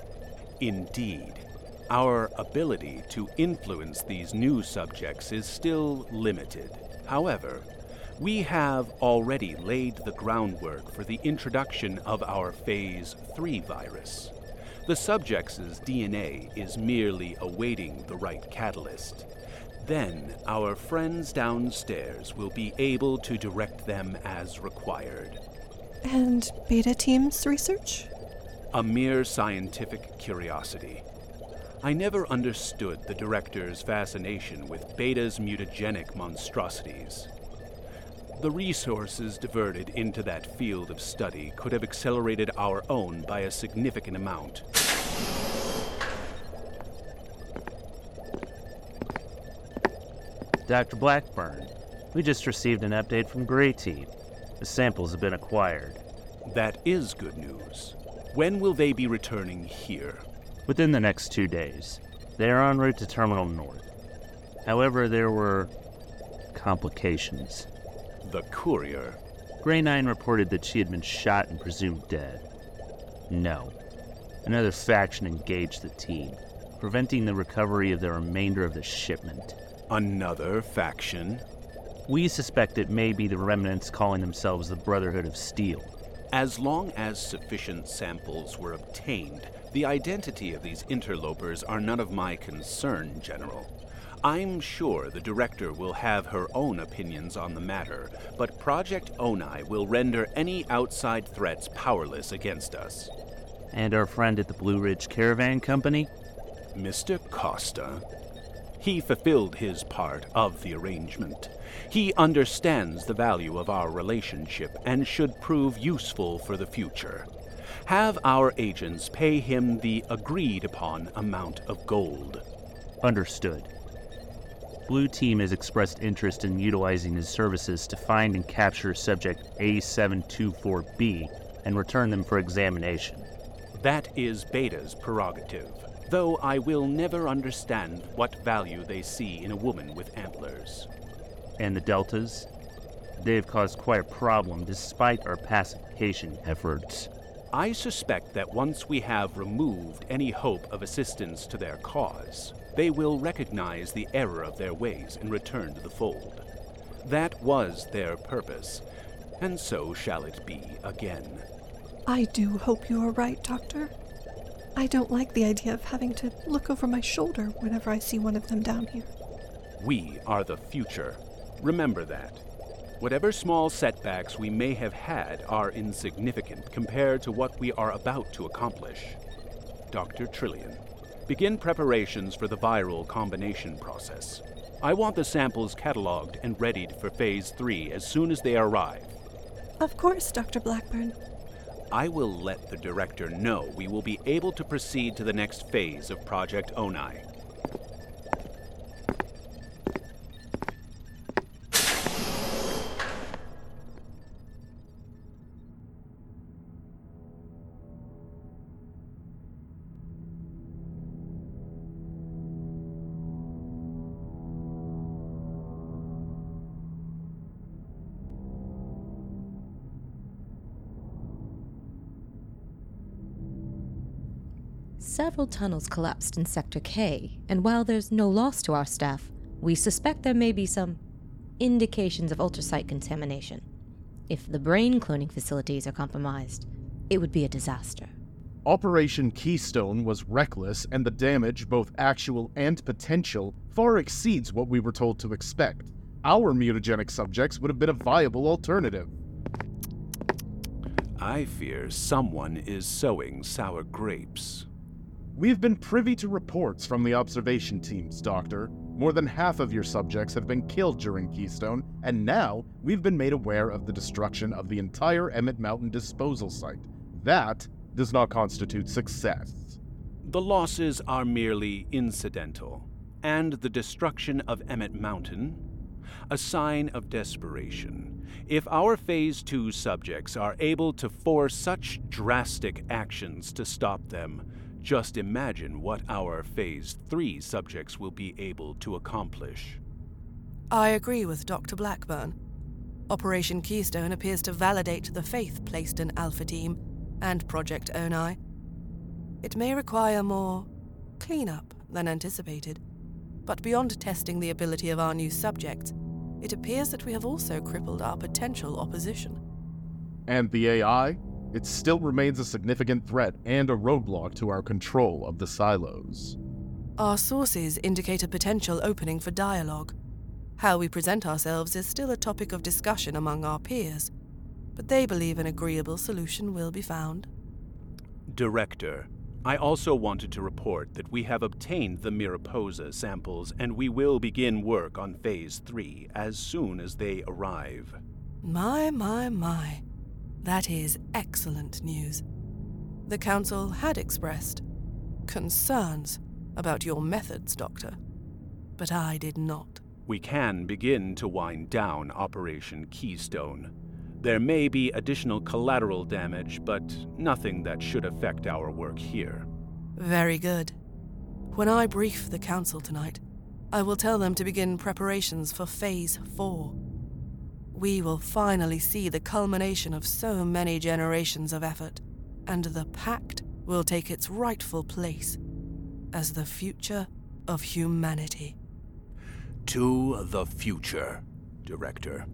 Indeed. Our ability to influence these new subjects is still limited. However, we have already laid the groundwork for the introduction of our Phase 3 virus. The subjects' DNA is merely awaiting the right catalyst. Then our friends downstairs will be able to direct them as required. And Beta Team's research? A mere scientific curiosity. I never understood the director's fascination with Beta's mutagenic monstrosities. The resources diverted into that field of study could have accelerated our own by a significant amount. Dr. Blackburn, we just received an update from Grey Team. The samples have been acquired. That is good news. When will they be returning here? Within the next two days. They are en route to Terminal North. However, there were complications. The courier. Grey 9 reported that she had been shot and presumed dead. No. Another faction engaged the team, preventing the recovery of the remainder of the shipment. Another faction? We suspect it may be the remnants calling themselves the Brotherhood of Steel. As long as sufficient samples were obtained, the identity of these interlopers are none of my concern, General. I'm sure the director will have her own opinions on the matter, but Project Onai will render any outside threats powerless against us. And our friend at the Blue Ridge Caravan Company? Mr. Costa. He fulfilled his part of the arrangement. He understands the value of our relationship and should prove useful for the future. Have our agents pay him the agreed upon amount of gold. Understood. Blue Team has expressed interest in utilizing his services to find and capture subject A724B and return them for examination. That is Beta's prerogative, though I will never understand what value they see in a woman with antlers. And the Deltas? They have caused quite a problem despite our pacification efforts. I suspect that once we have removed any hope of assistance to their cause, they will recognize the error of their ways and return to the fold. That was their purpose, and so shall it be again. I do hope you are right, Doctor. I don't like the idea of having to look over my shoulder whenever I see one of them down here. We are the future. Remember that. Whatever small setbacks we may have had are insignificant compared to what we are about to accomplish. Dr. Trillian, begin preparations for the viral combination process. I want the samples cataloged and readied for Phase 3 as soon as they arrive. Of course, Dr. Blackburn. I will let the director know we will be able to proceed to the next phase of Project Onai. Several tunnels collapsed in Sector K, and while there's no loss to our staff, we suspect there may be some indications of ultracite contamination. If the brain cloning facilities are compromised, it would be a disaster. Operation Keystone was reckless, and the damage, both actual and potential, far exceeds what we were told to expect. Our mutagenic subjects would have been a viable alternative. I fear someone is sowing sour grapes. We've been privy to reports from the observation teams, Doctor. More than half of your subjects have been killed during Keystone, and now we've been made aware of the destruction of the entire Emmett Mountain disposal site. That does not constitute success. The losses are merely incidental, and the destruction of Emmett Mountain, a sign of desperation. If our Phase 2 subjects are able to force such drastic actions to stop them, just imagine what our Phase 3 subjects will be able to accomplish. I agree with Dr. Blackburn. Operation Keystone appears to validate the faith placed in Alpha Team and Project Onai. It may require more cleanup than anticipated, but beyond testing the ability of our new subjects, it appears that we have also crippled our potential opposition. And the AI? It still remains a significant threat and a roadblock to our control of the silos. Our sources indicate a potential opening for dialogue. How we present ourselves is still a topic of discussion among our peers, but they believe an agreeable solution will be found. Director, I also wanted to report that we have obtained the Mariposa samples and we will begin work on Phase 3 as soon as they arrive. My, my, my. That is excellent news. The Council had expressed concerns about your methods, Doctor, but I did not. We can begin to wind down Operation Keystone. There may be additional collateral damage, but nothing that should affect our work here. Very good. When I brief the Council tonight, I will tell them to begin preparations for Phase 4. We will finally see the culmination of so many generations of effort, and the Pact will take its rightful place as the future of humanity. To the future, Director.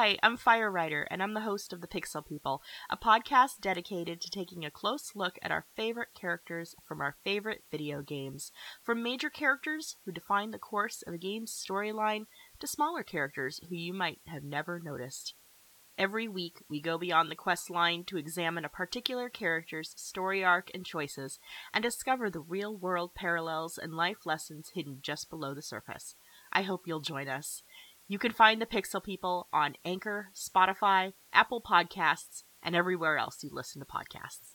Hi, I'm Fire Rider, and I'm the host of The Pixel People, a podcast dedicated to taking a close look at our favorite characters from our favorite video games. From major characters who define the course of a game's storyline to smaller characters who you might have never noticed. Every week, we go beyond the quest line to examine a particular character's story arc and choices, and discover the real world parallels and life lessons hidden just below the surface. I hope you'll join us. You can find the Pixel People on Anchor, Spotify, Apple Podcasts, and everywhere else you listen to podcasts.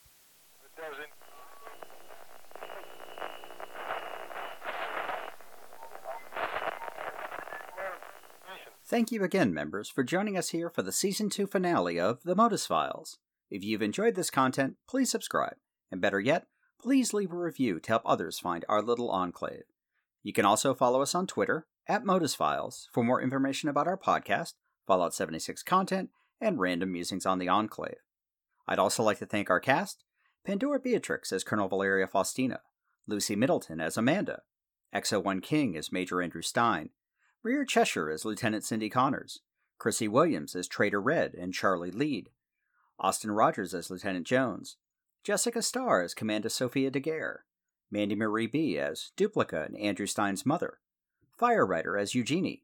Thank you again, members, for joining us here for the season 2 finale of The Modus Files. If you've enjoyed this content, please subscribe, and better yet, please leave a review to help others find our little enclave. You can also follow us on Twitter at Modus Files for more information about our podcast, Fallout 76 content, and random musings on the Enclave. I'd also like to thank our cast Pandora Beatrix as Colonel Valeria Faustina, Lucy Middleton as Amanda, XO1 King as Major Andrew Stein, Rear Cheshire as Lieutenant Cindy Connors, Chrissy Williams as Trader Red and Charlie Lead, Austin Rogers as Lieutenant Jones, Jessica Starr as Commander Sophia Daguerre, Mandy Marie B as Duplica and Andrew Stein's mother, Firewriter as Eugenie,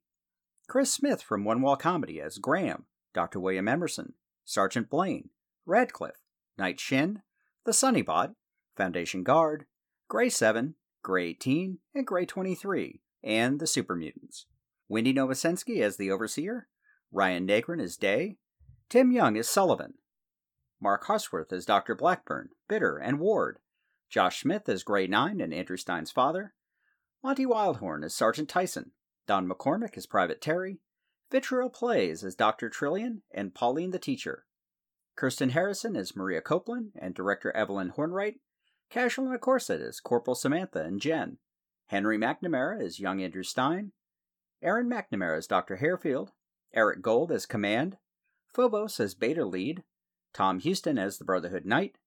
Chris Smith from One Wall Comedy as Graham, Dr. William Emerson, Sergeant Blaine, Radcliffe, Knight Shin, The Sunnybot, Foundation Guard, Gray 7, Gray 18, and Gray 23, and the Super Mutants. Wendy Novosensky as the Overseer, Ryan Negrin as Day, Tim Young as Sullivan, Mark Harsworth as Dr. Blackburn, Bitter, and Ward, Josh Smith as Gray 9 and Andrew Stein's father, Monty Wildhorn as Sergeant Tyson, Don McCormick as Private Terry, Vitriol Plays as Dr. Trillian and Pauline the Teacher, Kirsten Harrison as Maria Copeland and Director Evelyn Hornwright, Casual McCorset as Corporal Samantha and Jen, Henry McNamara as young Andrew Stein, Aaron McNamara as Dr. Harefield, Eric Gold as Command, Phobos as Beta Lead, Tom Houston as the Brotherhood Knight,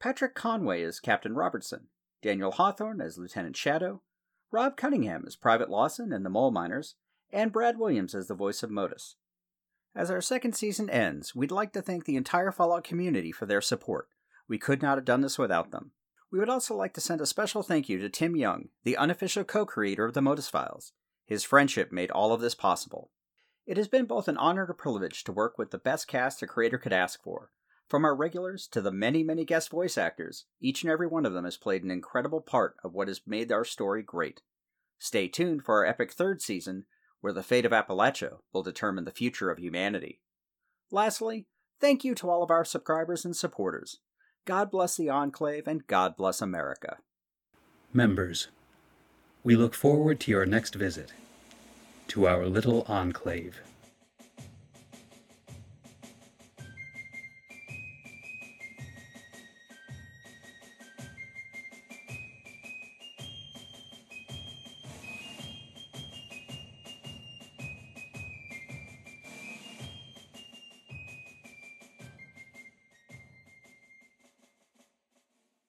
Patrick Conway as Captain Robertson, Daniel Hawthorne as Lieutenant Shadow, Rob Cunningham as Private Lawson and the Mole Miners, and Brad Williams as the voice of Modus. As our second season ends, we'd like to thank the entire Fallout community for their support. We could not have done this without them. We would also like to send a special thank you to Tim Young, the unofficial co creator of the Modus Files. His friendship made all of this possible. It has been both an honor and a privilege to work with the best cast a creator could ask for. From our regulars to the many, many guest voice actors, each and every one of them has played an incredible part of what has made our story great. Stay tuned for our epic third season, where the fate of Appalachia will determine the future of humanity. Lastly, thank you to all of our subscribers and supporters. God bless the Enclave and God bless America. Members, we look forward to your next visit to our little enclave.